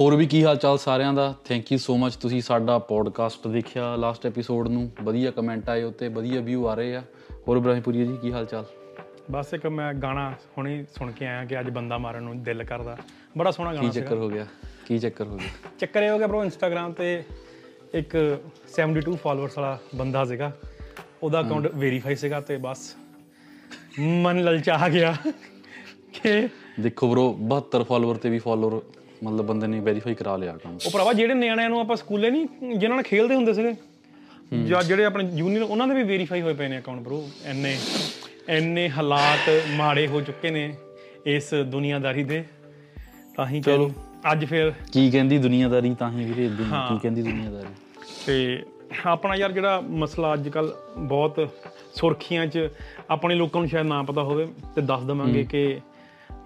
ਹੋਰ ਵੀ ਕੀ ਹਾਲ ਚਾਲ ਸਾਰਿਆਂ ਦਾ? ਥੈਂਕ ਯੂ ਸੋ ਮਚ ਤੁਸੀਂ ਸਾਡਾ ਪੋਡਕਾਸਟ ਦੇਖਿਆ ਲਾਸਟ ਐਪੀਸੋਡ ਨੂੰ। ਵਧੀਆ ਕਮੈਂਟ ਆਏ ਉੱਤੇ ਵਧੀਆ ਵਿਊ ਆ ਰਹੇ ਆ। ਹੋਰ ਇਬਰਾਹਿਮਪੁਰੀ ਜੀ ਕੀ ਹਾਲ ਚਾਲ? ਬਸ ਇੱਕ ਮੈਂ ਗਾਣਾ ਹੁਣੇ ਸੁਣ ਕੇ ਆਇਆ ਕਿ ਅੱਜ ਬੰਦਾ ਮਾਰਨ ਨੂੰ ਦਿਲ ਕਰਦਾ। ਬੜਾ ਸੋਹਣਾ ਕੀ ਗਾਣਾ ਚੱਕਰ ਸੀਗਾ ਹੋ ਗਿਆ? ਕੀ ਚੱਕਰ ਹੋ ਗਿਆ? ਚੱਕਰ ਇਹ ਹੋ ਗਿਆ ਬ్రో ਇੰਸਟਾਗ੍ਰam ਤੇ ਇੱਕ 72 ਫਾਲੋਅਰਸ ਵਾਲਾ ਬੰਦਾ ਸੀਗਾ। ਉਹਦਾ ਅਕਾਊਂਟ ਵੈਰੀਫਾਈ ਸੀਗਾ ਤੇ ਬਸ ਮਨ ਲਲਚਾ ਗਿਆ ਕਿ ਦੇਖੋ ਬ్రో 72 ਫਾਲੋਅਰ ਤੇ ਵੀ ਫਾਲੋਅਰ ਮਤਲਬ ਬੰਦੇ ਨੇ ਵੈਰੀਫਾਈ ਕਰਾ ਲਿਆ ਅਕਾਊਂਟ ਉਹ ਭਰਾਵਾ ਜਿਹੜੇ ਨਿਆਣਿਆਂ ਨੂੰ ਆਪਾਂ ਸਕੂਲੇ ਨਹੀਂ ਜਿਨ੍ਹਾਂ ਨਾਲ ਖੇਡਦੇ ਹੁੰਦੇ ਸੀਗੇ ਜਾਂ ਜਿਹੜੇ ਆਪਣੇ ਜੂਨੀਅਰ ਉਹਨਾਂ ਦੇ ਵੀ ਵੈਰੀਫਾਈ ਹੋਏ ਪਏ ਨੇ ਅਕਾਊਂਟ ਬ్రో ਐਨੇ ਐਨੇ ਹਾਲਾਤ ਮਾੜੇ ਹੋ ਚੁੱਕੇ ਨੇ ਇਸ ਦੁਨੀਆਦਾਰੀ ਦੇ। ਤਾਂ ਹੀ ਚਲੋ। ਅੱਜ ਫਿਰ ਕੀ ਕਹਿੰਦੀ ਦੁਨੀਆਦਾਰੀ ਤਾਂ ਹੀ ਵੀਰੇ ਦੁਨੀ- ਕੀ ਕਹਿੰਦੀ ਦੁਨੀਆਦਾਰੀ? ਤੇ ਆਪਣਾ ਯਾਰ ਜਿਹੜਾ ਮਸਲਾ ਅੱਜ ਕੱਲ ਬਹੁਤ ਸੁਰਖੀਆਂ 'ਚ ਆਪਣੇ ਲੋਕਾਂ ਨੂੰ ਸ਼ਾਇਦ ਨਾ ਪਤਾ ਹੋਵੇ ਤੇ ਦੱਸ ਦਵਾਂਗੇ ਕਿ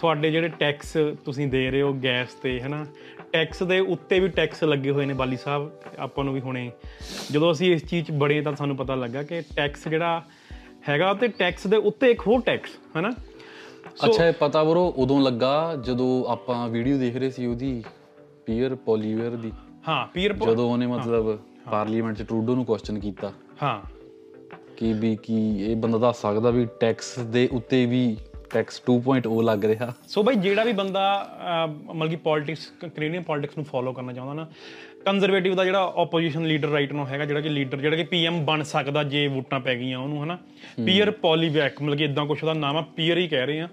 ਤੁਹਾਡੇ ਜਿਹੜੇ ਟੈਕਸ ਤੁਸੀਂ ਦੇ ਰਹੇ ਹੋ ਗੈਸ ਤੇ ਹਨਾ? ਟੈਕਸ ਦੇ ਉੱਤੇ ਵੀ ਟੈਕਸ ਲੱਗੇ ਹੋਏ ਨੇ ਬਾਲੀ ਸਾਹਿਬ ਆਪਾਂ ਨੂੰ ਵੀ ਹੁਣੇ। ਜਦੋਂ ਅਸੀਂ ਇਸ ਚੀਜ਼ 'ਚ ਬੜੇ ਤਾਂ ਸਾਨੂੰ ਪਤਾ ਲੱਗਾ ਕਿ ਟੈਕਸ ਜਿਹੜਾ ਹੈਗਾ ਤੇ ਟੈਕਸ ਦੇ ਉੱਤੇ ਇੱਕ ਹੋਰ ਟੈਕਸ ਹਨਾ? ਅੱਛਾ ਇਹ ਪਤਾ ਬਰੋ ਉਦੋਂ ਲੱਗਾ ਜਦੋਂ ਆਪਾਂ ਵੀਡੀਓ ਦੇਖ ਰਹੇ ਸੀ ਉਹਦੀ ਪੀਅਰ ਪੋਲੀਵੇਅਰ ਦੀ। ਹਾਂ ਪੀਰ ਜਦੋਂ ਉਹਨੇ ਮਤਲਬ ਪਾਰਲੀਮੈਂਟ 'ਚ ਟਰੂਡੋ ਨੂੰ ਕੁਐਸਚਨ ਕੀਤਾ। ਹਾਂ। ਕਿ ਵੀ ਕੀ ਇਹ ਬੰਦਾ ਦੱਸ ਸਕਦਾ ਵੀ ਟੈਕਸ ਦੇ ਉੱਤੇ ਵੀ ਟੈਕਸ 2.0 ਲੱਗ ਰਿਹਾ। ਸੋ ਭਾਈ ਜਿਹੜਾ ਵੀ ਬੰਦਾ ਮਤਲਬ ਕਿ ਪੋਲਿਟਿਕਸ ਕੈਨੇਡੀਅਨ ਪੋਲਿਟਿਕਸ ਨੂੰ ਫੋਲੋ ਕਰਨਾ ਚਾਹੁੰਦਾ ਨਾ ਕੰਜ਼ਰਵੇਟਿਵ ਦਾ ਜਿਹੜਾ ਆਪੋਜੀਸ਼ਨ ਲੀਡਰ ਰਾਈਟ ਨੂੰ ਹੈਗਾ ਜਿਹੜਾ ਕਿ ਲੀਡਰ ਜਿਹੜਾ ਕਿ ਪੀਐਮ ਬਣ ਸਕਦਾ ਜੇ ਵੋਟਾਂ ਪੈ ਗਈਆਂ ਉਹਨੂੰ ਹਨਾ? ਪੀਅਰ ਪੋਲੀਵੈਕ ਮਤਲਬ ਕਿ ਇਦਾਂ ਕੁਛ ਉਹਦਾ ਨਾਮ ਆ ਪੀਅਰ ਹੀ ਕਹਿ ਰਹੇ ਆ।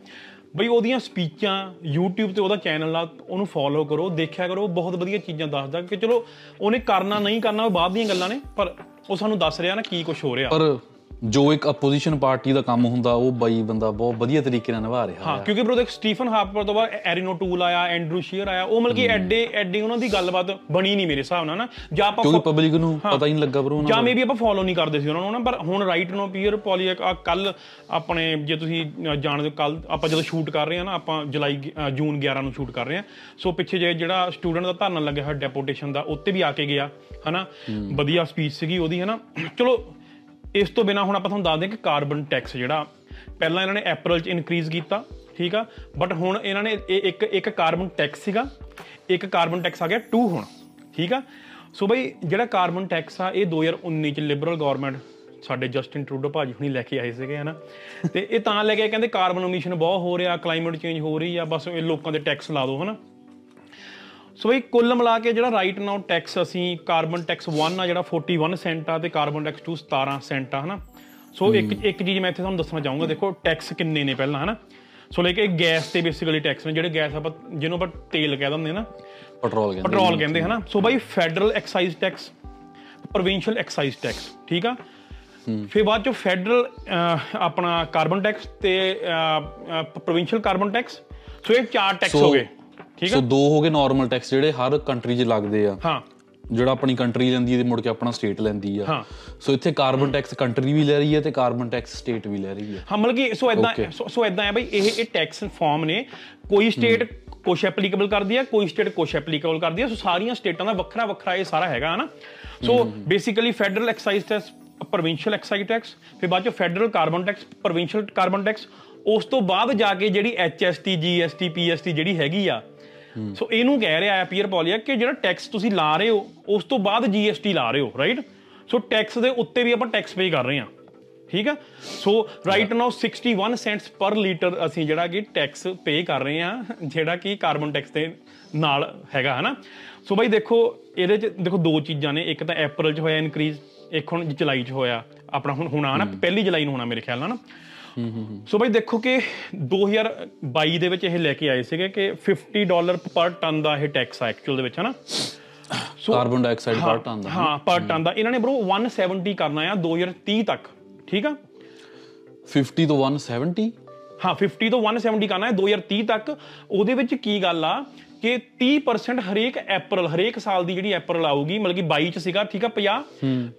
ਬਈ ਉਹਦੀਆਂ ਸਪੀਚਾਂ YouTube ਤੇ ਉਹਦਾ ਚੈਨਲ ਆ ਉਹਨੂੰ ਫੋਲੋ ਕਰੋ ਦੇਖਿਆ ਕਰੋ ਬਹੁਤ ਵਧੀਆ ਚੀਜ਼ਾਂ ਦੱਸਦਾ ਕਿ ਚਲੋ ਉਹਨੇ ਕਰਨਾ ਨਹੀਂ ਕਰਨਾ ਉਹ ਬਾਅਦ ਦੀਆਂ ਗੱਲਾਂ ਨੇ ਪਰ ਉਹ ਸਾਨੂੰ ਦੱਸ ਰਿਹਾ ਨਾ ਕੀ ਕੁਝ ਹੋ ਰਿਹਾ। ਪਰ ਜੋ ਇੱਕ ਆਪੋਜੀਸ਼ਨ ਪਾਰਟੀ ਦਾ ਕੰਮ ਹੁੰਦਾ ਉਹ ਬਾਈ ਬੰਦਾ ਬਹੁਤ ਵਧੀਆ ਤਰੀਕੇ ਨਾਲ ਨਿਭਾ ਰਿਹਾ ਹਾਂ ਕਿਉਂਕਿ ਬਰੋ ਦੇਖ ਸਟੀਫਨ ਹਾਰਪਰ ਤੋਂ ਬਾਅਦ ਐਰੀਨੋ ਟੂਲ ਆਇਆ ਐਂਡਰੂ ਸ਼ੀਅਰ ਆਇਆ ਉਹ ਮਤਲਬ ਕਿ ਐਡੇ ਐਡੀ ਉਹਨਾਂ ਦੀ ਗੱਲਬਾਤ ਬਣੀ ਨਹੀਂ ਮੇਰੇ ਹਿਸਾਬ ਨਾਲ ਨਾ। ਜਾਂ ਆਪਾਂ ਕਿਉਂਕਿ ਪਬਲਿਕ ਨੂੰ ਪਤਾ ਹੀ ਨਹੀਂ ਲੱਗਾ ਬਰੋ ਜਾਂ ਮੇਬੀ ਆਪਾਂ ਫੋਲੋ ਨਹੀਂ ਕਰਦੇ ਸੀ ਉਹਨਾਂ ਨੂੰ ਨਾ ਪਰ ਹੁਣ ਰਾਈਟ ਨੋ ਪੀਅਰ ਪੋਲੀ ਆ ਕੱਲ ਆਪਣੇ ਜੇ ਤੁਸੀਂ ਜਾਣਦੇ ਹੋ ਕੱਲ ਆਪਾਂ ਜਦੋਂ ਸ਼ੂਟ ਕਰ ਰਹੇ ਹਾਂ ਨਾ ਆਪਾਂ ਜੁਲਾਈ ਜੂਨ 11 ਨੂੰ ਸ਼ੂਟ ਕਰ ਰਹੇ ਹਾਂ। ਸੋ ਪਿੱਛੇ ਜੇ ਜਿਹੜਾ ਸਟੂਡੈਂਟ ਦਾ ਧਰਨਾ ਲੱਗਿਆ ਹੋਇਆ ਡੈਪੂਟੇਸ਼ਨ ਦਾ ਉੱਤੇ ਵੀ ਆ ਕੇ ਗਿਆ ਹਨਾ? ਵਧੀਆ ਸਪੀਚ ਸੀਗੀ ਉਹਦੀ ਹਨਾ? ਚਲੋ ਇਸ ਤੋਂ ਬਿਨਾ ਹੁਣ ਆਪਾਂ ਤੁਹਾਨੂੰ ਦੱਸ ਦਿਆਂ ਕਿ ਕਾਰਬਨ ਟੈਕਸ ਜਿਹੜਾ ਪਹਿਲਾਂ ਇਹਨਾਂ ਨੇ ਅਪ੍ਰੈਲ 'ਚ ਇਨਕਰੀਜ਼ ਕੀਤਾ ਠੀਕ ਆ? ਬਟ ਹੁਣ ਇਹਨਾਂ ਨੇ ਇਹ ਇੱਕ ਇੱਕ ਕਾਰਬਨ ਟੈਕਸ ਸੀਗਾ ਇੱਕ ਕਾਰਬਨ ਟੈਕਸ ਆ ਗਿਆ 2 ਹੁਣ ਠੀਕ ਆ? ਸੋ ਬਈ ਜਿਹੜਾ ਕਾਰਬਨ ਟੈਕਸ ਆ ਇਹ 2019 ਚ ਲਿਬਰਲ ਗਵਰਨਮੈਂਟ ਸਾਡੇ ਜਸਟਿਨ ਟਰੂਡੋ ਭਾਜੀ ਹੁਣੀ ਲੈ ਕੇ ਆਏ ਸੀਗੇ ਹਨਾ? ਤੇ ਇਹ ਤਾਂ ਲੈ ਕੇ ਆਏ, ਕਹਿੰਦੇ ਕਾਰਬਨ ਐਮਿਸ਼ਨ ਬਹੁਤ ਹੋ ਰਿਹਾ ਕਲਾਈਮੇਟ ਚੇਂਜ ਹੋ ਰਹੀ ਆ ਬਸ ਇਹ ਲੋਕਾਂ ਦੇ ਟੈਕਸ ਲਾ ਦਿਓ ਹਨਾ? ਸੋ ਬਈ ਕੁੱਲ ਮਿਲਾ ਕੇ ਜਿਹੜਾ ਰਾਈਟ ਨਾਓ ਟੈਕਸ ਅਸੀਂ ਕਾਰਬਨ ਟੈਕਸ 1 ਆ ਜਿਹੜਾ 41 ਸੈਂਟ ਆ ਤੇ ਕਾਰਬਨ ਟੈਕਸ 2 17 ਸੈਂਟ ਆ ਹਨਾ? ਸੋ ਇੱਕ ਇੱਕ ਚੀਜ਼ ਮੈਂ ਇੱਥੇ ਤੁਹਾਨੂੰ ਦੱਸਣਾ ਚਾਹੂੰਗਾ ਦੇਖੋ ਟੈਕਸ ਕਿੰਨੇ ਨੇ ਪਹਿਲਾਂ ਹਨਾ? ਸੋ ਲੈ ਕੇ ਗੈਸ ਤੇ ਬੇਸਿਕਲੀ ਟੈਕਸ ਨੇ ਜਿਹੜੇ ਗੈਸ ਆਪਾਂ ਜਿਹਨੂੰ ਆਪਾਂ ਤੇਲ ਕਹਿ ਦਿੰਦੇ ਨਾ। ਪੈਟਰੋਲ ਕਹਿੰਦੇ ਪੈਟਰੋਲ ਕਹਿੰਦੇ ਹਨਾ? So by federal excise tax provincial excise tax ਠੀਕ ਆ? ਫਿਰ ਬਾਅਦ ਚੋਂ ਫੈਡਰਲ ਆਪਣਾ ਕਾਰਬਨ ਟੈਕਸ ਤੇ ਪ੍ਰੋਵਿੰਸ਼ੀਅਲ ਕਾਰਬਨ ਟੈਕਸ ਸੋ ਇਹ ਚਾਰ ਟੈਕਸ ਹੋ ਗਏ। ਠੀਕ ਸੋ ਆ? ਦੋ ਹੋ ਗਏ ਨਾਰਮਲ ਟੈਕਸ ਜਿਹੜੇ ਹਰ ਕੰਟਰੀ 'ਚ ਲੱਗਦੇ ਆ। ਹਾਂ। ਜਿਹੜਾ ਆਪਣੀ ਕੰਟਰੀ ਲੈਂਦੀ ਹੈ ਤੇ ਮੁੜ ਕੇ ਆਪਣਾ ਸਟੇਟ ਲੈਂਦੀ ਆ। ਹਾਂ। ਸੋ ਇੱਥੇ ਕਾਰਬਨ ਟੈਕਸ ਕੰਟਰੀ ਵੀ ਲੈ ਰਹੀ ਹੈ ਤੇ ਕਾਰਬਨ ਟੈਕਸ ਸਟੇਟ ਵੀ ਲੈ ਰਹੀ ਹੈ ਹਾਂ ਮਤਲਬ ਕਿ ਸੋ ਇਦਾਂ. ਸੋ- ਸੋ ਇਦਾਂ ਹੈ ਬਈ ਇਹ ਇਹ ਟੈਕਸ ਫਾਰਮ ਨੇ। ਕੋਈ ਸਟੇਟ ਕੁਛ ਐਪਲੀਕੇਬਲ ਕਰਦੀ ਹੈ ਕੋਈ ਸਟੇਟ ਕੁਛ ਐਪਲੀਕੇਬਲ ਕਰਦੀ ਹੈ ਸੋ ਸਾਰੀਆਂ ਸਟੇਟਾਂ ਦਾ ਵੱਖਰਾ ਵੱਖਰਾ ਇਹ ਸਾਰਾ ਹੈਗਾ ਹਨਾ? So basically federal excise tax provincial excise tax ਫਿਰ ਬਾਅਦ ਚੋਂ federal carbon tax provincial carbon tax ਉਸ ਤੋਂ ਬਾਅਦ ਜਾ ਕੇ ਜਿਹੜੀ ਐਚਐਸਟੀ ਜੀਐਸਟੀ ਪੀਐਸਟੀ ਜਿਹੜੀ ਹੈਗੀ ਆ ਸੋ ਇਹਨੂੰ ਕਹਿ ਰਿਹਾ ਹੈ ਪੀਅਰ ਪੋਲੀਆ ਕਿ ਜਿਹੜਾ ਟੈਕਸ ਤੁਸੀਂ ਲਾ ਰਹੇ ਹੋ ਉਸ ਤੋਂ ਬਾਅਦ ਜੀਐਸਟੀ ਲਾ ਰਹੇ ਹੋ ਰਾਈਟ ਸੋ ਟੈਕਸ ਦੇ ਉੱਤੇ ਵੀ ਆਪਾਂ ਟੈਕਸ ਪੇ ਕਰ ਰਹੇ ਹਾਂ ਠੀਕ ਆ so right now 61 cents per litre ਅਸੀਂ ਜਿਹੜਾ ਕਿ ਟੈਕਸ ਪੇ ਕਰ ਰਹੇ ਹਾਂ ਜਿਹੜਾ ਕਿ ਕਾਰਬਨ ਟੈਕਸ ਦੇ ਨਾਲ ਹੈਗਾ ਹਨਾ? ਸੋ ਬਾਈ ਦੇਖੋ ਇਹਦੇ ਚ ਦੇਖੋ ਦੋ ਚੀਜ਼ਾਂ ਨੇ ਇੱਕ ਤਾਂ ਅਪ੍ਰੈਲ ਚ ਹੋਇਆ ਇਨਕਰੀਜ਼ ਇੱਕ ਹੁਣ ਜੁਲਾਈ ਚ ਹੋਇਆ ਆਪਣਾ ਹੁਣ ਹੋਣਾ ਨਾ ਪਹਿਲੀ ਜੁਲਾਈ ਨੂੰ ਹੋਣਾ ਮੇਰੇ ਖਿਆਲ ਨਾਲ ਨਾ। ਸੋ ਬਾਈ ਦੇਖੋ ਕਿ 2022 ਦੇ ਵਿੱਚ ਇਹ ਲੈ ਕੇ ਆਏ ਸੀਗੇ ਕਿ 50 ਡਾਲਰ ਪਰ ਟਨ ਦਾ ਇਹ ਟੈਕਸ ਆ ਐਕਚੁਅਲ ਦੇ ਵਿੱਚ ਹਨਾ? ਕਾਰਬਨ ਡਾਈਆਕਸਾਈਡ ਪਾਰਟ ਆਂਦਾ ਹਾਂ ਪਰ ਟਨ ਦਾ। ਇਹਨਾਂ ਨੇ ਬ్రో 170 ਕਰਨਾ ਆ 2030 ਤੱਕ ਠੀਕ ਆ? 50 ਤੋਂ 170 ਹਾਂ 50 ਤੋਂ 170 ਕਰਨਾ ਹੈ 2030 ਤੱਕ। ਉਹਦੇ ਵਿੱਚ ਕੀ ਗੱਲ ਆ? ਕਿ 30% ਹਰੇਕ ਅਪ੍ਰੈਲ ਹਰੇਕ ਸਾਲ ਦੀ ਜਿਹੜੀ ਅਪ੍ਰੈਲ ਆਊਗੀ ਮਤਲਬ ਕਿ 22 ਚ ਸੀਗਾ ਠੀਕ ਆ 50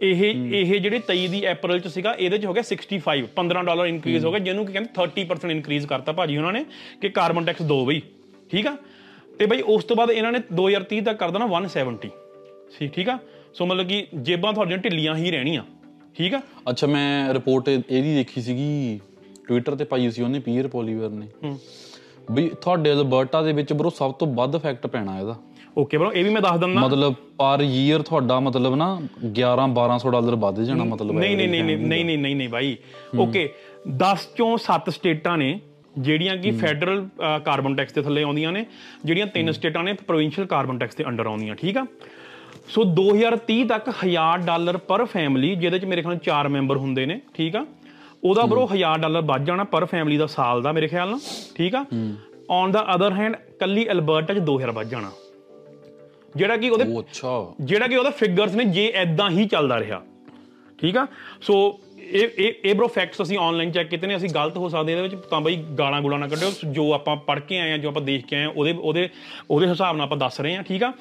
ਇਹ ਇਹ ਜਿਹੜੇ 23 ਦੀ ਅਪ੍ਰੈਲ ਚ ਸੀਗਾ ਇਹਦੇ ਚ ਹੋ ਗਿਆ 65 15 ਡਾਲਰ ਇਨਕਰੀਜ਼ ਹੋ ਗਿਆ ਜਿਹਨੂੰ ਕਿ ਕਹਿੰਦੇ 30% ਇਨਕਰੀਜ਼ ਕਰਤਾ ਭਾਜੀ ਉਹਨਾਂ ਨੇ ਕਿ ਕਾਰਬਨ ਟੈਕਸ ਦੋ ਬਈ ਠੀਕ ਆ? ਤੇ ਬਈ ਉਸ ਤੋਂ ਬਾਅਦ ਇਹਨਾਂ ਨੇ 2030 ਤੱਕ ਕਰ ਦੇਣਾ 170 ਸੀ ਠੀਕ ਆ? ਸੋ ਮਤਲਬ ਕਿ ਜੇਬਾਂ ਤੁਹਾਡੀਆਂ ਢਿੱਲੀਆਂ ਹੀ ਰਹਿਣੀਆਂ ਠੀਕ ਆ? ਅੱਛਾ ਮੈਂ ਰਿਪੋਰਟ ਇਹਦੀ ਦੇਖੀ ਸੀਗੀ ਟਵਿੱਟਰ ਤੇ ਪਾਈ ਸੀ ਉਹਨੇ ਪੀਅਰ ਪੋਲੀਵਰ ਨੇ। ਵੀ ਤੁਹਾਡੇ ਅਲਬਰਟਾ ਦੇ ਵਿੱਚ ਬਰੋ ਸਭ ਤੋਂ ਵੱਧ ਇਫੈਕਟ ਪੈਣਾ ਇਹਦਾ। ਓਕੇ ਬ్రో ਇਹ ਵੀ ਮੈਂ ਦੱਸ ਦਿੰਦਾ। ਮਤਲਬ ਪਰ ਈਅਰ ਤੁਹਾਡਾ ਮਤਲਬ ਨਾ 11 1200 ਡਾਲਰ ਵੱਧ ਜਾਣਾ ਮਤਲਬ ਨਹੀਂ ਨਹੀਂ ਨਹੀਂ ਨਹੀਂ ਨਹੀਂ ਨਹੀਂ ਨਹੀਂ ਭਾਈ ਓਕੇ 10 ਚੋਂ 7 ਸਟੇਟਾਂ ਨੇ ਜਿਹੜੀਆਂ ਕਿ ਫੈਡਰਲ ਕਾਰਬਨ ਟੈਕਸ ਦੇ ਥੱਲੇ ਆਉਂਦੀਆਂ ਨੇ ਜਿਹੜੀਆਂ ਤਿੰਨ ਸਟੇਟਾਂ ਨੇ ਪ੍ਰੋਵਿੰਸ਼ੀਅਲ ਕਾਰਬਨ ਟੈਕਸ ਦੇ ਅੰਡਰ ਆਉਂਦੀਆਂ ਠੀਕ ਆ? ਸੋ 2030 ਤੱਕ 1000 ਡਾਲਰ ਪਰ ਫੈਮਿਲੀ ਜਿਹਦੇ ਚ ਮੇਰੇ ਖਿਆਲ ਚਾਰ ਮੈਂਬਰ ਹੁੰਦੇ ਨੇ ਠੀਕ ਆ? ਉਹਦਾ ਬਰੋ 1000 ਡਾਲਰ ਵੱਧ ਜਾਣਾ ਪਰ ਫੈਮਿਲੀ ਦਾ ਸਾਲ ਦਾ ਮੇਰੇ ਖਿਆਲ ਨਾਲ ਠੀਕ ਆ? ਔਨ ਦਾ ਅਦਰ ਹੈਂਡ ਕੱਲੀ ਅਲਬਰਟਾ ਚ 2000 ਵੱਧ ਜਾਣਾ। ਜਿਹੜਾ ਕਿ ਉਹਦੇ ਉਹ ਅੱਛਾ। ਜਿਹੜਾ ਕਿ ਉਹਦਾ ਫਿਗਰਸ ਨੇ ਜੇ ਐਦਾਂ ਹੀ ਚੱਲਦਾ ਰਿਹਾ। ਠੀਕ ਆ? ਸੋ ਇਹ ਇਹ ਇਹ ਬ్రో ਫੈਕਟਸ ਅਸੀਂ ਆਨਲਾਈਨ ਚੈੱਕ ਕੀਤੇ ਨੇ ਅਸੀਂ ਗਲਤ ਹੋ ਸਕਦੇ ਇਹਦੇ ਵਿੱਚ ਤਾਂ ਬਈ ਗਾਲਾਂ ਗੁਲਾਂ ਨਾ ਕੱਢਿਓ। ਜੋ ਆਪਾਂ ਪੜ੍ਹ ਕੇ ਆਏ ਆ ਜੋ ਆਪਾਂ ਦੇਖ ਕੇ ਆਏ ਆ ਉਹਦੇ ਉਹਦੇ ਉਹਦੇ ਹਿਸਾਬ ਨਾਲ ਆਪਾਂ ਦੱਸ ਰਹੇ ਆ ਠੀਕ ਆ?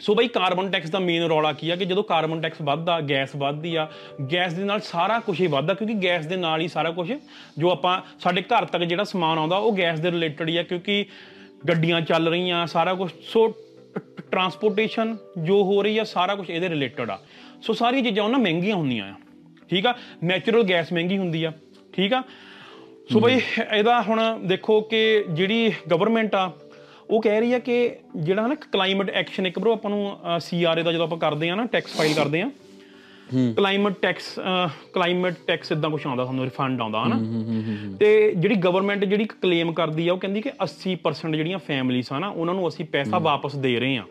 ਸੋ ਬਈ ਕਾਰਬਨ ਟੈਕਸ ਦਾ ਮੇਨ ਰੌਲਾ ਕੀ ਆ ਕਿ ਜਦੋਂ ਕਾਰਬਨ ਟੈਕਸ ਵੱਧਦਾ ਗੈਸ ਵੱਧਦੀ ਆ ਗੈਸ ਦੇ ਨਾਲ ਸਾਰਾ ਕੁਝ ਹੀ ਵੱਧਦਾ ਕਿਉਂਕਿ ਗੈਸ ਦੇ ਨਾਲ ਹੀ ਸਾਰਾ ਕੁਝ ਜੋ ਆਪਾਂ ਸਾਡੇ ਘਰ ਤੱਕ ਜਿਹੜਾ ਸਮਾਨ ਆਉਂਦਾ ਉਹ ਗੈਸ ਦੇ ਰਿਲੇਟਡ ਹੀ ਆ ਕਿਉਂਕਿ ਗੱਡੀਆਂ ਚੱਲ ਰਹੀਆਂ ਸਾਰਾ ਕੁਝ ਸੋ ਟਰਾਂਸਪੋਰਟੇਸ਼ਨ ਜੋ ਹੋ ਰਹੀ ਆ ਸਾਰਾ ਕੁਝ ਇਹਦੇ ਰਿਲੇਟਡ ਆ। ਸੋ ਸਾਰੀਆਂ ਚੀਜ਼ਾਂ ਉਹਨਾਂ ਮਹਿੰਗੀਆਂ ਹੁੰਦੀਆਂ ਆ ਠੀਕ ਆ? ਨੈਚੁਰਲ ਗੈਸ ਮਹਿੰਗੀ ਹੁੰਦੀ ਆ ਠੀਕ ਆ? ਸੋ ਬਈ ਇਹਦਾ ਹੁਣ ਦੇਖੋ ਕਿ ਜਿਹੜੀ ਗਵਰਨਮੈਂਟ ਆ ਉਹ ਕਹਿ ਰਹੀ ਆ ਕਿ ਜਿਹੜਾ ਨਾ ਕਲਾਈਮੇਟ ਐਕਸ਼ਨ ਇੱਕ ਬਰੋ ਆਪਾਂ ਨੂੰ ਸੀਆਰਏ ਦਾ ਜਦੋਂ ਆਪਾਂ ਕਰਦੇ ਆ ਨਾ ਟੈਕਸ ਫਾਈਲ ਕਰਦੇ ਆ ਕਲਾਈਮੇਟ ਟੈਕਸ ਕਲਾਈਮੇਟ ਟੈਕਸ ਇਦਾਂ ਕੁਝ ਆਉਂਦਾ ਸਾਨੂੰ ਰਿਫੰਡ ਆਉਂਦਾ ਹਨਾ। ਤੇ ਜਿਹੜੀ ਗਵਰਨਮੈਂਟ ਜਿਹੜੀ ਕਲੇਮ ਕਰਦੀ ਆ ਉਹ ਕਹਿੰਦੀ ਕਿ 80% ਜਿਹੜੀਆਂ ਫੈਮਲੀਆਂ ਆ ਨਾ ਉਹਨਾਂ ਨੂੰ ਅਸੀਂ ਪੈਸਾ ਵਾਪਸ ਦੇ ਰਹੇ ਆ।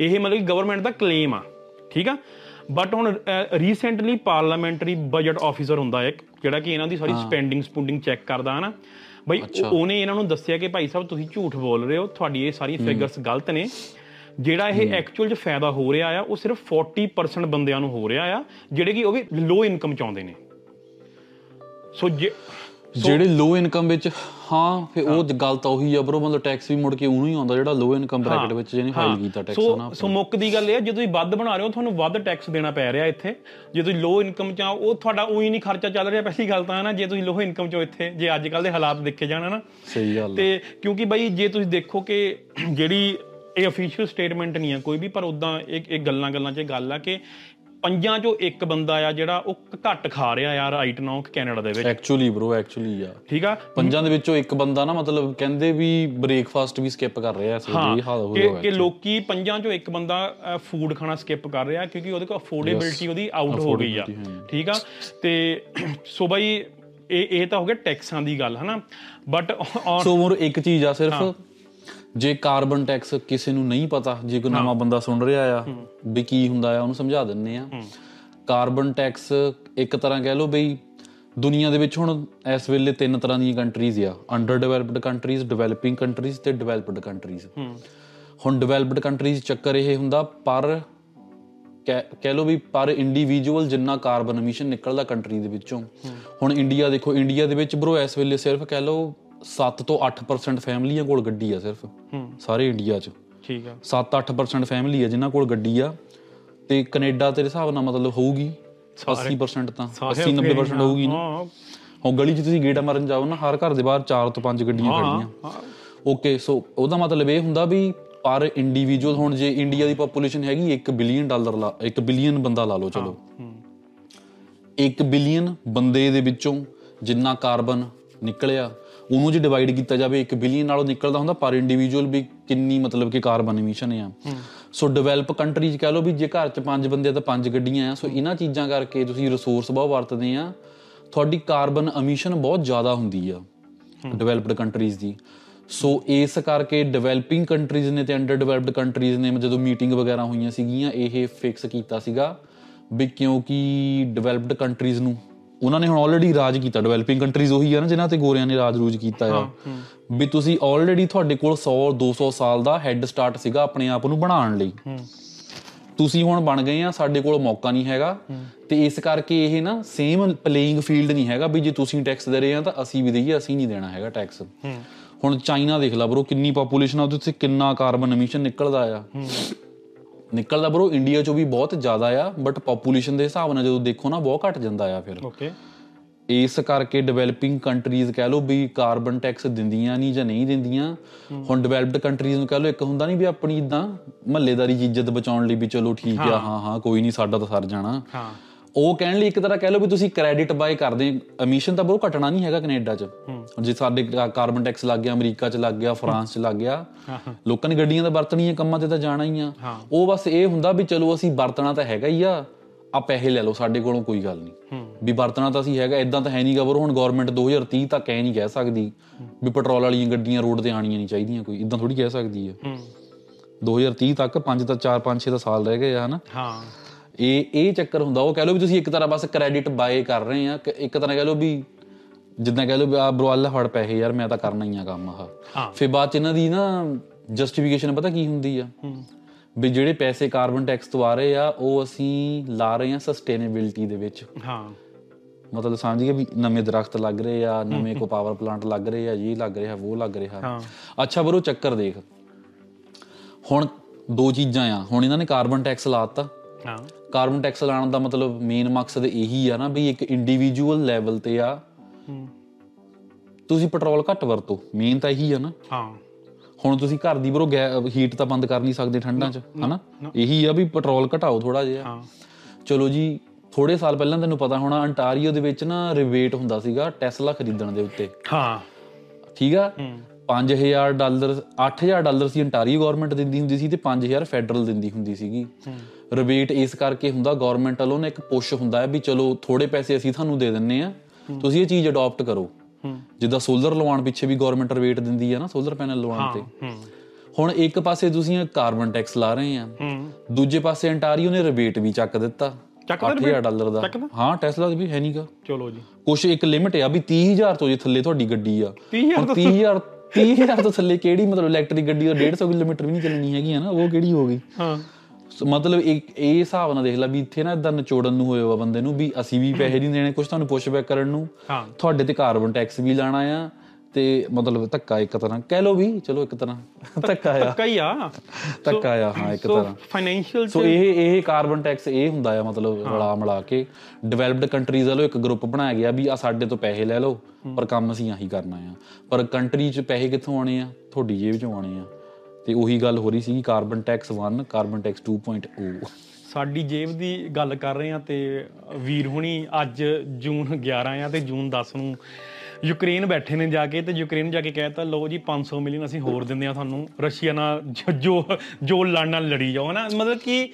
ਇਹ ਮਤਲਬ ਕਿ ਗਵਰਨਮੈਂਟ ਦਾ ਕਲੇਮ ਆ ਠੀਕ ਆ? ਬਟ ਹੁਣ ਰੀਸੈਂਟਲੀ ਪਾਰਲੀਮੈਂਟਰੀ ਬਜਟ ਆਫੀਸਰ ਹੁੰਦਾ ਇੱਕ ਜਿਹੜਾ ਕਿ ਇਹਨਾਂ ਦੀ ਸਾਰੀ ਸਪੈਂਡਿੰਗ ਸਪੂਡਿੰਗ ਚੈੱਕ ਕਰਦਾ ਹਨਾ। ਬਈ ਉਹ- ਉਹਨੇ ਇਹਨਾਂ ਨੂੰ ਦੱਸਿਆ ਕਿ ਭਾਈ ਸਾਹਿਬ ਤੁਸੀਂ ਝੂਠ ਬੋਲ ਰਹੇ ਹੋ ਤੁਹਾਡੀ ਇਹ ਸਾਰੀ ਫਿਗਰਸ ਗਲਤ ਨੇ। ਜਿਹੜਾ ਇਹ ਐਕਚੁਅਲ 'ਚ ਫਾਇਦਾ ਹੋ ਰਿਹਾ ਆ ਉਹ ਸਿਰਫ 40% ਬੰਦਿਆਂ ਨੂੰ ਹੋ ਰਿਹਾ ਆ ਜਿਹੜੇ ਕਿ ਉਹ ਵੀ ਲੋ ਇਨਕਮ ਚਾਹੁੰਦੇ ਨੇ। ਸੋ ਜੇ ਜਿਹੜੇ ਲੋ ਇਨਕਮ ਵਿੱਚ ਹਾਂ ਫਿਰ ਉਹ ਗੱਲ ਤਾਂ ਉਹੀ ਆ ਬਰੋ ਮਤਲਬ ਟੈਕਸ ਵੀ ਮੁੜ ਕੇ ਉਹਨੂੰ ਹੀ ਆਉਂਦਾ ਜਿਹੜਾ ਲੋ ਇਨਕਮ ਬ੍ਰੈਕਟ ਵਿੱਚ ਜਿਹਨੇ ਫਾਈਲ ਕੀਤਾ ਟੈਕਸ ਸੋ ਨਾ ਸੋ ਮੁੱਕ ਦੀ ਗੱਲ ਇਹ ਆ ਜੇ ਤੁਸੀਂ ਵੱਧ ਬਣਾ ਰਹੇ ਹੋ ਤੁਹਾਨੂੰ ਵੱਧ ਟੈਕਸ ਦੇਣਾ ਪੈ ਰਿਹਾ ਇੱਥੇ। ਜੇ ਤੁਸੀਂ ਲੋ ਇਨਕਮ ਚ ਆ ਉਹ ਤੁਹਾਡਾ ਉਹੀ ਨਹੀਂ ਖਰਚਾ ਚੱਲ ਰਿਹਾ ਪਹਿਲੀ ਗੱਲ ਤਾਂ ਹੈ ਨਾ ਜੇ ਤੁਸੀਂ ਲੋ ਇਨਕਮ ਚੋਂ ਇੱਥੇ ਜੇ ਅੱਜ ਕੱਲ ਦੇ ਹਾਲਾਤ ਦੇਖੇ ਜਾਣ ਨਾ ਸਹੀ ਗੱਲ। ਤੇ ਕਿਉਂਕਿ ਬਾਈ ਜੇ ਤੁਸੀਂ ਦੇਖੋ ਕਿ ਜਿਹੜੀ ਇਹ ਅਫੀਸ਼ੀਅਲ ਸਟੇਟਮੈਂਟ ਨਹੀਂ ਆ ਕੋਈ ਵੀ ਪਰ ਉਦਾਂ ਇੱਕ ਇੱਕ ਗੱਲਾਂ ਗੱਲਾਂ 'ਚ ਗੱਲ ਆ ਕਿ ਪੰਜਾਂ ਚੋਂ ਇੱਕ ਬੰਦਾ ਆ ਜਿਹੜਾ ਉਹ ਘੱਟ ਖਾ ਰਿਹਾ ਯਾਰ ਰਾਈਟ ਨਾਓ ਕੈਨੇਡਾ ਦੇ ਵਿੱਚ। ਐਕਚੁਅਲੀ ਬ్రో ਐਕਚੁਅਲੀ ਆ। ਠੀਕ ਆ? ਪੰਜਾਂ ਦੇ ਵਿੱਚੋਂ ਇੱਕ ਬੰਦਾ ਨਾ ਮਤਲਬ ਕਹਿੰਦੇ ਵੀ ਬ੍ਰੇਕਫਾਸਟ ਵੀ ਸਕਿਪ ਕਰ ਰਿਹਾ ਵੇਲੇ ਇਹ ਹਾਲ ਹੋ ਰਿਹਾ ਕਿ ਲੋਕੀ ਪੰਜਾਂ ਚੋਂ ਇੱਕ ਬੰਦਾ ਫੂਡ ਖਾਣਾ ਸਕਿਪ ਕਰ ਰਿਹਾ ਕਿਉਂਕਿ ਉਹਦੇ ਕੋਲ ਅਫੋਰਡੇਬਿਲਟੀ ਉਹਦੀ ਆਊਟ ਹੋ ਗਈ ਆ। ਠੀਕ ਆ? ਤੇ ਸੋ ਬਾਈ ਇਹ ਇਹ ਤਾਂ ਹੋ ਗਿਆ ਟੈਕਸਾਂ ਦੀ ਗੱਲ ਹਨਾ? ਬਟ ਸੋ ਮੋਰ ਇੱਕ ਚੀਜ਼ ਆ ਸਿਰਫ ਜੇ ਕਾਰਬਨ ਟੈਕਸ ਕਿਸੇ ਨੂੰ ਨਹੀਂ ਪਤਾ ਜੇ ਕੋਈ ਨਵਾਂ ਬੰਦਾ ਸੁਣ ਰਿਹਾ ਆ ਵੀ ਕੀ ਹੁੰਦਾ ਆ ਉਹਨੂੰ ਸਮਝਾ ਦਿੰਨੇ ਆ। ਕਾਰਬਨ ਟੈਕਸ ਇੱਕ ਤਰ੍ਹਾਂ ਕਹਿ ਲਓ ਬਈ ਦੁਨੀਆ ਦੇ ਵਿੱਚ ਹੁਣ ਇਸ ਵੇਲੇ ਤਿੰਨ ਤਰ੍ਹਾਂ ਦੀਆਂ ਕੰਟਰੀਜ਼ ਆ। Under developed countries developing countries ਤੇ ਡਿਵੈਲਪਡ ਕੰਟਰੀਜ਼ ਹੁਣ ਡਿਵੈਲਪਡ ਕੰਟਰੀਜ਼ ਚੱਕਰ ਇਹ ਹੁੰਦਾ ਪਰ ਕਹਿ ਲਓ ਵੀ ਪਰ ਇੰਡੀਵਿਜੂਅਲ ਜਿੰਨਾ ਕਾਰਬਨ ਐਮਿਸ਼ਨ ਨਿਕਲਦਾ ਕੰਟਰੀ ਦੇ ਵਿੱਚੋਂ। ਹੁਣ ਇੰਡੀਆ ਦੇਖੋ ਇੰਡੀਆ ਦੇ ਵਿੱਚ ਬਰੋ ਇਸ ਵੇਲੇ ਸਿਰਫ ਕਹਿ ਲਓ 7 ਤੋਂ 8% ਫੈਮਲੀਆਂ ਕੋਲ ਗੱਡੀ ਆ ਸਿਰਫ। ਸਾਰੇ ਇੰਡੀਆ 'ਚ। ਠੀਕ ਆ। 7-8% ਫੈਮਿਲੀ ਆ ਜਿਨ੍ਹਾਂ ਕੋਲ ਗੱਡੀ ਆ। ਤੇ ਕੈਨੇਡਾ ਤੇਰੇ ਹਿਸਾਬ ਨਾਲ ਮਤਲਬ ਹੋਊਗੀ। 80% ਤਾਂ। 80-90% ਹੋਊਗੀ ਨਾ। ਹਾਂ। ਗਲੀ 'ਚ ਤੁਸੀਂ ਗੇੜਾ ਮਾਰਨ ਜਾਓ ਨਾ ਹਰ ਘਰ ਦੇ ਬਾਹਰ 4 ਤੋਂ 5 ਗੱਡੀਆਂ ਖੜੀਆਂ ਓਕੇ ਸੋ ਉਹਦਾ ਮਤਲਬ ਇਹ ਹੁੰਦਾ ਵੀ ਪਰ ਇੰਡੀਵਿਜੂਅਲ ਹੁਣ ਜੇ ਇੰਡੀਆ ਦੀ ਪੋਪੂਲੇਸ਼ਨ ਹੈਗੀ 1 ਬਿਲੀਅਨ ਡਾਲਰ ਲਾ 1 ਬਿਲੀਅਨ ਬੰਦਾ ਲਾ ਲਓ ਚਲੋ। 1 ਬਿਲੀਅਨ ਬੰਦੇ ਦੇ ਵਿੱਚੋਂ ਜਿੰਨਾ ਕਾਰਬਨ ਨਿਕਲਿਆ ਉਹਨੂੰ ਜੇ ਡਿਵਾਈਡ ਕੀਤਾ ਜਾਵੇ 1 ਬਿਲੀਅਨ ਨਾਲੋਂ ਨਿਕਲਦਾ ਹੁੰਦਾ ਪਰ ਇੰਡੀਵਿਜੂਅਲ ਵੀ ਕਿੰਨੀ ਮਤਲਬ ਕਿ ਕਾਰਬਨ ਐਮਿਸ਼ਨ ਆ। ਸੋ ਡਿਵੈਲਪ ਕੰਟਰੀਜ਼ ਕਹ ਲਓ ਵੀ ਜੇ ਘਰ 'ਚ ਪੰਜ ਬੰਦੇ ਆ ਤਾਂ ਪੰਜ ਗੱਡੀਆਂ ਆ। ਸੋ ਇਹਨਾਂ ਚੀਜ਼ਾਂ ਕਰਕੇ ਤੁਸੀਂ ਰਿਸੋਰਸ ਬਹੁਤ ਵਰਤਦੇ ਆ। ਤੁਹਾਡੀ ਕਾਰਬਨ ਐਮਿਸ਼ਨ ਬਹੁਤ ਜ਼ਿਆਦਾ ਹੁੰਦੀ ਆ ਡਿਵੈਲਪਡ ਕੰਟਰੀਜ਼ ਦੀ। ਸੋ ਇਸ ਕਰਕੇ ਡਿਵੈਲਪਿੰਗ ਕੰਟਰੀਜ਼ ਨੇ ਤੇ ਅੰਡਰ ਡਿਵੈਲਪਡ ਕੰਟਰੀਜ਼ ਨੇ ਜਦੋਂ ਮੀਟਿੰਗ ਵਗੈਰਾ ਹੋਈਆਂ ਸੀਗੀਆਂ ਇਹ ਫਿਕਸ ਕੀਤਾ ਸੀਗਾ ਵੀ ਕਿਉਂਕਿ ਡਿਵੈਲਪਡ ਕੰਟਰੀਜ਼ ਨੂੰ ਉਹਨਾਂ ਨੇ ਹੁਣ ਆਲਰੇਡੀ ਰਾਜ ਕੀਤਾ ਡਿਵੈਲਪਿੰਗ ਕੰਟਰੀਜ਼ ਉਹੀ ਆ ਨਾ ਜਿਨ੍ਹਾਂ ਤੇ ਗੋਰਿਆਂ ਨੇ ਰਾਜ ਰੂਜ ਕੀਤਾ ਆ। ਵੀ ਤੁਸੀਂ ਆਲਰੇਡੀ ਤੁਹਾਡੇ ਕੋਲ 100 200 ਸਾਲ ਦਾ ਹੈੱਡ ਸਟਾਰਟ ਸੀਗਾ ਆਪਣੇ ਆਪ ਨੂੰ ਬਣਾਉਣ ਲਈ। ਤੁਸੀਂ ਹੁਣ ਬਣ ਗਏ ਆ ਸਾਡੇ ਕੋਲ ਮੌਕਾ ਨਹੀਂ ਹੈਗਾ। ਤੇ ਇਸ ਕਰਕੇ ਇਹ ਨਾ ਸੇਮ ਪਲੇਇੰਗ ਫੀਲਡ ਨਹੀਂ ਹੈਗਾ ਵੀ ਜੇ ਤੁਸੀਂ ਟੈਕਸ ਦੇ ਰਹੇ ਆ ਤਾਂ ਅਸੀਂ ਵੀ ਦਈਏ ਅਸੀਂ ਨਹੀਂ ਦੇਣਾ ਹੈਗਾ ਟੈਕਸ ਹੁਣ ਚਾਈਨਾ ਦੇਖ ਲਾ ਬਰੋ ਕਿੰਨੀ ਪੋਪੂਲੇਸ਼ਨ ਆ ਉਹਦੇ ਉੱਤੇ ਕਿੰਨਾ ਕਾਰਬਨ ਐਮਿਸ਼ਨ ਨਿਕਲਦਾ ਆ। ਨਿਕਲਦਾ ਬਰੋ ਇੰਡੀਆ ਚੋਂ ਵੀ ਬਹੁਤ ਜ਼ਿਆਦਾ ਆ ਬਟ ਪੋਪੂਲੇਸ਼ਨ ਦੇ ਹਿਸਾਬ ਨਾਲ ਜਦੋਂ ਦੇਖੋ ਨਾ ਬਹੁਤ ਘਟ ਜਾਂਦਾ ਆ ਫਿਰ। ਓਕੇ ਇਸ ਕਰਕੇ ਡਿਵੈਲਪਿੰਗ ਕੰਟਰੀਜ਼ ਕਹਿ ਲਓ ਵੀ ਕਾਰਬਨ ਟੈਕਸ ਦਿੰਦੀਆਂ ਨਹੀਂ ਜਾਂ ਨਹੀਂ ਦਿੰਦੀਆਂ। ਹੁਣ ਡਿਵੈਲਪਡ ਕੰਟਰੀਜ਼ ਨੂੰ ਕਹਿ ਲਓ ਇੱਕ ਹੁੰਦਾ ਨਹੀਂ ਵੀ ਆਪਣੀ ਇਦਾਂ ਮਹੱਲੇਦਾਰੀ ਇੱਜ਼ਤ ਬਚਾਉਣ ਲਈ ਵੀ ਚਲੋ ਠੀਕ ਆ ਹਾਂ। ਹਾਂ ਕੋਈ ਨਹੀਂ ਸਾਡਾ ਤਾਂ ਸਰ ਜਾਣਾ। ਹਾਂ। ਉਹ ਕਹਿਣ ਲਈ ਇੱਕ ਤਰ੍ਹਾਂ ਕਹਿ ਲਓ ਵੀ ਤੁਸੀਂ ਕ੍ਰੈਡਿਟ ਬਾਏ ਕਰਦੇ ਐਮਿਸ਼ਨ ਤਾਂ ਬਰੋ ਘਟਣਾ ਨਹੀਂ ਹੈਗਾ ਕੈਨੇਡਾ 'ਚ। ਹੁਣ ਜੇ ਸਾਡੇ ਕਾਰਬਨ ਟੈਕਸ ਲੱਗ ਗਿਆ ਅਮਰੀਕਾ 'ਚ ਲੱਗ ਗਿਆ ਫਰਾਂਸ 'ਚ ਲੱਗ ਗਿਆ ਲੋਕਾਂ ਨੇ ਗੱਡੀਆਂ ਤਾਂ ਵਰਤਣੀਆਂ ਕੰਮਾਂ ਤੇ ਤਾਂ ਜਾਣਾ ਹੀ ਆ। ਉਹ ਬਸ ਇਹ ਹੁੰਦਾ ਵੀ ਚਲੋ ਅਸੀਂ ਵਰਤਣਾ ਤਾਂ ਹੈਗਾ ਹੀ ਆ ਆ ਪੈਸੇ ਲੈ ਲਓ ਸਾਡੇ ਕੋਲੋਂ ਕੋਈ ਗੱਲ ਨਹੀਂ। ਵੀ ਵਰਤਣਾ ਤਾਂ ਅਸੀਂ ਹੈਗਾ ਇਦਾਂ ਤਾਂ ਹੈ ਨਹੀਂ ਗਵਰ ਹੁਣ ਗਵਰਨਮੈਂਟ 2030 ਤੱਕ ਐ ਨਹੀਂ ਕਹਿ ਸਕਦੀ ਵੀ ਪੈਟਰੋਲ ਵਾਲੀਆਂ ਗੱਡੀਆਂ ਰੋਡ ਤੇ ਆਣੀਆਂ ਨਹੀਂ ਚਾਹੀਦੀਆਂ ਕੋਈ। ਇਦਾਂ ਥੋੜੀ ਕਹਿ ਸਕਦੀ ਹੈ। ਹੂੰ 2030 ਤੱਕ 5 ਤਾਂ 4 5 6 ਦਾ ਸਾਲ ਰਹਿ ਗਏ ਆ ਹਨਾ? ਹਾਂ। ਇਹ ਇਹ ਚੱਕਰ ਹੁੰਦਾ ਉਹ ਕਹਿ ਲਓ ਵੀ ਤੁਸੀਂ ਇੱਕ ਤਰ੍ਹਾਂ ਬਸ ਕ੍ਰੈਡਿਟ ਬਾਏ ਕਰ ਰਹੇ ਆ ਕਿ ਇੱਕ ਤਰ੍ਹਾਂ ਕਹਿ ਲਓ ਵੀ ਜਿੱਦਾਂ ਕਹਿ ਲਓ ਵੀ ਆ ਬਰਵਾਲਾ ਫੜ ਪੈਸੇ ਯਾਰ ਮੈਂ ਤਾਂ ਕਰਨਾ ਹੀ ਆ ਕੰਮ ਆਹ। ਫਿਰ ਬਾਅਦ ਚ ਇਹਨਾਂ ਦੀ ਨਾ ਜਸਟੀਫਿਕੇਸ਼ਨ ਪਤਾ ਕੀ ਹੁੰਦੀ ਆ? ਵੀ ਜਿਹੜੇ ਪੈਸੇ ਕਾਰਬਨ ਟੈਕਸ ਤੋਂ ਆ ਰਹੇ ਆ ਉਹ ਅਸੀਂ ਲਾ ਰਹੇ ਆ ਸਸਟੇਨੇਬਿਲਟੀ ਦੇ ਵਿੱਚ। ਹਾਂ। ਮਤਲਬ ਸਮਝ ਗਏ ਵੀ ਨਵੇਂ ਦਰਖਤ ਲੱਗ ਰਹੇ ਆ ਨਵੇਂ ਕੋ ਪਾਵਰ ਪਲਾਂਟ ਲੱਗ ਰਹੇ ਆ ਇਹ ਲੱਗ ਰਿਹਾ ਉਹ ਲੱਗ ਰਿਹਾ। ਅੱਛਾ ਬਰੋ ਚੱਕਰ ਦੇਖ। ਹੁਣ ਦੋ ਚੀਜ਼ਾਂ ਆ। ਹੁਣ ਇਹਨਾਂ ਨੇ ਕਾਰਬਨ ਟੈਕਸ ਲਾਤਾ ਹਾਂ। ਕਾਰਬਨ ਟੈਕਸ ਲਾਉਣ ਦਾ ਮਤਲਬ ਮੇਨ ਮਕਸਦ ਇਹੀ ਆ ਨਾ ਵੀ ਇੱਕ ਇੰਡੀਵਿਜੂਅਲ ਲੈਵਲ ਤੇ ਆ। ਤੁਸੀਂ ਪੈਟਰੋਲ ਘੱਟ ਵਰਤੋ ਮੇਨ ਤਾਂ ਇਹੀ ਆ ਨਾ। ਹਾਂ। ਹੁਣ ਤੁਸੀਂ ਘਰ ਦੀ ਬਰੋ ਹੀਟ ਤਾਂ ਬੰਦ ਕਰ ਨਹੀਂ ਸਕਦੇ ਠੰਡਾਂ 'ਚ ਹਨਾ? ਇਹੀ ਆ ਵੀ ਪੈਟਰੋਲ ਘਟਾਓ ਥੋੜਾ ਜਿਹਾ। ਹਾਂ। ਚਲੋ ਜੀ ਥੋੜੇ ਸਾਲ ਪਹਿਲਾਂ ਤੈਨੂੰ ਪਤਾ ਹੋਣਾ ਅੰਟਾਰੀਓ ਦੇ ਵਿੱਚ ਨਾ ਰਿਬੇਟ ਹੁੰਦਾ ਸੀਗਾ ਟੈਸਲਾ ਖਰੀਦਣ ਦੇ ਉੱਤੇ। ਹਾਂ। ਠੀਕ ਆ? 5000 ਡਾਲਰ 8000 ਡਾਲਰ ਸੀ ਅੰਟਾਰੀਓ ਗਵਰਨਮੈਂਟ ਦਿੰਦੀ ਹੁੰਦੀ ਸੀ ਤੇ 5000 ਫੈਡਰਲ ਦਿੰਦੀ ਹੁੰਦੀ ਸੀਗੀ। ਰਿਬੇਟ ਇਸ ਕਰਕੇ ਹੁੰਦਾ ਗਵਰਨਮੈਂਟ ਵੱਲੋਂ ਨਾ ਇੱਕ ਪੁਸ਼ ਹੁੰਦਾ ਹੈ ਵੀ ਚਲੋ ਥੋੜੇ ਪੈਸੇ ਅਸੀਂ ਤੁਹਾਨੂੰ ਦੇ ਦਿੰਨੇ ਆ ਤੁਸੀਂ ਇਹ ਚੀਜ਼ ਅਡਾਪਟ ਕਰੋ। ਜਿੱਦਾਂ ਸੋਲਰ ਲਵਾਉਣ ਪਿੱਛੇ ਵੀ ਗਵਰਨਮੈਂਟ ਰਿਬੇਟ ਦਿੰਦੀ ਆ ਨਾ ਸੋਲਰ ਪੈਨਲ ਲਵਾਉਣ ਤੇ। ਹੂੰ। ਹੁਣ ਇੱਕ ਪਾਸੇ ਤੁਸੀਂ ਕਾਰਬਨ ਟੈਕਸ ਲਾ ਰਹੇ ਆ ਹੂੰ। ਦੂਜੇ ਪਾਸੇ ਅੰਟਾਰੀਓ ਨੇ ਰਿਬੇਟ ਵੀ ਚੱਕ ਦਿੱਤਾ। ਚੱਕਦਾ 8000 ਡਾਲਰ ਦਾ? ਹਾਂ ਟੈਸਲਾ ਵੀ ਹੈ ਨਹੀਂਗਾ ਚਲੋ ਜੀ। ਕੁਛ ਇੱਕ ਲਿਮਿਟ ਆ ਵੀ 30000 ਤੋਂ ਜੇ ਥੱਲੇ ਤੁਹਾਡੀ ਗੱਡੀ ਆ। 30000 ਹੁਣ 30000 30000 ਤੋਂ ਥੱਲੇ ਕਿਹੜੀ ਮਤਲਬ ਇਲੈਕਟ੍ਰਿਕ ਗੱਡੀ ਦਾ 150 ਕਿਲੋਮੀਟਰ ਵੀ ਨਹੀਂ ਚੱਲਣੀ ਹੈਗੀ ਆ ਨਾ ਉਹ ਕਿਹੜੀ ਹੋ ਗਈ? ਹਾਂ। ਮਤਲਬ ਇੱਕ ਇਹ ਹਿਸਾਬ ਨਾਲ ਦੇਖ ਲੈ ਵੀ ਇੱਥੇ ਨਾ ਇਦਾਂ ਨਿਚੋੜਨ ਨੂੰ ਹੋਇਆ ਵਾ ਬੰਦੇ ਨੂੰ ਵੀ ਅਸੀਂ ਵੀ ਪੈਸੇ ਨਹੀਂ ਦੇਣੇ ਕੁਝ ਤੁਹਾਨੂੰ ਪੁਸ਼ਬੈਕ ਕਰਨ ਨੂੰ। ਹਾਂ। ਤੁਹਾਡੇ ਤੇ ਕਾਰਬਨ ਟੈਕਸ ਵੀ ਲਾਣਾ ਆ ਤੇ ਮਤਲਬ ਧੱਕਾ ਇੱਕ ਤਰ੍ਹਾਂ। ਕਹਿ ਲਓ ਵੀ ਚਲੋ ਇੱਕ ਤਰ੍ਹਾਂ। ਧੱਕਾ ਆ। ਕਈ ਆ। ਧੱਕਾ ਆ ਹਾਂ ਇੱਕ ਸੋ ਤਰ੍ਹਾਂ। ਫਾਈਨੈਂਸ਼ੀਅਲ ਸੋ ਇਹ ਇਹ ਕਾਰਬਨ ਟੈਕਸ ਇਹ ਹੁੰਦਾ ਆ ਮਤਲਬ ਰਲਾ ਮਿਲਾ ਕੇ। ਡਿਵੈਲਪਡ ਕੰਟਰੀਜ਼ ਵੱਲੋਂ ਇੱਕ ਗਰੁੱਪ ਬਣਾਇਆ ਗਿਆ ਵੀ ਆ ਸਾਡੇ ਤੋਂ ਪੈਸੇ ਲੈ ਲਓ ਪਰ ਕੰਮ ਅਸੀਂ ਆਹੀ ਕਰਨਾ ਆ। ਪਰ ਕੰਟਰੀ 'ਚ ਪੈਸੇ ਕਿੱਥੋਂ ਆਉਣੇ ਆ? ਤੁਹਾਡੀ ਜੇਬ 'ਚੋਂ ਆਉਣੇ ਆ। ਤੇ ਉਹੀ ਗੱਲ ਹੋ ਰਹੀ ਸੀ ਕਾਰਬਨ ਟੈਕਸ 1 ਕਾਰਬਨ ਟੈਕਸ 2.0 ਸਾਡੀ ਜੇਬ ਦੀ ਗੱਲ ਕਰ ਰਹੇ ਆ ਤੇ ਵੀਰ ਹੁਣੀ ਅੱਜ ਜੂਨ 11 ਆ ਤੇ ਜੂਨ 10 ਨੂੰ ਯੂਕਰੇਨ ਬੈਠੇ ਨੇ ਜਾ ਕੇ ਤੇ ਯੂਕਰੇਨ ਜਾ ਕੇ ਕਹਿਤਾ, ਲਓ ਜੀ 500 ਮਿਲੀਅਨ ਅਸੀਂ ਹੋਰ ਦਿੰਦੇ ਆ ਤੁਹਾਨੂੰ। ਰਸ਼ੀਆ ਨਾਲ ਜੋ- ਜੋ ਜੋ ਲੜਨ ਨਾਲ ਲੜੀ ਜਾਓ, ਹਨਾ? ਮਤਲਬ ਕਿ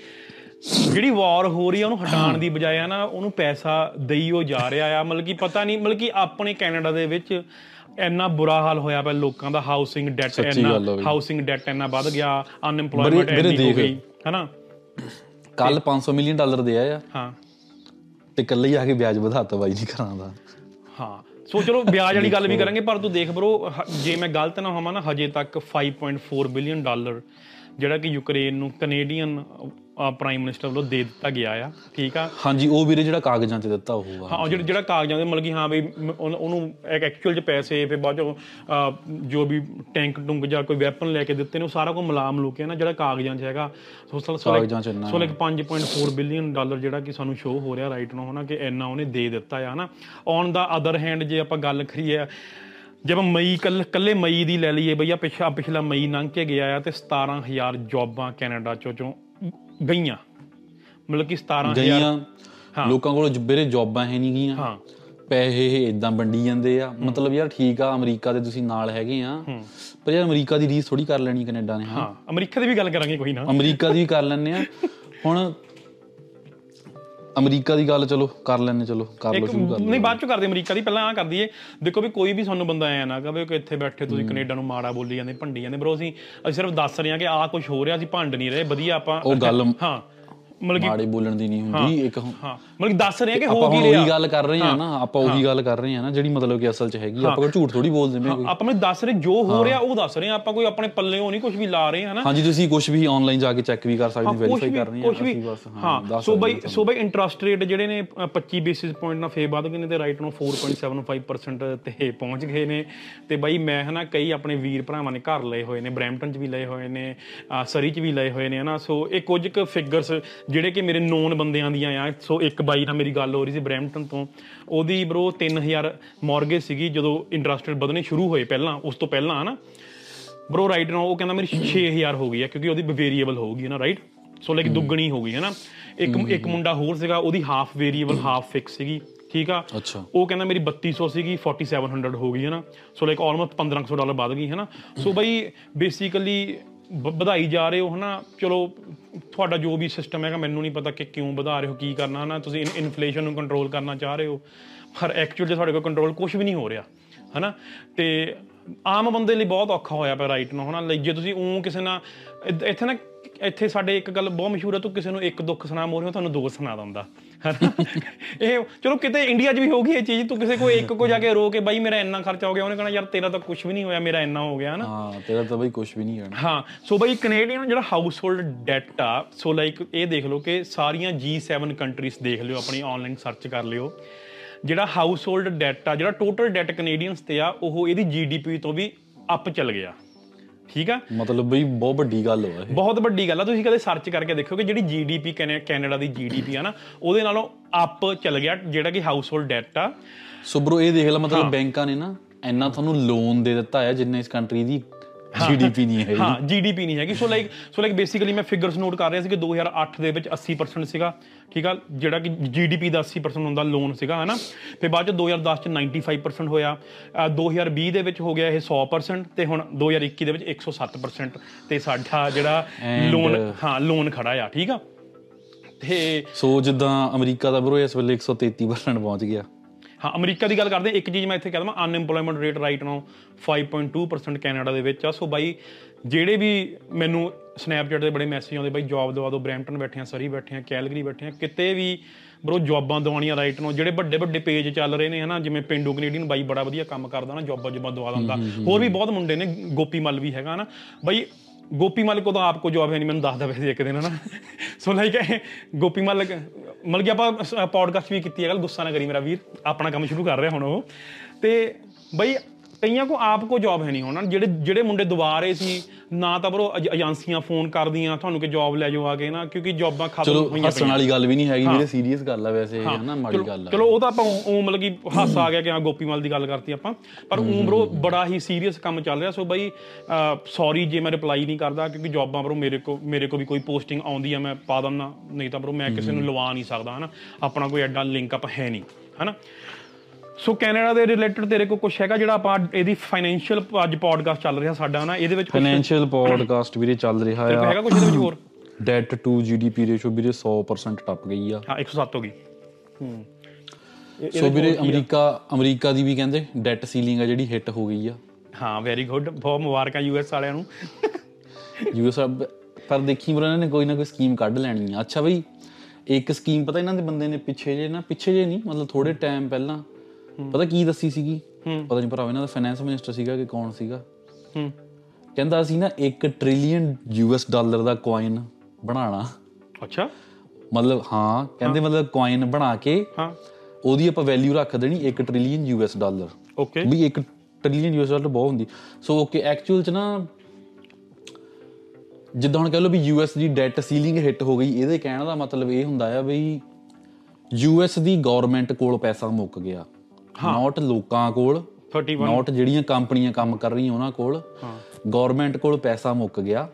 ਜਿਹੜੀ ਵਾਰ ਹੋ ਰਹੀ ਆ, ਉਹਨੂੰ ਹਟਾਉਣ ਦੀ ਬਜਾਏ ਆ ਨਾ, ਉਹਨੂੰ ਪੈਸਾ ਦੇਈਓ ਜਾ ਰਿਹਾ ਆ। ਮਤਲਬ ਕਿ ਪਤਾ ਨਹੀਂ, ਮਤਲਬ ਕਿ ਆਪਣੇ ਕੈਨੇਡਾ ਦੇ ਵਿੱਚ ਇੰਨਾ ਬੁਰਾ ਹਾਲ ਹੋਇਆ ਪਿਆ ਲੋਕਾਂ ਦਾ ਹਾਊਸਿੰਗ ਡੈਟ ਇੰਨਾ। ਹਾਊਸਿੰਗ ਡੈਟ ਇੰਨਾ ਵੱਧ ਗਿਆ ਅਨਐਮਪਲੋਇਮੈਂਟ ਇੰਨੀ ਹੋ। ਗਈ ਹਨਾ? ਕੱਲ 500 ਮਿਲੀਅਨ ਡਾਲਰ ਦੇ ਆਇਆ। ਹਾਂ। ਤੇ ਇਕੱਲੇ ਹੀ ਆ ਕੇ ਵਿਆਜ ਵਧਾਤਾ ਬਾਈ ਜੀ ਘਰਾਂ ਦਾ। ਹਾਂ। ਸੋ ਚਲੋ ਵਿਆਜ ਵਾਲੀ ਗੱਲ ਵੀ ਕਰਾਂਗੇ ਪਰ ਤੂੰ ਦੇਖ ਬਰੋ ਜੇ ਮੈਂ ਗਲਤ ਨਾ ਹੋਵਾਂ ਨਾ ਹਜੇ ਤੱਕ 5.4 ਬਿਲੀਅਨ ਡਾਲਰ ਜਿਹੜਾ ਕਿ ਯੂਕਰੇਨ ਨੂੰ ਕੈਨੇਡੀਅਨ ਪ੍ਰਾਈਮ ਮਿਨਿਸਟਰ ਵੱਲੋਂ ਦੇ ਦਿੱਤਾ ਗਿਆ ਆ ਠੀਕ ਆ? ਹਾਂਜੀ ਉਹ ਵੀਰੇ ਜਿਹੜਾ ਕਾਗਜ਼ਾਂ 'ਚ ਦਿੱਤਾ ਆ ਹਾਂ ਜਿਹੜਾ ਜਿਹੜਾ ਕਾਗਜ਼ਾਂ ਦੇ ਮਤਲਬ ਕਿ ਹਾਂ ਵੀ ਉਹਨ- ਇੱਕ ਐਕਚੁਅਲ ਚ ਪੈਸੇ ਫਿਰ ਬਾਅਦ ਚੋਂ ਜੋ ਵੀ ਟੈਂਕ ਟੁੰਕ ਜਾਂ ਕੋਈ ਵੈਪਨ ਲੈ ਕੇ ਦਿੱਤੇ ਨੇ ਉਹ ਸਾਰਾ ਕੁਝ ਮਿਲਾ ਮਿਲੂ ਕੇ ਨਾ ਜਿਹੜਾ ਕਾਗਜ਼ਾਂ 'ਚ ਹੈਗਾ। ਸੋ ਸੋ ਸੋ ਕਾਗਜ਼ਾਂ 'ਚ ਇੰਨਾ ਸੋ ਲਾਈਕ 5.4 ਬਿਲੀਅਨ ਡਾਲਰ ਜਿਹੜਾ ਕਿ ਸਾਨੂੰ ਸ਼ੋ ਹੋ ਰਿਹਾ ਰਾਈਟ ਨੂੰ ਹਨਾ ਕਿ ਇੰਨਾ ਉਹਨੇ ਦੇ ਦਿੱਤਾ ਆ ਹਨਾ। ਔਨ ਦਾ ਅਦਰ ਹੈਂਡ ਜੇ ਆਪਾਂ ਗੱਲ ਕਰੀਏ ਜੇ ਆਪਾਂ ਮਈ ਕੱਲ ਕੱਲੇ ਮਈ ਦੀ ਲੈ ਲਈਏ ਬਈਆ ਪਿਛਾ ਪਿਛਲਾ ਮਈ ਲੰਘ ਕੇ ਗਿਆ ਆ ਤੇ 17000 ਜੌਬਾਂ ਕੈਨੇਡਾ ਚੋਂ ਚੋਂ ਗਈਆਂ। ਮਤਲਬ ਕਿ 17000 ਗਈਆਂ। ਲੋਕਾਂ ਕੋਲ ਵੀਰੇ ਜੌਬਾਂ ਹੈ ਨਹੀਂ ਗਈਆਂ ਹਾਂ। ਪੈਸੇ ਇਹ ਇਦਾਂ ਵੰਡੀ ਜਾਂਦੇ ਆ। ਮਤਲਬ ਯਾਰ ਠੀਕ ਆ ਅਮਰੀਕਾ ਦੇ ਤੁਸੀਂ ਨਾਲ ਹੈਗੇ ਆ। ਪਰ ਯਾਰ ਅਮਰੀਕਾ ਦੀ ਰੀਸ ਥੋੜੀ ਕਰ ਲੈਣੀ ਕੈਨੇਡਾ ਨੇ ਹਾਂ ਅਮਰੀਕਾ ਦੀ ਵੀ ਗੱਲ ਕਰਾਂਗੇ ਕੋਈ ਨਾ। ਅਮਰੀਕਾ ਦੀ ਵੀ ਕਰ ਲੈਣੇ ਆ। ਹੁਣ ਅਮਰੀਕਾ ਦੀ ਗੱਲ ਚਲੋ ਕਰ ਲੈਣੇ ਚਲੋ ਕਰ ਲਓ ਸ਼ੁਰੂ ਕਰ ਲਓ। ਨਹੀਂ ਬਾਅਦ ਚੋਂ ਕਰਦੇ ਅਮਰੀਕਾ ਦੀ ਪਹਿਲਾਂ ਆ ਕਰਦੀ ਏ। ਦੇਖੋ ਵੀ ਕੋਈ ਵੀ ਸਾਨੂੰ ਬੰਦਾ ਐ ਨਾ ਕਹੇ ਕਿ ਇੱਥੇ ਬੈਠੇ ਤੁਸੀਂ ਕੈਨੇਡਾ ਨੂੰ ਮਾੜਾ ਬੋਲੀ ਜਾਂਦੇ ਭੰਡੀ ਜਾਂਦੇ। ਬਰੋ ਅਸੀਂ ਅਸੀਂ ਸਿਰਫ ਦੱਸ ਰਹੇ ਹਾਂ ਕਿ ਆਹ ਕੁਝ ਹੋ ਰਿਹਾ ਅਸੀਂ ਭੰਡ ਨਹੀਂ ਰਹੇ ਵਧੀਆ ਆਪਾਂ ਉਹ ਗੱਲ ਹਾਂ। ਮਤਲਬ ਮਾੜੇ ਬੋਲਣ ਦੀ ਨਹੀਂ ਹੁੰਦੀ ਇੱਕ ਹਾਂ ਮਤਲਬ ਦੱਸ ਰਹੇ ਹਾਂ ਕਿ ਹੋ ਆਪਾਂ ਕੀ ਰਿਹਾ। ਉਹੀ ਗੱਲ ਕਰ ਰਹੇ ਆ ਨਾ ਆਪਾਂ ਉਹੀ ਗੱਲ ਕਰ ਰਹੇ ਆ ਨਾ ਜਿਹੜੀ ਮਤਲਬ ਕਿ ਅਸਲ 'ਚ ਹੈਗੀ। ਆਪਾਂ ਕੋਈ ਝੂਠ ਥੋੜੀ ਬੋਲਦੇ ਮੈਂ ਕੋਈ। ਆਪਾਂ ਨੂੰ ਦੱਸ ਰਹੇ ਜੋ ਹੋ ਰਿਹਾ ਉਹ ਦੱਸ ਰਹੇ ਹਾਂ ਆਪਾਂ ਕੋਈ ਆਪਣੇ ਪੱਲੇੋਂ ਨਹੀਂ ਕੁਝ ਵੀ ਲਾ ਰਹੇ ਹਾਂ ਨਾ ਹਾਂਜੀ ਤੁਸੀਂ ਕੁਝ ਵੀ ਆਨਲਾਈਨ ਜਾ ਕੇ ਚੈੱਕ ਵੀ ਕਰ ਸਕਦੇ ਵੈਰੀਫਾਈ ਕਰ ਰਹੇ ਆ ਕੁਝ ਵੀ। ਅਸੀਂ ਬਸ ਹਾਂ ਸੋ ਬਾਈ ਸੋ ਬਾਈ ਇੰਟਰਸਟ ਰੇਟ ਜਿਹੜੇ ਨੇ ਅ, 25 ਬੇਸਿਸ ਪੁਆਇੰਟ ਨਾਲ ਫੇਰ ਵੱਧ ਗਏ ਨੇ ਤੇ ਰਾਈਟ ਨੂੰ 4.75% ਤੇ ਪਹੁੰਚ ਗਏ ਨੇ। ਤੇ ਬਾਈ ਮੈਂ ਹਨਾ ਕਈ ਆਪਣੇ ਵੀਰ ਭਰਾਵਾਂ ਨੇ ਘਰ ਲਏ ਹੋਏ ਨੇ ਬ੍ਰੈਂਪਟਨ 'ਚ ਵੀ ਲਏ ਹੋਏ ਨੇ ਸਰੀ 'ਚ ਵੀ ਲਏ ਹੋਏ ਨੇ ਹਨਾ? ਸੋ ਇਹ ਕੁਝ ਕੁ ਫਿਗਰਸ ਜਿਹੜੇ ਕਿ ਮੇਰੇ ਨੋਨ ਬੰਦਿਆਂ ਦੀਆਂ ਆ। ਸੋ ਇੱਕ ਬਾਈ ਨਾਲ ਮੇਰੀ ਗੱਲ ਹੋ ਰਹੀ ਸੀ ਬ੍ਰੈਂਪਟਨ ਤੋਂ। ਉਹਦੀ ਬ్రో 3000 ਮਾਰਗੇਜ ਸੀਗੀ ਜਦੋਂ ਇੰਟਰਸਟ ਰੇਟ ਵਧਣੇ ਸ਼ੁਰੂ ਹੋਏ ਪਹਿਲਾਂ ਉਸ ਤੋਂ ਪਹਿਲਾਂ ਹਨਾ। ਬ్రో ਰਾਈਟ ਨਾ ਉਹ ਕਹਿੰਦਾ ਮੇਰੀ 6000 ਹੋ ਗਈ ਹੈ ਕਿਉਂਕਿ ਉਹਦੀ ਵੇਰੀਏਬਲ ਹੋਊਗੀ ਨਾ ਰਾਈਟ ਸੋ ਲਾਈਕ ਦੁੱਗਣੀ ਹੋ ਗਈ ਹੈ ਨਾ ਇੱਕ ਇੱਕ ਮੁੰਡਾ ਹੋਰ ਸੀਗਾ ਉਹਦੀ ਹਾਫ ਵੇਰੀਏਬਲ ਹਾਫ ਫਿਕਸ ਸੀਗੀ ਠੀਕ ਆ? ਉਹ ਕਹਿੰਦਾ ਮੇਰੀ 3200 ਸੀਗੀ 4700 ਹੋ ਗਈ ਹੈ ਨਾ ਸੋ ਲਾਈਕ ਆਲਮੋਸਟ 1500 ਡਾਲਰ ਵੱਧ ਗਈ ਹੈ ਨਾ ਸੋ ਬਈ ਬੇਸਿਕਲੀ ਵਧਾਈ ਜਾ ਰਹੇ ਹੋ, ਹਨਾ? ਚਲੋ, ਤੁਹਾਡਾ ਜੋ ਵੀ ਸਿਸਟਮ ਹੈਗਾ, ਮੈਨੂੰ ਨਹੀਂ ਪਤਾ ਕਿ ਕਿਉਂ ਵਧਾ ਰਹੇ ਹੋ, ਕੀ ਕਰਨਾ, ਹਨਾ? ਤੁਸੀਂ ਇਨਫਲੇਸ਼ਨ ਨੂੰ ਕੰਟਰੋਲ ਕਰਨਾ ਚਾਹ ਰਹੇ ਹੋ, ਪਰ ਐਕਚੁਅਲੀ ਤੁਹਾਡੇ ਕੋਲ ਕੰਟਰੋਲ ਕੁਝ ਵੀ ਨਹੀਂ ਹੋ ਰਿਹਾ, ਹਨਾ? ਤੇ ਆਮ ਬੰਦੇ ਲਈ ਬਹੁਤ ਔਖਾ ਹੋਇਆ ਪਿਆ ਰਾਈਟ ਨੂੰ, ਹਨਾ? ਲਾਈਕ ਜੇ ਤੁਸੀਂ ਉਹ ਕਿਸੇ ਨਾਲ ਇੱਧ- ਇੱਥੇ ਨਾ, ਇੱਥੇ ਸਾਡੇ ਇੱਕ ਗੱਲ ਬਹੁਤ ਮਸ਼ਹੂਰ ਹੈ, ਤੂੰ ਕਿਸੇ ਨੂੰ ਇੱਕ ਦੁੱਖ ਸੁਣਾ ਮੋਰੇ ਤੁਹਾਨੂੰ ਦੋ ਸੁਣਾ ਦਿੰਦਾ। ਹਨਾ? ਇਹ ਚਲੋ ਕਿਤੇ ਇੰਡੀਆ 'ਚ ਵੀ ਹੋਊਗੀ ਇਹ ਚੀਜ਼ ਤੂੰ ਕਿਸੇ ਕੋ ਇੱਕ ਕੋ ਜਾ ਕੇ ਰੋ ਕੇ ਬਾਈ ਮੇਰਾ ਇੰਨਾ ਖਰਚਾ ਹੋ ਗਿਆ ਉਹਨੇ ਕਹਣਾ ਯਾਰ ਤੇਰਾ ਤਾਂ ਕੁਝ ਵੀ ਨਹੀਂ ਹੋਇਆ ਮੇਰਾ ਇੰਨਾ ਹੋ ਗਿਆ ਹਨਾ? ਹਾਂ ਤੇਰਾ ਤਾਂ ਬਈ ਕੁਝ ਵੀ ਨਹੀਂ ਕਹਿਣਾ ਹਾਂ ਸੋ ਬਈ ਕੈਨੇਡੀਅਨ ਜਿਹੜਾ ਹਾਊਸ ਹੋਲਡ ਡੈਟ ਆ ਸੋ ਲਾਈਕ ਇਹ ਦੇਖ ਲਓ ਕਿ ਸਾਰੀਆਂ G7 ਕੰਟਰੀਜ਼ ਦੇਖ ਲਿਓ ਆਪਣੀ ਆਨਲਾਈਨ ਸਰਚ ਕਰ ਲਿਓ। ਜਿਹੜਾ ਹਾਊਸ ਹੋਲਡ ਡੈਟ ਆ ਜਿਹੜਾ ਟੋਟਲ ਡੈਟ ਕੈਨੇਡੀਅਨਸ ਤੇ ਆ ਉਹ ਇਹਦੀ GDP ਤੋਂ ਵੀ ਅਪ ਚੱਲ ਗਿਆ। ਠੀਕ ਆ? ਮਤਲਬ ਬਈ ਬਹੁਤ ਵੱਡੀ ਗੱਲ ਹੋਆ ਇਹ। ਬਹੁਤ ਵੱਡੀ ਗੱਲ ਆ। ਤੁਸੀਂ ਕਦੇ ਸਰਚ ਕਰਕੇ ਦੇਖੋ ਕਿ ਜਿਹੜੀ ਕੈਨੇ- ਕੈਨੇਡਾ ਦੀ GDP ਆ ਨਾ ਉਹਦੇ ਨਾਲੋਂ ਅਪ ਚੱਲ ਗਿਆ ਜਿਹੜਾ ਕਿ ਹਾਊਸ ਹੋਲਡ ਡੈਟ ਆ। ਸੋ bro ਇਹ ਦੇਖ ਲੈ ਮਤਲਬ ਬੈਂਕਾਂ ਨੇ ਨਾ ਇੰਨਾ ਤੁਹਾਨੂੰ ਲੋਨ ਦੇ ਦਿੱਤਾ ਹੈ ਜਿੰਨੇ ਇਸ ਕੰਟਰੀ ਦੀ ਜੀਡੀਪੀ ਨਹੀਂ ਹੈ ਹਾਂ ਜੀਡੀਪੀ ਨਹੀਂ ਹੈਗੀ। So like so like basically ਮੈਂ ਫਿਗਰਸ ਨੋਟ ਕਰ ਰਿਹਾ ਸੀ ਕਿ 2008 ਦੇ ਵਿੱਚ 80% ਸੀਗਾ ਠੀਕ ਆ? ਜਿਹੜਾ ਕਿ ਜੀਡੀਪੀ ਦਾ 80% ਹੁੰਦਾ ਲੋਨ ਸੀਗਾ ਹਨਾ? ਫਿਰ ਬਾਅਦ ਚ 2010 ਚ 95% ਹੋਇਆ। ਅਹ 2020 ਦੇ ਵਿੱਚ ਹੋ ਗਿਆ ਇਹ 100% ਤੇ ਹੁਣ 2021 ਦੇ ਵਿੱਚ 107% ਤੇ ਸਾਡਾ ਜਿਹੜਾ ਲੋਨ ਹਾਂ ਲੋਨ ਖੜਾ ਆ ਠੀਕ ਆ? ਤੇ ਸੋ ਜਿੱਦਾਂ ਅਮਰੀਕਾ ਦਾ bro ਇਸ ਵੇਲੇ 133% ਪਹੁੰਚ ਗਿਆ। ਹਾਂ ਅਮਰੀਕਾ ਦੀ ਗੱਲ ਕਰਦੇ ਇੱਕ ਚੀਜ਼ ਮੈਂ ਇੱਥੇ ਕਹਿ ਦਵਾਂ unemployment rate right now 5.2% Canada ਦੇ ਵਿੱਚ ਆ। ਸੋ ਬਾਈ ਜਿਹੜੇ ਵੀ ਮੈਨੂੰ ਸਨੈਪਚੈਟ ਦੇ ਬੜੇ ਮੈਸੇਜ ਆਉਂਦੇ ਬਾਈ ਜੌਬ ਦਵਾ ਦਿਓ ਬ੍ਰੈਂਪਟਨ ਬੈਠੇ ਆ ਸਰੀ ਬੈਠੇ ਆ ਕੈਲਗਰੀ ਬੈਠੇ ਆ ਕਿਤੇ ਵੀ ਬਰੋ ਜੌਬਾਂ ਦਵਾਉਣੀਆਂ ਰਾਈਟ ਨੂੰ ਜਿਹੜੇ ਵੱਡੇ ਵੱਡੇ ਪੇਜ ਚੱਲ ਰਹੇ ਨੇ ਹਨਾ ਜਿਵੇਂ ਪਿੰਡੂ ਕੈਨੇਡੀਅਨ ਬਾਈ ਬੜਾ ਵਧੀਆ ਕੰਮ ਕਰਦਾ ਨਾ ਜੌਬਾਂ ਜੁਬਾਂ ਦਵਾ ਦਿੰਦਾ। ਹੋਰ ਵੀ ਬਹੁਤ ਮੁੰਡੇ ਨੇ ਗੋਪੀ ਮੱਲ ਵੀ ਹੈਗਾ ਨਾ ਬਾਈ ਗੋਪੀ ਮੱਲ ਕੋ ਤਾਂ ਆਪ ਕੋ ਜੌਬ ਹੈ ਨਹੀਂ, ਮੈਨੂੰ ਦੱਸਦਾ ਵੈਸੇ ਇੱਕ ਦਿਨ, ਹਨਾ? ਸੋ ਲਾਈਕ ਗੋਪੀ ਮੱਲ ਮਤਲਬ ਕਿ ਆਪਾਂ ਪੋਡਕਾਸਟ ਵੀ ਕੀਤੀ ਹੈ, ਗੱਲ ਗੁੱਸਾ ਨਾ ਕਰੀ ਮੇਰਾ ਵੀਰ, ਆਪਣਾ ਕੰਮ ਸ਼ੁਰੂ ਕਰ ਰਿਹਾ ਹੁਣ ਉਹ। ਤੇ ਬਈ ਕਈਆਂ ਕੋ ਆਪ ਕੋ ਜੌਬ ਹੈ ਨਹੀਂ ਹੋਣਾ। ਜਿਹੜੇ ਜਿਹੜੇ ਮੁੰਡੇ ਦੁਬਾਰੇ ਸੀ ਨਾ ਤਾਂ ਬਰੋ ਏਜੰਸੀਆਂ ਫੋਨ ਕਰਦੀਆਂ ਤੁਹਾਨੂੰ ਕਿ ਜੌਬ ਲੈ ਜਾਓ ਆ ਕੇ ਨਾ ਕਿਉਂਕਿ ਜੌਬਾਂ ਖਤਮ ਚਲੋ ਹੋਈਆਂ ਹੱਸਣ ਵਾਲੀ ਗੱਲ ਵੀ ਨਹੀਂ ਹੈਗੀ ਵੀਰੇ ਸੀਰੀਅਸ ਗੱਲ ਆ ਵੈਸੇ ਇਹ ਹਨਾ ਮਾੜੀ ਗੱਲ ਆ। ਚਲੋ ਉਹ ਤਾਂ ਆਪਾਂ ਉਹ ਮਤਲਬ ਕਿ ਹਾਸਾ ਆ ਗਿਆ ਕਿ ਹਾਂ ਗੋਪੀ ਮੱਲ ਦੀ ਗੱਲ ਕਰਤੀ ਆਪਾਂ। ਪਰ ਉਹ ਬਰੋ ਬੜਾ ਹੀ ਸੀਰੀਅਸ ਕੰਮ ਚੱਲ ਰਿਹਾ। ਸੋ ਬਈ ਸੌਰੀ ਜੇ ਮੈਂ ਰਿਪਲਾਈ ਨਹੀਂ ਕਰਦਾ ਕਿਉਂਕਿ ਜੌਬਾਂ ਬਰੋ ਮੇਰੇ ਕੋ ਮੇਰੇ ਕੋ ਵੀ ਕੋਈ ਪੋਸਟਿੰਗ ਆਉਂਦੀ ਆ ਮੈਂ ਪਾ ਦਿੰਦਾ। ਨਹੀਂ ਤਾਂ ਬਰੋ ਮੈਂ ਕਿਸੇ ਨੂੰ ਲਵਾ ਨਹੀਂ ਸਕਦਾ ਹਨਾ। ਆਪਣਾ ਕੋਈ ਐਡਾ ਲਿੰਕ ਅਪ ਹੈ ਨਹੀਂ ਹਨਾ। ਸੋ ਕੈਨੇਡਾ ਦੇ ਰਿਲੇਟਡ ਤੇਰੇ ਕੋ ਕੁਝ ਹੈਗਾ ਜਿਹੜਾ ਆਪਾਂ ਇਹਦੀ ਫਾਈਨੈਂਸ਼ੀਅਲ ਅੱਜ ਪੋਡਕਾਸਟ ਚੱਲ ਰਿਹਾ ਸਾਡਾ ਨਾ ਇਹਦੇ ਵਿੱਚ ਫਾਈਨੈਂਸ਼ੀਅਲ ਪੋਡਕਾਸਟ ਵੀਰੇ ਚੱਲ ਰਿਹਾ ਤੇਰੇ ਕੋਲ ਆ। ਹੈਗਾ ਕੁਝ ਇਹਦੇ ਵਿੱਚ ਹੋਰ? ਡੈਟ ਟੂ ਜੀਡੀਪੀ ਰੇਸ਼ੋ ਵੀਰੇ 100% ਟੱਪ ਗਈ ਆ। ਹਾਂ 107 ਹੋ ਗਈ। ਹੂੰ। ਸੋ ਵੀਰੇ ਅਮਰੀਕਾ ਅਮਰੀਕਾ ਦੀ ਵੀ ਕਹਿੰਦੇ ਡੈਟ ਸੀਲਿੰਗ ਆ ਜਿਹੜੀ ਹਿੱਟ ਹੋ ਗਈ ਆ। ਹਾਂ ਵੈਰੀ ਗੁੱਡ ਬਹੁਤ ਮੁਬਾਰਕਾਂ ਯੂਐਸ ਵਾਲਿਆਂ ਨੂੰ। ਯੂਐਸ ਪਰ ਦੇਖੀ ਬਰ ਇਹਨਾਂ ਨੇ ਕੋਈ ਨਾ ਕੋਈ ਸਕੀਮ ਕੱਢ ਲੈਣੀ ਆ। ਅੱਛਾ ਬਈ ਇੱਕ ਸਕੀਮ ਪਤਾ ਇਹਨਾਂ ਦੇ ਬੰਦੇ ਨੇ ਪਿੱਛੇ ਜੇ ਨਾ ਪਿੱਛੇ ਜੇ ਨਹੀਂ ਮਤਲਬ ਥੋੜੇ ਟਾਈਮ ਪਹਿਲਾਂ ਪਤਾ ਕੀ ਦੱਸੀ ਸੀਗੀ? ਪਤਾ ਨਹੀਂ ਭਰਾਵਾ ਇਹਨਾਂ ਦਾ ਫਾਈਨੈਂਸ ਮਿਨਿਸਟਰ ਸੀਗਾ ਕਿ ਕੌਣ ਸੀਗਾ? ਹੂੰ। ਕਹਿੰਦਾ ਅਸੀਂ ਨਾ 1 ਟ੍ਰਿਲੀਅਨ ਯੂਐਸ ਡਾਲਰ ਦਾ ਕੋਇਨ ਬਣਾਉਣਾ। ਅੱਛਾ। ਮਤਲਬ ਹਾਂ ਕਹਿੰਦੇ ਮਤਲਬ ਕੋਇਨ ਬਣਾ ਕੇ ਹਾਂ। ਉਹਦੀ ਆਪਾਂ ਵੈਲਿਊ ਰੱਖ ਦੇਣੀ 1 ਟ੍ਰਿਲੀਅਨ ਯੂਐਸ ਡਾਲਰ ਓਕੇ ਵੀ 1 ਟ੍ਰਿਲੀਅਨ ਯੂਐਸ ਡਾਲਰ ਬਹੁਤ ਹੁੰਦੀ। ਸੋ ਓਕੇ ਐਕਚੁਅਲ ਚ ਨਾ ਜਿੱਦਾਂ ਹੁਣ ਕਹ ਲਓ ਵੀ ਯੂਐਸ ਦੀ ਡੈਟ ਸੀਲਿੰਗ ਹਿੱਟ ਹੋ ਗਈ ਇਹਦੇ ਕਹਿਣ ਦਾ ਮਤਲਬ ਇਹ ਹੁੰਦਾ ਆ ਵੀ ਯੂਐਸ ਦੀ ਗਵਰਨਮੈਂਟ ਕੋਲ ਪੈਸਾ ਮੁੱਕ ਗਿਆ। ਨਾਟ ਲੋਕਾਂ ਕੋਲ 31 ਨਾਟ ਜਿਹੜੀਆਂ ਕੰਪਨੀਆਂ ਕੰਮ ਕਰ ਰਹੀਆਂ ਉਹਨਾਂ ਕੋਲ ਗਵਰਨਮੈਂਟ ਕੋਲ ਪੈਸਾ ਮੁੱਕ ਗਿਆ।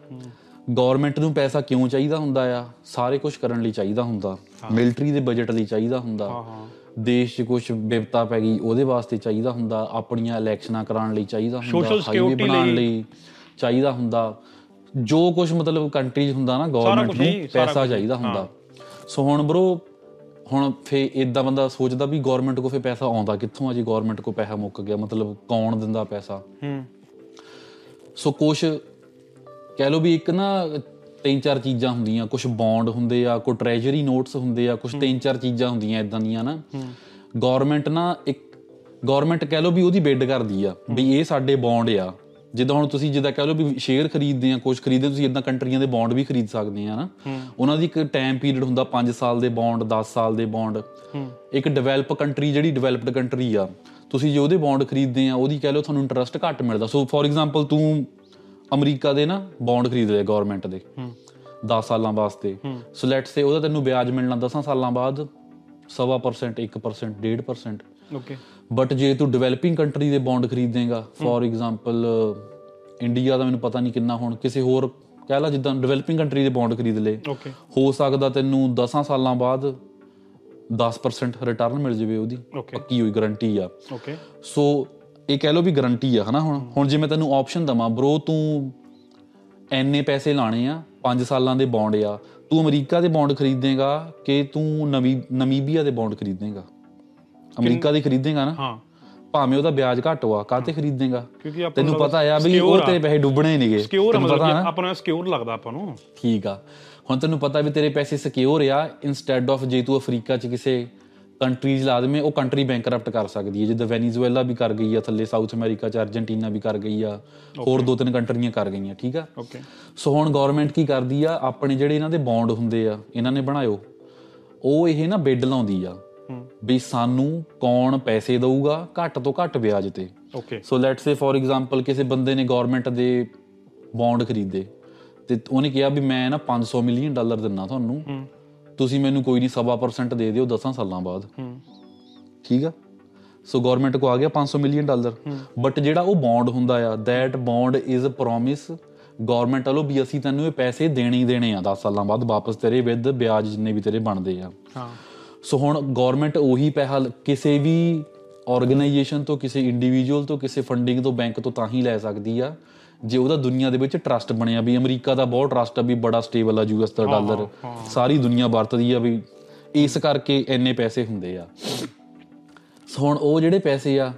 ਗਵਰਨਮੈਂਟ ਨੂੰ ਪੈਸਾ ਕਿਉਂ ਚਾਹੀਦਾ ਹੁੰਦਾ ਆ? ਸਾਰੇ ਕੁਝ ਕਰਨ ਲਈ ਚਾਹੀਦਾ ਹੁੰਦਾ। ਮਿਲਟਰੀ ਦੇ ਬਜਟ ਲਈ ਚਾਹੀਦਾ ਹੁੰਦਾ। ਦੇਸ਼ 'ਚ ਕੁਝ ਵਿਪਤਾ ਪੈ ਗਈ ਉਹਦੇ ਵਾਸਤੇ ਚਾਹੀਦਾ ਹੁੰਦਾ। ਆਪਣੀਆਂ ਇਲੈਕਸ਼ਨਾਂ ਕਰਾਉਣ ਲਈ ਚਾਹੀਦਾ ਹੁੰਦਾ। ਹਾਈਵੇ ਬਣਾਉਣ ਲਈ। ਚਾਹੀਦਾ ਹੁੰਦਾ। ਜੋ ਕੁਝ ਮਤਲਬ ਕੰਟਰੀਜ਼ ਹੁੰਦਾ ਨਾ ਗਵਰਨਮੈਂਟ ਹੀ, ਨੂੰ ਪੈਸਾ ਚਾਹੀਦਾ ਹੁੰਦਾ। ਸੋ ਹੁਣ ਬ్రో ਹੁਣ ਫੇ ਇਦਾਂ ਬੰਦਾ ਸੋਚਦਾ ਵੀ ਗਵਰਨਮੈਂਟ ਕੋ ਫੇ ਪੈਸਾ ਆਉਂਦਾ ਕਿੱਥੋਂ ਆ? ਜੀ ਗਵਰਨਮੈਂਟ ਕੋ ਪੈਸਾ ਮੁੱਕ ਗਿਆ ਮਤਲਬ ਕੌਣ ਦਿੰਦਾ ਪੈਸਾ? ਹੂੰ। ਸੋ ਕੁਛ ਕਹਿ ਲਓ ਵੀ ਇੱਕ ਨਾ ਤਿੰਨ ਚਾਰ ਚੀਜ਼ਾਂ ਹੁੰਦੀਆਂ ਕੁਝ ਬੌਂਡ ਹੁੰਦੇ ਆ ਕੋਈ ਟ੍ਰੈਜਰੀ ਨੋਟਸ ਹੁੰਦੇ ਆ ਕੁਝ ਤਿੰਨ ਚਾਰ ਚੀਜ਼ਾਂ ਹੁੰਦੀਆਂ ਇਦਾਂ ਦੀਆਂ ਨਾ। ਗਵਰਨਮੈਂਟ ਨਾ ਇੱਕ ਗਵਰਨਮੈਂਟ ਕਹਿ ਲਓ ਵੀ ਉਹਦੀ ਬਿੱਡ ਕਰਦੀ ਆ ਵੀ ਇਹ ਸਾਡੇ ਬੌਂਡ ਆ। ਜਿੱਦਾਂ ਹੁਣ ਤੁਸੀਂ ਜਿੱਦਾਂ ਕਹਿ ਲਓ ਵੀ ਸ਼ੇਅਰ ਖਰੀਦਦੇ ਆ ਕੁਝ ਖਰੀਦਦੇ ਤੁਸੀਂ ਇਦਾਂ ਕੰਟਰੀਆਂ ਦੇ ਬੌਂਡ ਵੀ ਖਰੀਦ ਸਕਦੇ ਆ ਨਾ। ਉਹਨਾਂ ਦੀ ਇੱਕ ਟਾਈਮ ਪੀਰੀਅਡ ਹੁੰਦਾ 5 ਸਾਲ ਦੇ ਬੌਂਡ 10 ਸਾਲ ਦੇ ਬੌਂਡ ਇੱਕ ਡਿਵੈਲਪ ਕੰਟਰੀ ਜਿਹੜੀ ਡਿਵੈਲਪਡ ਕੰਟਰੀ ਆ ਤੁਸੀਂ ਜੇ ਉਹਦੇ ਬੌਂਡ ਖਰੀਦਦੇ ਆ ਉਹਦੀ ਕਹਿ ਲਓ ਤੁਹਾਨੂੰ ਇੰਟਰਸਟ ਘੱਟ ਮਿਲਦਾ। ਸੋ ਫੋਰ ਐਗਜ਼ਾਮਪਲ ਤੂੰ ਅਮਰੀਕਾ ਦੇ ਨਾ ਬੌਂਡ ਖਰੀਦ ਲਿਆ ਗਵਰਨਮੈਂਟ ਦੇ। 10 ਸਾਲਾਂ ਵਾਸਤੇ। ਸੋ ਲੈਟਸ ਸੇ ਉਹਦਾ ਤੈਨੂੰ ਵਿਆਜ ਮਿਲਣਾ 10 ਸਾਲਾਂ ਬਾਅਦ 1% 1% 1.5% ਓਕੇ ਬਟ ਜੇ ਤੂੰ ਡਿਵੈਲਪਿੰਗ ਕੰਟਰੀ ਦੇ ਬੌਂਡ ਖਰੀਦੇਗਾ ਫੋਰ ਐਗਜ਼ਾਮਪਲ ਇੰਡੀਆ ਦਾ ਮੈਨੂੰ ਪਤਾ ਨਹੀਂ ਕਿੰਨਾ ਹੁਣ ਕਿਸੇ ਹੋਰ ਕਹਿ ਲਾ ਜਿੱਦਾਂ ਡਿਵੈਲਪਿੰਗ ਕੰਟਰੀ ਦੇ ਬੌਂਡ ਖਰੀਦ ਓਕੇ ਹੋ ਸਕਦਾ ਤੈਨੂੰ 10 ਸਾਲਾਂ ਬਾਅਦ 10% ਰਿਟਰਨ ਮਿਲ ਜਾਵੇ ਉਹਦੀ। ਪੱਕੀ ਹੋਈ ਗਾਰੰਟੀ ਆ। ਓਕੇ ਸੋ ਇਹ ਕਹਿ ਲਓ ਵੀ ਗਾਰੰਟੀ ਆ ਹਨਾ ਹੁਣ? ਹੁਣ ਜੇ ਮੈਂ ਤੈਨੂੰ ਆਪਸ਼ਨ ਦਵਾਂ ਬ్రో ਤੂੰ ਐਨੇ ਪੈਸੇ ਲਾਣੇ ਆ 5 ਸਾਲਾਂ ਦੇ ਬੌਂਡ ਆ ਤੂੰ ਅਮਰੀਕਾ ਦੇ ਬੌਂਡ ਖਰੀਦੇਗਾ ਕਿ ਤੂੰ ਨਵੀ ਨਮੀਬੀਆ ਦੇ ਬੌਂਡ ਖਰੀਦੇਗਾ? ਅਮਰੀਕਾ ਦੇ ਖਰੀਦੇਗਾ ਨਾ ਹਾਂ। ਭਾਵੇਂ ਉਹਦਾ ਵਿਆਜ ਘੱਟ ਹੋਆ ਕਾਤੇ ਖਰੀਦੇਗਾ? ਕਿਉਂਕਿ ਆਪਾਂ ਤੈਨੂੰ ਪਤਾ ਆ ਵੀ ਉਹ ਤੇਰੇ ਪੈਸੇ ਡੁੱਬਣੇ ਹੀ ਨਹੀਂਗੇ ਸਿਕਿਉਰ ਮਤਲਬ ਆਪਣਾ ਸਿਕਿਉਰ ਲੱਗਦਾ ਆਪਾਂ ਨੂੰ। ਠੀਕ ਆ। ਹੁਣ ਤੈਨੂੰ ਪਤਾ ਵੀ ਤੇਰੇ ਪੈਸੇ ਸਿਕਿਉਰ ਆ ਇਨਸਟੈਡ ਆਫ ਜੇ ਤੂੰ ਅਫਰੀਕਾ 'ਚ ਕਿਸੇ ਕੰਟਰੀਜ਼ ਲਾ ਦੇਵੇਂ ਉਹ ਕੰਟਰੀ ਬੈਂਕਰਪਟ ਕਰ ਸਕਦੀ ਹੈ। ਜਿੱਦਾਂ ਵੈਨੀਜ਼ੁਏਲਾ ਵੀ ਕਰ ਗਈ ਆ ਥੱਲੇ ਸਾਊਥ ਅਮਰੀਕਾ 'ਚ ਅਰਜਨਟੀਨਾ ਵੀ ਕਰ ਗਈ ਆ ਹੋਰ ਦੋ ਤਿੰਨ ਕੰਟਰੀਆਂ ਕਰ ਗਈਆਂ ਠੀਕ ਆ? ਓਕੇ ਸੋ ਹੁਣ ਗਵਰਨਮੈਂਟ ਕੀ ਕਰਦੀ ਆ? ਆਪਣੇ ਜਿਹੜੇ ਇਹਨਾਂ ਦੇ ਬੌਂਡ ਹੁੰਦੇ ਆ ਇਹਨਾਂ ਨੇ ਬਣਾਇਓ। ਉਹ ਇਹ ਨਾ ਬਿੱਡ ਲਾਉਂਦੀ ਆ। ਵੀ ਸਾਨੂੰ ਕੌਣ ਪੈਸੇ ਦਊਗਾ? ਘੱਟ ਤੋਂ ਘੱਟ ਵਿਆਜ ਤੇ। Okay so let's say for example ਕਿਸੇ ਬੰਦੇ ਨੇ ਗਵਰਨਮੈਂਟ ਦੇ ਬੌਂਡ ਖਰੀਦੇ ਤੇ ਉਹਨੇ ਕਿਹਾ ਵੀ ਮੈਂ ਨਾ 500 ਮਿਲੀਅਨ ਡਾਲਰ ਦਿੰਨਾ ਤੁਹਾਨੂੰ। ਤੁਸੀਂ ਮੈਨੂੰ ਕੋਈ ਨਹੀਂ 7% ਦੇ ਦਿਓ 10 ਸਾਲਾਂ ਬਾਅਦ। ਠੀਕ ਆ? ਸੋ ਗਵਰਨਮੈਂਟ ਕੋ ਆ ਗਿਆ 500 ਮਿਲੀਅਨ ਡਾਲਰ ਬਟ ਜਿਹੜਾ ਉਹ ਬੌਂਡ ਹੁੰਦਾ ਆ that bond is a promise government ਵੱਲੋਂ ਵੀ ਅਸੀਂ ਤੈਨੂੰ ਇਹ ਪੈਸੇ ਦੇਣੇ ਹੀ ਦੇਣੇ ਆ 10 ਸਾਲਾਂ ਬਾਅਦ ਵਾਪਸ ਤੇਰੇ ਵਿਦ ਵਿਆਜ ਜਿੰਨੇ ਵੀ ਤੇਰੇ ਬਣਦੇ ਆ। ਹਾਂ। ਸੋ ਹੁਣ ਗਵਰਨਮੈਂਟ ਉਹੀ ਪੈਸਾ ਕਿਸੇ ਵੀ ਆਰਗੇਨਾਈਜੇਸ਼ਨ ਤੋਂ ਕਿਸੇ ਇੰਡੀਵਿਜੂਅਲ ਤੋਂ ਕਿਸੇ ਫੰਡਿੰਗ ਤੋਂ ਬੈਂਕ ਤੋਂ ਤਾਂ ਹੀ ਲੈ ਸਕਦੀ ਆ ਜੇ ਉਹਦਾ ਦੁਨੀਆ ਦੇ ਵਿੱਚ ਟਰਸਟ ਬਣਿਆ ਵੀ ਅਮਰੀਕਾ ਦਾ ਬਹੁਤ ਟਰਸਟ ਆ ਵੀ ਬੜਾ ਸਟੇਬਲ ਆ ਯੂਐਸ ਦਾ ਡਾਲਰ ਸਾਰੀ ਦੁਨੀਆ ਵਰਤਦੀ ਆ ਵੀ ਇਸ ਕਰਕੇ ਇੰਨੇ ਪੈਸੇ ਹੁੰਦੇ ਆ। ਸੋ ਹੁਣ ਉਹ ਜਿਹੜੇ ਪੈਸੇ ਆ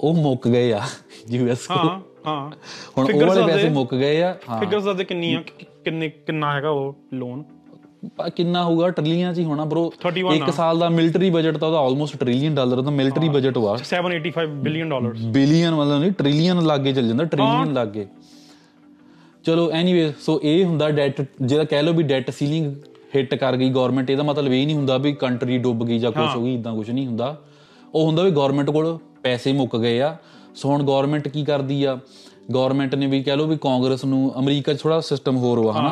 ਉਹ ਮੁੱਕ ਗਏ ਆ ਯੂਐਸ ਹਾਂ ਹਾਂ। ਹੁਣ ਉਹ ਵਾਲੇ ਪੈਸੇ ਮੁੱਕ ਗਏ ਆ ਹਾਂ। ਫਿਗਰਸ ਦਾ ਕਿੰਨੀ ਆ ਕਿ- ਕਿੰਨੇ ਕਿੰਨਾ ਹੈਗਾ ਉਹ ਲੋਨ ਕਿੰਨਾ ਹੋਊਗਾ? ਟ੍ਰਿਲੀਅਨ ਚ ਹੀ ਹੋਣਾ ਬ్రో 31 ਇੱਕ ਸਾਲ ਦਾ ਮਿਲਟਰੀ ਬਜਟ ਤਾਂ ਉਹਦਾ ਆਲਮੋਸਟ ਟ੍ਰਿਲੀਅਨ ਡਾਲਰ ਦਾ ਮਿਲਟਰੀ ਬਜਟ ਹੋਆ। 785 ਬਿਲੀਅਨ ਡਾਲਰਸ ਬਿਲੀਅਨ ਮਤਲਬ ਨਹੀਂ ਟ੍ਰਿਲੀਅਨ ਲੱਗੇ ਚੱਲ ਜਾਂਦਾ ਟ੍ਰਿਲੀਅਨ ਲੱਗੇ। ਚਲੋ ਐਨੀਵੇ ਸੋ ਇਹ ਹੁੰਦਾ ਡੈਟ ਜਿਹੜਾ ਕਹਿ ਲਓ ਵੀ ਡੈਟ ਸੀਲਿੰਗ ਹਿੱਟ ਕਰ ਗਈ ਗਵਰਨਮੈਂਟ ਇਹਦਾ ਮਤਲਬ ਇਹ ਨਹੀਂ ਹੁੰਦਾ ਵੀ ਕੰਟਰੀ ਡੁੱਬ ਗਈ ਜਾਂ ਕੁਝ ਹੋ। ਗਈ ਇਦਾਂ ਕੁਝ ਨਹੀਂ ਹੁੰਦਾ। ਉਹ ਹੁੰਦਾ ਵੀ ਗਵਰਨਮੈਂਟ ਕੋਲ ਪੈਸੇ ਮੁੱਕ ਗਏ ਆ। ਸੋ ਹੁਣ ਗਵਰਨਮੈਂਟ ਕੀ ਕਰਦੀ ਆ? ਗਵਰਨਮੈਂਟ ਨੇ ਵੀ ਕਹਿ ਲਓ ਵੀ ਕਾਂਗਰਸ ਨੂੰ ਅਮਰੀਕਾ 'ਚ ਥੋੜਾ ਸਿਸਟਮ ਹੋਰ ਵਾ ਹਨਾ?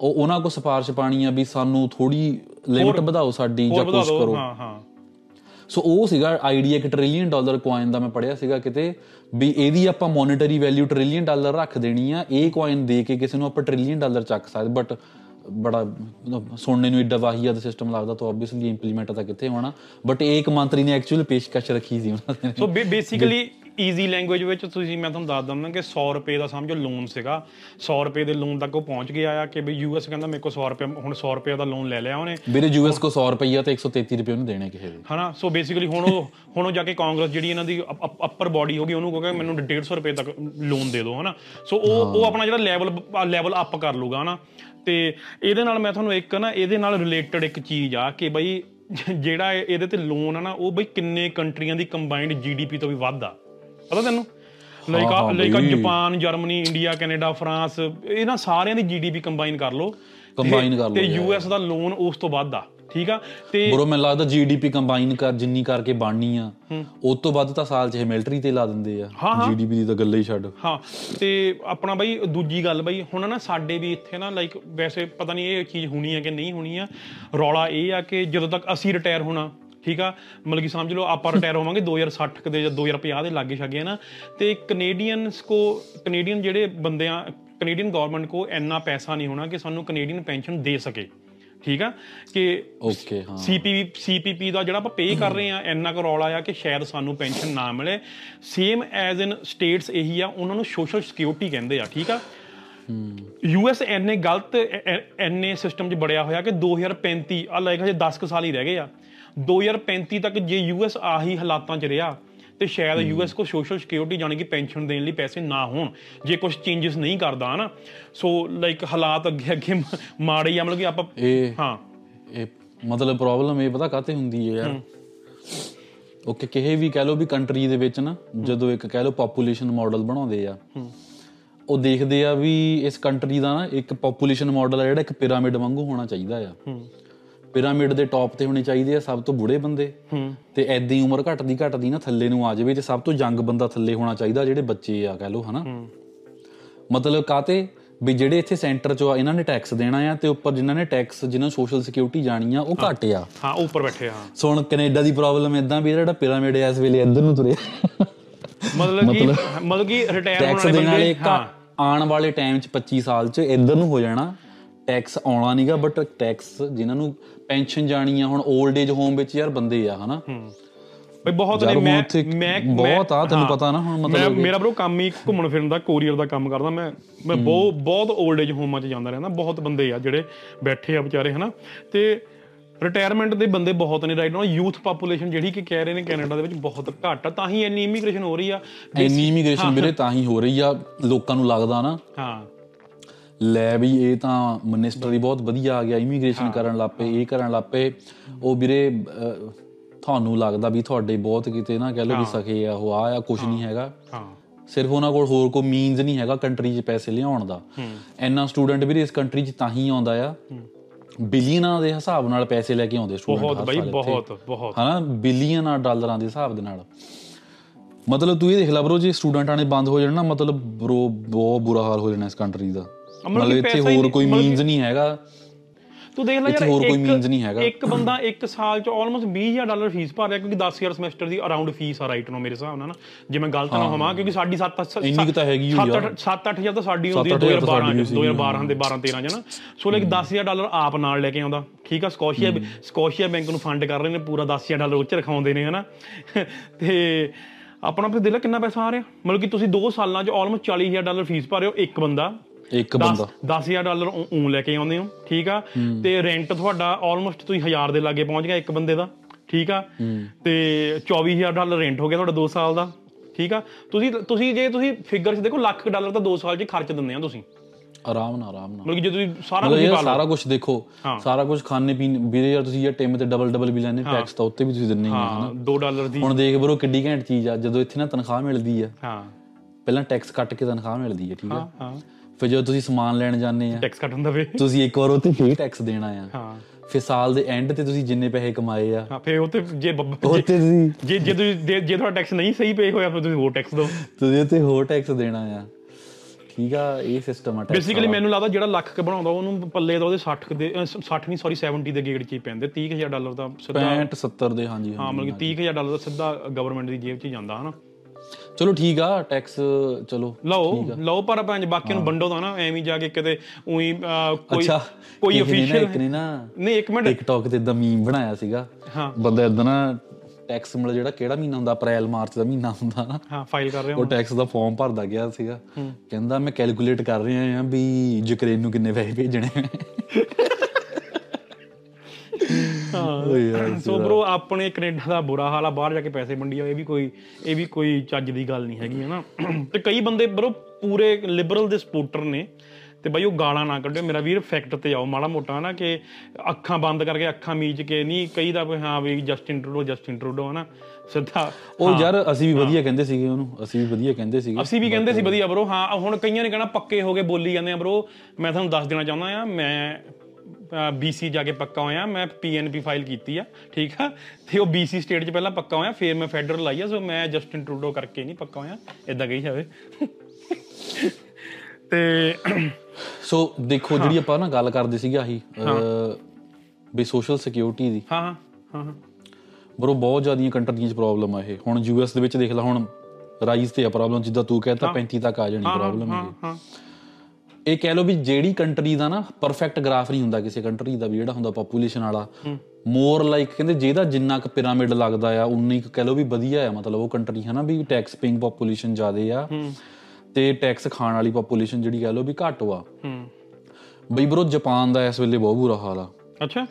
ਉਹ ਉਹਨਾਂ ਕੋ ਸਿਫਾਰਿਸ਼ ਪਾਣੀ ਆ ਵੀ ਸਾਨੂੰ ਥੋੜੀ ਲਿਮਿਟ ਵਧਾਓ ਸਾਡੀ ਜਾਂ ਕੁਝ ਕਰੋ। ਹਾਂ ਹਾਂ। ਸੋ ਉਹ ਸੀਗਾ ਆਈਡੀਆ ਕਿ ਟ੍ਰਿਲੀਅਨ ਡਾਲਰ ਕੁਆਇਨ ਦਾ ਮੈਂ ਪੜਿਆ ਸੀਗਾ ਕਿਤੇ ਵੀ ਇਹਦੀ ਆਪਾਂ ਮੋਨਿਟਰੀ ਵੈਲਿਊ ਟ੍ਰਿਲੀਅਨ ਡਾਲਰ ਰੱਖ ਦੇਣੀ ਆ ਇਹ ਕੁਆਇਨ ਦੇ ਕੇ ਕਿਸੇ ਨੂੰ ਆਪਾਂ ਟ੍ਰਿਲੀਅਨ ਡਾਲਰ ਚੱਕ ਸਕਦੇ ਬਟ ਬੜਾ ਸੁਣਨੇ ਨੂੰ ਏਡਾ ਵਾਹੀਆ ਦਾ ਸਿਸਟਮ ਲੱਗਦਾ ਤਾਂ ਆਬਵੀਅਸਲੀ ਇੰਪਲੀਮੈਂਟ ਤਾਂ ਕਿੱਥੇ ਹੋਣਾ। ਬਟ ਇਹ ਇੱਕ ਮੰਤਰੀ ਨੇ ਐਕਚੁਅਲ ਪੇਸ਼ਕਸ਼ ਰੱਖੀ ਸੀ ਉਹਨਾਂ ਨੇ ਸੋ ਬੇਸਿਕਲੀ ਈਜ਼ੀ ਲੈਂਗੁਏਜ ਵਿੱਚ ਤੁਸੀਂ ਮੈਂ ਤੁਹਾਨੂੰ ਦੱਸ ਦਿੰਦਾ ਕਿ 100 ਰੁਪਏ ਦਾ ਸਮਝੋ ਲੋਨ ਸੀਗਾ। 100 ਰੁਪਏ ਦੇ ਲੋਨ ਤੱਕ ਉਹ ਪਹੁੰਚ ਗਿਆ ਆ ਕਿ ਵੀ ਯੂਐਸ ਕਹਿੰਦਾ ਮੇਰੇ ਕੋਲ 100 ਰੁਪਏ ਹੁਣ 100 ਰੁਪਏ ਦਾ ਲੋਨ ਲੈ ਲਿਆ ਉਹਨੇ। ਵੀਰੇ ਯੂਐਸ ਕੋ 100 ਰੁਪਈਆ ਤੇ 133 ਰੁਪਏ ਉਹਨੂੰ ਦੇਣੇ ਦੇ। ਹਨਾ? ਸੋ ਬੇਸਿਕਲੀ ਹੁਣ ਉਹ ਹੁਣ ਉਹ ਜਾ ਕੇ ਕਾਂਗਰਸ ਜਿਹੜੀ ਇਹਨਾਂ ਦੀ ਅਪਰ ਬਾਡੀ ਹੋਗੀ ਉਹਨੂੰ ਕਹੋਗੇ ਮੈਨੂੰ 150 ਰੁਪਏ ਤੱਕ ਲੋਨ ਦੇ ਦਿਓ ਹਨਾ? ਸੋ ਉਹ ਉਹ ਆਪਣਾ ਜਿਹੜਾ ਲੈਵਲ ਲੈਵਲ ਅਪ ਕਰ ਲੂਗਾ ਹਨਾ? ਤੇ ਇਹਦੇ ਨਾਲ ਮੈਂ ਤੁਹਾਨੂੰ ਇੱਕ ਨਾ ਇਹਦੇ ਨਾਲ ਰਿਲੇਟਡ ਇੱਕ ਚੀਜ਼ ਆ ਕਿ ਬਈ ਜਿਹੜਾ ਇਹ- ਇਹਦੇ ਤੇ ਲੋਨ ਆ ਨਾ ਉਹ ਬਈ ਕਿੰਨੇ ਕੰਟਰੀਆਂ ਦੀ ਕੰਬਾਈਨਡ ਜੀਡੀਪੀ ਤੋਂ ਵੀ ਵੱਧ ਆ ਪਤਾ ਤੈਨੂੰ ਲਾਈਕ ਹਾਂ like. Japan Germany India Canada France ਇਹਨਾਂ ਸਾਰਿਆਂ ਦੀ ਜੀਡੀਪੀ ਕੰਬਾਈਨ ਕਰ ਲਓ Combine ਕਰ ਲਓ ਤੇ। ਯੂਐਸ ਦਾ ਲੋਨ ਉਸ ਤੋਂ ਵੱਧ ਆ ਠੀਕ ਆ? ਤੇ ਬਰੋ ਮੈਨੂੰ ਲੱਗਦਾ ਜੀਡੀਪੀ ਕੰਬਾਈਨ ਕਰ ਜਿੰਨੀ ਕਰਕੇ ਬਣਨੀ ਆ ਉਸ ਤੋਂ ਵੱਧ ਤਾਂ ਸਾਲ 'ਚ ਇਹ ਮਿਲਟਰੀ ਤੇ ਲਾ ਦਿੰਦੇ ਆ। ਜੀਡੀਪੀ ਦੀ ਤਾਂ ਗੱਲ ਹੀ ਛੱਡ। ਹਾਂ ਤੇ ਆਪਣਾ ਬਈ ਦੂਜੀ ਗੱਲ ਬਈ ਹੁਣ ਨਾ ਸਾਡੇ ਵੀ ਇੱਥੇ ਨਾ ਲਾਈਕ ਵੈਸੇ ਪਤਾ ਨਹੀਂ ਇਹ ਚੀਜ਼ ਹੋਣੀ ਹੈ ਕਿ ਨਹੀਂ ਹੋਣੀ ਆ। ਰੌਲਾ ਇਹ ਆ ਕਿ ਜਦੋਂ ਤੱਕ ਅਸੀਂ ਰਿਟਾਇਰ ਹੋਣਾ ਠੀਕ ਆ? ਮਤਲਬ ਕਿ ਸਮਝ ਲਓ ਆਪਾਂ ਰਿਟਾਇਰ ਹੋਵਾਂਗੇ 2060 ਕੁ ਦੇ ਜਾਂ 2050 ਦੇ ਲਾਗੇ ਛਾਗੇ ਨਾ ਤੇ ਕੈਨੇਡੀਅਨਸ ਕੋ ਕੈਨੇਡੀਅਨ ਜਿਹੜੇ ਬੰਦਿਆਂ ਕੈਨੇਡੀਅਨ ਗਵਰਨਮੈਂਟ ਕੋ ਇੰਨਾ ਪੈਸਾ ਨਹੀਂ ਹੋਣਾ ਕਿ ਸਾਨੂੰ ਕੈਨੇਡੀਅਨ ਪੈਨਸ਼ਨ ਦੇ ਸਕੇ। ਠੀਕ ਆ? ਕਿ ਓਕੇ ਹਾਂ। ਸੀਪੀਪੀ ਸੀਪੀਪੀ ਦਾ ਜਿਹੜਾ ਆਪਾਂ ਪੇ ਕਰ ਰਹੇ ਆ ਇੰਨਾ ਕੁ ਰੌਲਾ ਆ ਕਿ ਸ਼ਾਇਦ ਸਾਨੂੰ ਪੈਨਸ਼ਨ ਨਾ ਮਿਲੇ। ਸੇਮ ਐਜ਼ ਇਨ ਸਟੇਟਸ ਇਹੀ ਆ ਉਹਨਾਂ ਨੂੰ ਸੋਸ਼ਲ ਸਿਕਿਉਰਿਟੀ ਕਹਿੰਦੇ ਆ ਠੀਕ ਆ? ਯੂਐਸ ਐਨੇ ਗਲਤ ਐਨੇ ਸਿਸਟਮ 'ਚ ਬੜਿਆ ਹੋਇਆ ਕਿ 2035 ਆ ਲਾਈਕ ਹਜੇ 10 ਕੁ ਸਾਲ ਹੀ ਰਹਿ ਗਏ ਆ। 2035 ਤੱਕ ਜੇ ਯੂਐਸ ਆਹੀ ਹਾਲਾਤਾਂ 'ਚ ਰਿਹਾ ਤੇ ਸ਼ਾਇਦ ਯੂਐਸ ਕੋ ਸੋਸ਼ਲ ਸਿਕਿਉਰਿਟੀ ਜਾਣੀ ਕਿ ਪੈਨਸ਼ਨ ਦੇਣ ਲਈ ਪੈਸੇ ਨਾ ਹੋਣ ਜੇ ਕੁਝ ਚੇਂਜਸ ਨਹੀਂ ਕਰਦਾ ਹਨਾ ਸੋ ਲਾਈਕ ਹਾਲਾਤ ਅੱਗੇ ਅੱਗੇ ਮਾੜੇ ਆ ਮਤਲਬ ਕਿ ਆਪਾਂ ਹਾਂ। ਇਹ ਮਤਲਬ ਪ੍ਰੋਬਲਮ ਇਹ ਪਤਾ ਕਾਤੇ ਹੁੰਦੀ ਹੈ ਯਾਰ? ਓਕੇ ਕਿਸੇ ਵੀ ਕਹਿ ਲਓ ਵੀ ਕੰਟਰੀ ਦੇ ਵਿੱਚ ਨਾ ਜਦੋਂ ਇੱਕ ਕਹਿ ਲਓ ਪੋਪੂਲੇਸ਼ਨ ਮਾਡਲ ਬਣਾਉਂਦੇ ਆ ਉਹ ਦੇਖਦੇ ਆ ਵੀ ਇਸ ਕੰਟਰੀ ਦਾ ਨਾ ਇੱਕ ਪੋਪੂਲੇਸ਼ਨ ਮਾਡਲ ਆ ਜਿਹੜਾ ਇੱਕ ਪਿਰਾਮਿਡ ਵਾਂਗੂ ਹੋਣਾ ਚਾਹੀਦਾ ਆ। ਪਿਰਾਮਿਡ ਦੇ ਟੌਪ ਤੇ ਹੋਣੇ ਚਾਹੀਦੇ ਆ ਸਭ ਤੋਂ ਬੁੜੇ ਬੰਦੇ। ਤੇ ਐਦਾਂ ਉਮਰ ਘਟਦੀ ਘਟਦੀ ਨਾ ਥੱਲੇ ਨੂੰ ਆ ਜਾਵੇ ਤੇ ਸਭ ਤੋਂ ਯੰਗ ਬੰਦਾ ਥੱਲੇ ਹੋਣਾ ਚਾਹੀਦਾ ਜਿਹੜੇ ਬੱਚੇ ਆ ਕਹਿ ਲਓ ਹਨਾ। ਮਤਲਬ ਕਾਤੇ ਵੀ ਜਿਹੜੇ ਇੱਥੇ ਸੈਂਟਰ ਚ ਆ ਇਹਨਾਂ ਨੇ ਟੈਕਸ ਦੇਣਾ ਆ ਤੇ ਉੱਪਰ ਜਿਨ੍ਹਾਂ ਨੇ ਟੈਕਸ ਜਿਨ੍ਹਾਂ ਨੂੰ ਸੋਸ਼ਲ ਸਿਕਿਉਰਿਟੀ ਜਾਣੀ ਆ ਉਹ ਘੱਟ ਆ। ਹਾਂ ਉੱਪਰ ਬੈਠੇ ਹਾਂ। ਸੋ ਹੁਣ ਕੈਨੇਡਾ ਦੀ ਪ੍ਰੋਬਲਮ ਇਦਾਂ ਵੀ ਜਿਹੜਾ ਪਿਰਾਮਿਡ ਹੈ ਇਸ ਵੇਲੇ ਇੱਧਰ ਨੂੰ ਤੁਰਿਆ। ਮਤਲਬ ਕਿ ਮਤਲਬ ਕਿ ਰਿਟਾਇਰ ਹੋਣ ਵਾਲੇ ਬੰਦੇ ਆਉਣ ਵਾਲੇ ਟਾਈਮ 'ਚ 25 ਸਾਲ 'ਚ ਇੱਧਰ ਨੂੰ ਹੋ ਜਾਣਾ। ਟੈਕਸ ਆਉਣਾ ਨਹੀਂਗਾ ਬਟ ਟੈਕਸ ਜਿਨ੍ਹਾਂ ਨੂੰ ਪੈਨਸ਼ਨ ਜਾਣੀ ਆ ਹੁਣ 올ਡ ਏਜ ਹੋਮ ਵਿੱਚ ਯਾਰ ਬੰਦੇ ਆ ਹਨਾ? ਬਈ ਬਹੁਤ ਨੇ ਮੈਂ ਮੈਂ ਬਹੁਤ ਆ, ਤੈਨੂੰ। ਪਤਾ ਨਾ ਹੁਣ ਮਤਲਬ ਮੇਰਾ ਬਰੋ ਕੰਮ ਹੀ ਘੁੰਮਣ ਫਿਰਨ ਦਾ ਕੋਰੀਅਰ ਦਾ ਕੰਮ ਕਰਦਾ ਮੈਂ। ਮੈਂ ਬਹੁਤ ਬਹੁਤ 올ਡ ਏਜ ਹੋਮਾਂ 'ਚ ਜਾਂਦਾ ਰਹਿੰਦਾ ਬਹੁਤ ਬੰਦੇ ਆ ਜਿਹੜੇ ਬੈਠੇ ਆ ਵਿਚਾਰੇ ਹਨਾ? ਤੇ ਰਿਟਾਇਰਮੈਂਟ ਦੇ ਬੰਦੇ ਬਹੁਤ ਨੇ ਰਾਈਟ ਨਾਓ ਯੂਥ ਪਾਪੂਲੇਸ਼ਨ ਜਿਹੜੀ ਕਿ ਕਹਿ ਰਹੇ ਨੇ ਕੈਨੇਡਾ ਦੇ ਵਿੱਚ ਬਹੁਤ ਘੱਟ ਆ ਤਾਂ ਹੀ ਇੰਨੀ ਇਮੀਗ੍ਰੇਸ਼ਨ ਹੋ ਰਹੀ ਆ। ਇੰਨੀ ਇਮੀਗ੍ਰੇਸ਼ਨ ਵੀਰੇ ਤਾਂ ਹੀ ਹੋ ਰਹੀ ਆ ਲੋਕਾਂ ਨੂੰ ਲੱਗਦਾ ਨਾ। ਹਾਂ। ਲੈ ਵੀ ਇਹ ਤਾਂ ਮਿਨਿਸਟਰ ਹੀ ਬਹੁਤ ਵਧੀਆ ਆ ਗਿਆ ਇਮੀਗ੍ਰੇਸ਼ਨ ਕਰਨ ਲੱਪੇ ਇਹ ਕਰਨ ਲੱਪੇ ਉਹ ਵੀਰੇ ਤੁਹਾਨੂੰ ਲੱਗਦਾ ਵੀ ਤੁਹਾਡੇ ਬਹੁਤ ਕਿਤੇ ਨਾ ਕਹਿ ਲਓ ਵੀ ਸਕੇ ਆ ਉਹ ਆ ਆ ਕੁਝ ਨਹੀਂ ਹੈਗਾ। ਹਾਂ। ਸਿਰਫ ਉਹਨਾਂ ਕੋਲ ਹੋਰ ਕੋਈ ਮੀਨਸ ਨਹੀਂ ਹੈਗਾ ਕੰਟਰੀ 'ਚ ਪੈਸੇ ਲਿਆਉਣ ਦਾ। ਇੰਨਾ ਸਟੂਡੈਂਟ ਵੀਰੇ ਇਸ ਕੰਟਰੀ 'ਚ ਤਾਂ ਹੀ ਆਉਂਦਾ ਆ। ਬਿਲੀਅਨਾਂ ਦੇ ਹਿਸਾਬ ਨਾਲ ਪੈਸੇ ਲੈ ਕੇ ਆਉਂਦੇ ਸਟੂਡੈਂਟ ਬਹੁਤ ਬਈ ਬਹੁਤ ਬਹੁਤ। ਹਨਾ? ਬਿਲੀਅਨਾਂ ਡਾਲਰਾਂ ਦੇ ਹਿਸਾਬ ਦੇ ਨਾਲ। ਮਤਲਬ ਤੂੰ ਇਹ ਦੇਖ ਲੈ ਬਰੋ ਜੇ ਸਟੂਡੈਂਟਾਂ ਨੇ ਬੰਦ ਹੋ ਜਾਣਾ ਮਤਲਬ ਬਰੋ ਬਹੁਤ ਬੁਰਾ ਹਾਲ ਹੋ ਜਾਣਾ ਇਸ ਕੰਟਰੀ ਦਾ। ਮਤਲਬ ਇੱਥੇ ਹੋਰ ਕੋਈ ਮੀਨਸ ਨਹੀਂ ਹੈਗਾ। ਤੂੰ ਦੇਖ ਲੈ ਇੱਥੇ ਹੋਰ ਯਾਰ ਕੋਈ means ਨਹੀਂ ਹੈਗਾ। ਇੱਕ ਬੰਦਾ ਇੱਕ ਸਾਲ ਚ ਆਲਮੋਸਟ 20000 ਡਾਲਰ ਫੀਸ ਭਰ ਰਿਹਾ ਕਿਉਂਕਿ 10000 ਸਮੈਸਟਰ ਦੀ ਅਰਾਊਂਡ ਫੀਸ ਆ ਰਾਈਟ ਨੂੰ ਮੇਰੇ ਹਿਸਾਬ ਨਾਲ ਨਾ। ਜੇ ਮੈਂ ਗਲਤ ਨਾ ਹੋਵਾਂ ਕਿਉਂਕਿ ਸਾਡੀ 7 ਇੰਨੀ ਤਾਂ ਹੈਗੀ ਆ। 7-8000 ਤਾਂ ਸਾਡੀ ਹੁੰਦੀ ਹੈ ਸੱਤ ਅੱਠ ਹਜ਼ਾਰ ਤਾਂ 2012 ਸਾਡੀ ਚ ਵੀ ਸੀ। 2012 ਦੇ 12 13 ਚ ਨਾ। ਸੋ ਲਾਈਕ 10000 ਡਾਲਰ ਆਪ ਨਾਲ ਲੈ ਕੇ ਆਉਂਦਾ। ਠੀਕ ਆ ਸਕੋਸ਼ੀਆ ਸਕੋਸ਼ੀਆ ਬੈਂਕ ਨੂੰ ਫੰਡ ਕਰ ਰਹੇ ਨੇ ਪੂਰਾ 10000 ਡਾਲਰ ਉੱਚ ਰਖਾਉਂਦੇ ਨੇ ਹਨਾ। ਤੇ ਆਪਣਾ ਫਿਰ ਦਿਲ ਕਿੰਨਾ ਪੈਸਾ ਆ ਰਿਹਾ। ਮਤਲਬ ਕਿ ਤੁਸੀਂ 2 ਸਾਲਾਂ ਚ ਆਲਮੋਸਟ 40000 ਡਾਲਰ ਫੀਸ ਭਰ ਰਹੇ ਹੋ ਇੱਕ ਬੰਦਾ। ਇੱਕ ਬੰਦਾ। 10000 ਡਾਲਰ ਉਹ ਲੈ ਕੇ ਆਉਂਦੇ ਹੋ ਠੀਕ ਆ? ਤੇ ਰੈਂਟ ਤੁਹਾਡਾ ਆਲਮੋਸਟ ਤੁਸੀਂ 1000 ਦੇ ਲਾਗੇ ਪਹੁੰਚ ਗਿਆ ਇੱਕ ਬੰਦੇ ਦਾ ਠੀਕ ਆ? ਤੇ 24000 ਡਾਲਰ ਰੈਂਟ ਹੋ ਗਿਆ ਤੁਹਾਡਾ 2 ਸਾਲ ਦਾ ਠੀਕ ਆ? ਤੁਸੀਂ ਤੁਸੀਂ ਜੇ ਤੁਸੀਂ ਫਿਗਰ 'ਚ ਦੇਖੋ ਲੱਖ ਡਾਲਰ ਤਾਂ 2 ਸਾਲ 'ਚ ਖਰਚ ਦਿੰਦੇ ਆ ਤੁਸੀਂ। ਆਰਾਮ ਨਾਲ ਆਰਾਮ ਨਾਲ। ਮਤਲਬ ਜੇ ਤੁਸੀਂ ਸਾਰਾ ਕੁਝ ਪਾ ਸਾਰਾ ਕੁਝ ਦੇਖੋ ਸਾਰਾ ਕੁਝ ਖਾਣੇ ਪੀਣ ਵੀਰੇ ਯਾਰ ਤੁਸੀਂ ਯਾਰ ਟਿਮ ਤੇ ਡਬਲ ਡਬਲ ਵੀ ਲੈਣੇ ਟੈਕਸ ਤਾਂ ਉੱਤੇ ਵੀ ਤੁਸੀਂ ਦਿੰਨੇ ਹੀ ਆ ਹਾਂ 2 ਡਾਲਰ ਦੀ ਹੁਣ ਦੇਖ ਬਰੋ ਕਿੱਡੀ ਘੈਂਟ ਚੀਜ਼ ਆ ਜਦੋਂ ਇੱਥੇ ਨਾ ਤਨਖਾਹ ਮਿਲਦੀ ਆ ਹਾਂ। ਪਹਿਲਾਂ ਟੈਕਸ ਕੱਟ ਕੇ ਤਨਖਾਹ ਮਿਲਦੀ ਆ ਠੀਕ ਆ? ਹਾਂ। ਫਿਰ ਜਦੋਂ ਤੁਸੀਂ ਸਮਾਨ ਲੈਣ ਜਾਂਦੇ ਆ ਟੈਕਸ ਕੱਟ ਹੁੰਦਾ ਵੇ। ਤੁਸੀਂ ਇੱਕ ਵਾਰ ਉੱਤੇ ਫੇਰ ਟੈਕਸ ਦੇਣਾ ਆ। ਹਾਂ। ਫਿਰ ਸਾਲ ਦੇ ਐਂਡ ਤੇ ਤੁਸੀਂ ਜਿੰਨੇ ਪੈਸੇ ਕਮਾਏ ਆ। ਹਾਂ ਫੇ ਉਹ ਤੇ ਜੇ ਬੱਬ- ਉੱਤੇ ਤੁਸੀਂ ਜੇ ਜੇ ਤੁਸੀਂ ਜੇ- ਤੁਹਾਡਾ ਟੈਕਸ ਨਹੀਂ ਸਹੀ ਪੇ ਹੋਇਆ ਫਿਰ ਤੁਸੀਂ ਹੋਰ ਟੈਕਸ ਦਿਓ। ਤੁਸੀਂ ਉੱਤੇ ਹੋਰ ਟੈਕਸ ਦੇਣਾ ਆ। ਠੀਕ ਆ ਇਹ ਸਿਸਟਮ ਆ ਬੇਸਿਕਲੀ ਮੈਨੂੰ ਲੱਗਦਾ ਜਿਹੜਾ ਲੱਖ ਕ ਬਣਾਉਂਦਾ ਉਹਨੂੰ ਪੱਲੇ ਦਾ ਉਹਦੇ 60 ਦੇ ਅਹ 60 ਨਹੀਂ ਸੌਰੀ 70 ਦੇ ਗੇੜ ਚ ਹੀ ਪੈਂਦੇ 30000 ਡਾਲਰ ਦਾ ਸਿੱਧਾ 65 70 ਦੇ ਹਾਂਜੀ ਹਾਂ ਮਤਲਬ ਕਿ 30000 ਡਾਲਰ ਦਾ ਸਿੱਧਾ ਗਵਰਨਮੈਂਟ ਦੀ ਜੇਬ 'ਚ ਜਾਂਦਾ ਹਨਾ। ਚਲੋ ਠੀਕ ਆ ਟੈਕਸ ਚਲੋ ਲਓ ਲਓ ਪਰ ਪੰਜ ਬਾਕੀ ਨੂੰ ਵੰਡੋ ਤਾਂ ਨਾ ਐਵੇਂ ਜਾ ਕੇ ਕਿਤੇ ਉਹੀ ਕੋਈ ਕੋਈ ਅਫੀਸ਼ੀਅਲ ਇੱਕ ਨੇ ਨਾ। ਨਹੀਂ ਇੱਕ ਮਿੰਟ। ਟਿਕਟੌਕ ਤੇ ਇਦਾਂ ਮੀਮ ਬਣਾਇਆ ਸੀਗਾ। ਹਾਂ। ਬੰਦਾ ਇਦਾਂ ਨਾ ਟੈਕਸ ਮਤਲਬ ਜਿਹੜਾ ਕਿਹੜਾ ਮਹੀਨਾ ਹੁੰਦਾ ਅਪ੍ਰੈਲ ਮਾਰਚ ਦਾ ਮਹੀਨਾ ਹੁੰਦਾ ਨਾ। ਹਾਂ ਫਾਈਲ ਕਰ ਰਹੇ ਉਹ ਟੈਕਸ ਦਾ ਫਾਰਮ ਭਰਦਾ ਗਿਆ ਸੀਗਾ। ਕਹਿੰਦਾ ਮੈਂ ਕੈਲਕੂਲੇਟ ਕਰ ਰਿਹਾ ਆ ਵੀ ਯੂਕਰੇਨ ਨੂੰ ਕਿੰਨੇ ਪੈਸੇ ਭੇਜਣੇ ਹਾਂ। ਸੋ ਬ్రో ਆਪਣੇ ਕੈਨੇਡਾ ਦਾ ਬੁਰਾ ਹਾਲ ਆ ਬਾਹਰ ਜਾ ਕੇ ਪੈਸੇ ਵੰਡੀ ਜਾਓ ਇਹ ਵੀ ਕੋਈ ਇਹ ਵੀ ਕੋਈ ਚੱਜ ਦੀ ਗੱਲ ਨਹੀਂ ਹੈਗੀ ਹਨਾ? ਤੇ ਕਈ ਬੰਦੇ ਬ్రో ਪੂਰੇ ਲਿਬਰਲ ਦੇ ਸਪੋਰਟਰ ਨੇ ਤੇ ਬਾਈ ਉਹ ਗਾਲਾਂ ਨਾ ਕੱਢਿਓ। ਮੇਰਾ ਵੀਰ ਫੈਕਟ ਤੇ ਆਓ ਮਾੜਾ ਮੋਟਾ ਨਾ ਕਿ ਅੱਖਾਂ ਬੰਦ ਕਰਕੇ ਅੱਖਾਂ ਮੀਚ ਕੇ ਨਹੀਂ ਕਈ ਦਾ ਹਾਂ ਵੀ ਜਸਟਿਨ ਟਰੂਡੋ ਜਸਟਿਨ ਟਰੂਡੋ ਹਨਾ? ਸਿੱਧਾ ਉਹ ਯਾਰ ਅਸੀਂ ਵੀ ਵਧੀਆ ਕਹਿੰਦੇ ਸੀਗੇ ਉਹਨੂੰ ਅਸੀਂ ਵੀ ਵਧੀਆ ਕਹਿੰਦੇ ਸੀਗੇ। ਅਸੀਂ ਵੀ ਕਹਿੰਦੇ ਸੀ ਵਧੀਆ ਬ్రో ਹਾਂ ਹੁਣ ਕਈਆਂ ਨੇ ਕਹਿਣਾ ਪੱਕੇ ਹੋ ਗਏ ਬੋਲੀ ਜਾਂਦੇ ਆ ਬ్రో ਮੈਂ ਤੁਹਾਨੂੰ ਦੱਸ ਦੇਣਾ ਚਾਹੁੰਦਾ ਆ ਮੈਂ ਬੀਸੀ ਜਾ ਕੇ ਪੱਕਾ ਹੋਇਆ ਮੈਂ ਪੀਐਨਪੀ ਫਾਈਲ ਕੀਤੀ ਆ ਠੀਕ ਆ? ਤੇ ਉਹ ਬੀਸੀ ਸਟੇਟ 'ਚ ਪਹਿਲਾਂ ਪੱਕਾ ਹੋਇਆ ਫਿਰ ਮੈਂ ਫੈਡਰਲ ਆਈ ਆ ਸੋ ਮੈਂ ਜਸਟਿਨ ਟਰੂਡੋ ਕਰਕੇ ਨਹੀਂ ਪੱਕਾ ਹੋਇਆ ਇਦਾਂ ਕਹੀ ਜਾਵੇ। ਤੇ ਸੋ ਦੇਖੋ ਜਿਹੜੀ ਆਪਾਂ ਨਾ ਗੱਲ ਕਰਦੇ ਸੀਗੇ ਆਹੀ ਵੀ ਸੋਸ਼ਲ ਸਿਕਿਉਰਿਟੀ ਦੀ। ਹਾਂ ਹਾਂ ਹਾਂ ਹਾਂ। ਬਰੋ ਬਹੁਤ ਜ਼ਿਆਦੀਆਂ ਕੰਟਰੀਆਂ 'ਚ ਪ੍ਰੋਬਲਮ ਆ ਇਹ। ਹੁਣ ਯੂਐਸ ਦੇ ਵਿੱਚ ਦੇਖ ਲੈ ਹੁਣ ਰਾਈਜ਼ ਤੇ ਆ ਪ੍ਰੋਬਲਮ ਜਿੱਦਾਂ ਤੂੰ ਕਹਿੰਦਾ 35 ਤੱਕ ਆ ਜਾਣੀ ਪ੍ਰੋਬਲਮ ਹਾਂ ਇਹ। ਹਾਂ। ਇਹ ਕਹਿ ਲਓ ਵੀ ਜਿਹੜੀ ਕੰਟਰੀ ਦਾ ਨਾ ਪਰਫੈਕਟ ਗ੍ਰਾਫ ਨਹੀਂ ਹੁੰਦਾ ਕਿਸੇ ਕੰਟਰੀ ਦਾ ਵੀ ਜਿਹੜਾ ਹੁੰਦਾ ਪੋਪੂਲੇਸ਼ਨ ਵਾਲਾ ਮੋਰ ਲਾਈਕ ਕਹਿੰਦੇ ਜਿਹਦਾ ਜਿੰਨਾ ਕੁ ਪਿਰਾਮਿਡ ਲੱਗਦਾ ਆ ਉਨੀ ਕੁ ਕਹਿ ਲਓ ਵੀ ਵਧੀਆ ਆ ਮਤਲਬ ਉਹ ਕੰਟਰੀ ਹੈ ਨਾ ਵੀ ਟੈਕਸ ਪੇਇੰਗ ਪੋਪੂਲੇਸ਼ਨ ਜ਼ਿਆਦੇ ਆ ਤੇ ਟੈਕਸ ਖਾਣ ਵਾਲੀ ਪੋਪੂਲੇਸ਼ਨ ਜਿਹੜੀ ਕਹਿ ਲਓ ਵੀ ਘੱਟ ਹੂੰ। ਬਈ ਬਰੋ ਜਾਪਾਨ ਦਾ ਇਸ ਵੇਲੇ ਬਹੁਤ ਬੁਰਾ ਹਾਲ ਆ। ਅੱਛਾ।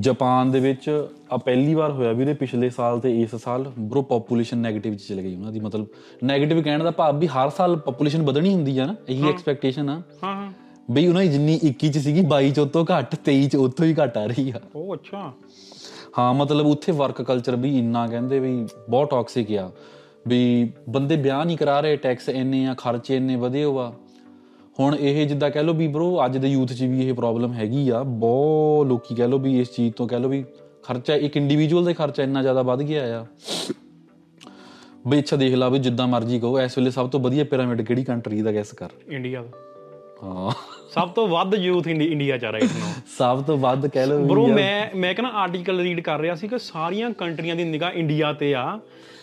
ਜਾਪਾਨ ਦੇ ਵਿੱਚ ਆ ਪਹਿਲੀ ਵਾਰ ਹੋਇਆ ਵੀਰੇ ਪਿਛਲੇ ਸਾਲ ਤੇ ਇਸ ਸਾਲ ਬਰੋ ਪੋਪੂਲੇਸ਼ਨ 네ਗੇਟਿਵ ਚ ਚਲੇ ਗਈ ਉਹਨਾਂ ਦੀ। ਮਤਲਬ 네ਗੇਟਿਵ ਕਹਿਣ ਦਾ ਭਾਵ ਵੀ ਹਰ ਸਾਲ ਪੋਪੂਲੇਸ਼ਨ ਵਧਣੀ ਹੁੰਦੀ ਆ ਨਾ ਇਹੀ ਐਕਸਪੈਕਟੇਸ਼ਨ ਆ। ਹਾਂ ਹਾਂ। ਬਈ ਉਹਨਾਂ ਦੀ ਜਿੰਨੀ 21 ਚ ਸੀਗੀ 22 ਚ ਉਤੋਂ ਘੱਟ 23 ਚ ਉਤੋਂ ਹੀ ਘੱਟ ਆ ਰਹੀ ਆ। ਉਹ ਅੱਛਾ। ਹਾਂ ਮਤਲਬ ਉੱਥੇ ਵਰਕ ਕਲਚਰ ਵੀ ਇੰਨਾ ਕਹਿੰਦੇ ਵੀ ਬਹੁਤ ਟੌਕਸਿਕ ਆ। ਵੀ ਬੰਦੇ ਵਿਆਹ ਨਹੀਂ ਕਰਾ ਰਹੇ ਟੈਕਸ ਇੰਨੇ ਆ ਖਰਚੇ ਇੰਨੇ ਵਧੇ ਹੋਆ। ਹੁਣ ਇਹ ਜਿੱਦਾਂ ਕਹਿ ਲਓ ਵੀ ਬ్రో ਅੱਜ ਦੇ ਯੂਥ 'ਚ ਵੀ ਇਹ ਪ੍ਰੋਬਲਮ ਹੈਗੀ ਆ। ਬਹੁਤ ਲੋਕੀ ਕਹਿ ਲਓ ਵੀ ਇਸ ਚੀਜ਼ ਤੋਂ ਕਹਿ ਲਓ ਵੀ ਖਰਚਾ ਇੱਕ ਇੰਡੀਵਿਜੂਅਲ ਦਾ ਖਰਚਾ ਇੰਨਾ ਜ਼ਿਆਦਾ ਵੱਧ ਗਿਆ ਆ। ਬਈ ਅੱਛਾ ਦੇਖ ਲਾ ਵੀ ਜਿੱਦਾਂ ਮਰਜ਼ੀ ਕਹੋ ਇਸ ਵੇਲੇ ਸਭ ਤੋਂ ਵਧੀਆ ਪਿਰਾਮਿਡ ਕਿਹੜੀ ਕੰਟਰੀ ਦਾ ਗੈਸ ਕਰ? ਇੰਡੀਆ ਦਾ। ਹਾਂ। ਸਭ ਤੋਂ ਵੱਧ ਯੂਥ ਇੰਡੀਆ ਚ ਆ ਰਾਈਟ ਨਾਓ ਸਭ ਤੋਂ ਵੱਧ ਕਹਿ ਲਓ ਬ్రో ਮੈਂ ਮੈਂ ਕਹਿੰਦਾ ਆਰਟੀਕਲ ਰੀਡ ਕਰ ਰਿਹਾ ਸੀ ਕਿ ਸਾਰੀਆਂ ਕੰਟਰੀਆਂ ਦੀ ਨਿਗਾਹ ਇੰਡੀਆ ਤੇ ਆ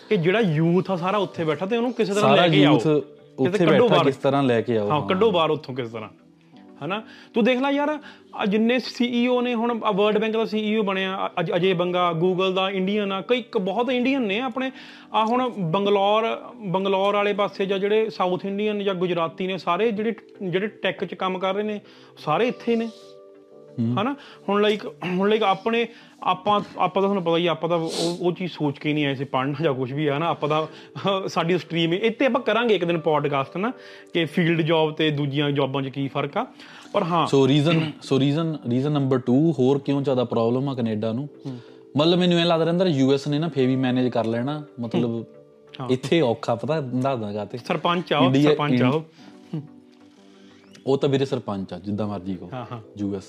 ਕਿ ਜਿਹੜਾ ਯੂਥ ਆ ਸਾਰਾ ਉੱਥੇ ਬੈਠਾ ਤੇ ਉਹਨੂੰ ਕਿਸੇ ਤਰ੍ਹਾਂ ਸਾਰਾ ਲੈ ਕੇ ਆਓ। ਯੂਥ ਉੱਥੇ ਬੈਠਾ। ਕਿਸ ਤਰ੍ਹਾਂ ਲੈ ਕੇ ਆਓ? ਹਾਂ ਕੱਢੋ ਬਾਹਰ ਉੱਥੋਂ ਕਿਸ ਤਰ੍ਹਾਂ। ਹਨਾ? ਤੂੰ ਦੇਖ ਲੈ ਯਾਰ ਜਿੰਨੇ ਸੀਈਓ ਨੇ ਹੁਣ ਵਰਲਡ ਬੈਂਕ ਦਾ ਸੀਈਓ ਬਣਿਆ ਅਜ- ਅਜੇ ਬੰਗਾ ਗੂਗਲ ਦਾ ਇੰਡੀਅਨ ਆ ਕਈ ਬਹੁਤ ਇੰਡੀਅਨ ਨੇ ਆਪਣੇ। ਆ ਹੁਣ ਬੰਗਲੌਰ ਬੰਗਲੌਰ ਵਾਲੇ ਪਾਸੇ ਜਾਂ ਜਿਹੜੇ ਸਾਊਥ ਇੰਡੀਅਨ ਜਾਂ ਗੁਜਰਾਤੀ ਨੇ ਸਾਰੇ ਜਿਹੜੇ ਜਿਹੜੇ ਟੈਕ 'ਚ ਕੰਮ ਕਰ ਰਹੇ ਨੇ ਸਾਰੇ ਇੱਥੇ ਨੇ। ਹਨਾ? ਹੁਣ ਲਾਈਕ ਹੁਣ ਲਾਈਕ ਆਪਣੇ ਆਪਾਂ ਆਪਾਂ ਤਾਂ ਤੁਹਾਨੂੰ ਪਤਾ ਹੀ ਆਪਾਂ ਤਾਂ ਉਹ ਚੀਜ਼ ਸੋਚ ਕੇ ਨਹੀਂ ਆਏ ਸੀ ਪੜ੍ਹਨ ਜਾਂ ਕੁਝ ਵੀ ਆ ਨਾ ਆਪਾਂ ਤਾਂ ਅਹ, ਸਾਡੀ ਸਟਰੀਮ ਇੱਥੇ ਆਪਾਂ ਕਰਾਂਗੇ ਇੱਕ ਦਿਨ ਪੋਡਕਾਸਟ ਨਾ ਕਿ ਫੀਲਡ ਜੌਬ ਤੇ ਦੂਜੀਆਂ ਜੌਬਾਂ 'ਚ ਕੀ ਫ਼ਰਕ ਆ? ਪਰ ਹਾਂ। So reason so reason reason number 2 ਹੋਰ ਕਿਉਂ ਜ਼ਿਆਦਾ ਪ੍ਰੋਬਲਮ ਆ ਕੈਨੇਡਾ ਨੂੰ? ਮਤਲਬ ਮੈਨੂੰ ਇਹ ਲੱਗਦਾ ਰਹਿੰਦਾ ਯੂਐਸ ਨੇ ਨਾ ਫੇਰ ਵੀ ਮੈਨੇਜ ਕਰ ਲੈਣਾ ਮਤਲਬ ਇੱਥੇ ਔਖਾ ਪਤਾ ਦੱਸਦਾ ਗਾਤੇ ਸਰਪੰਚ ਆਓ ਸਰਪੰਚ ਆਓ। ਉਹ ਤਾਂ ਵੀਰੇ ਸਰਪੰਚ ਆ ਜਿੱਦਾਂ ਮਰਜ਼ੀ ਕਹੋ। ਹਾਂ ਹਾਂ। ਯੂਐਸ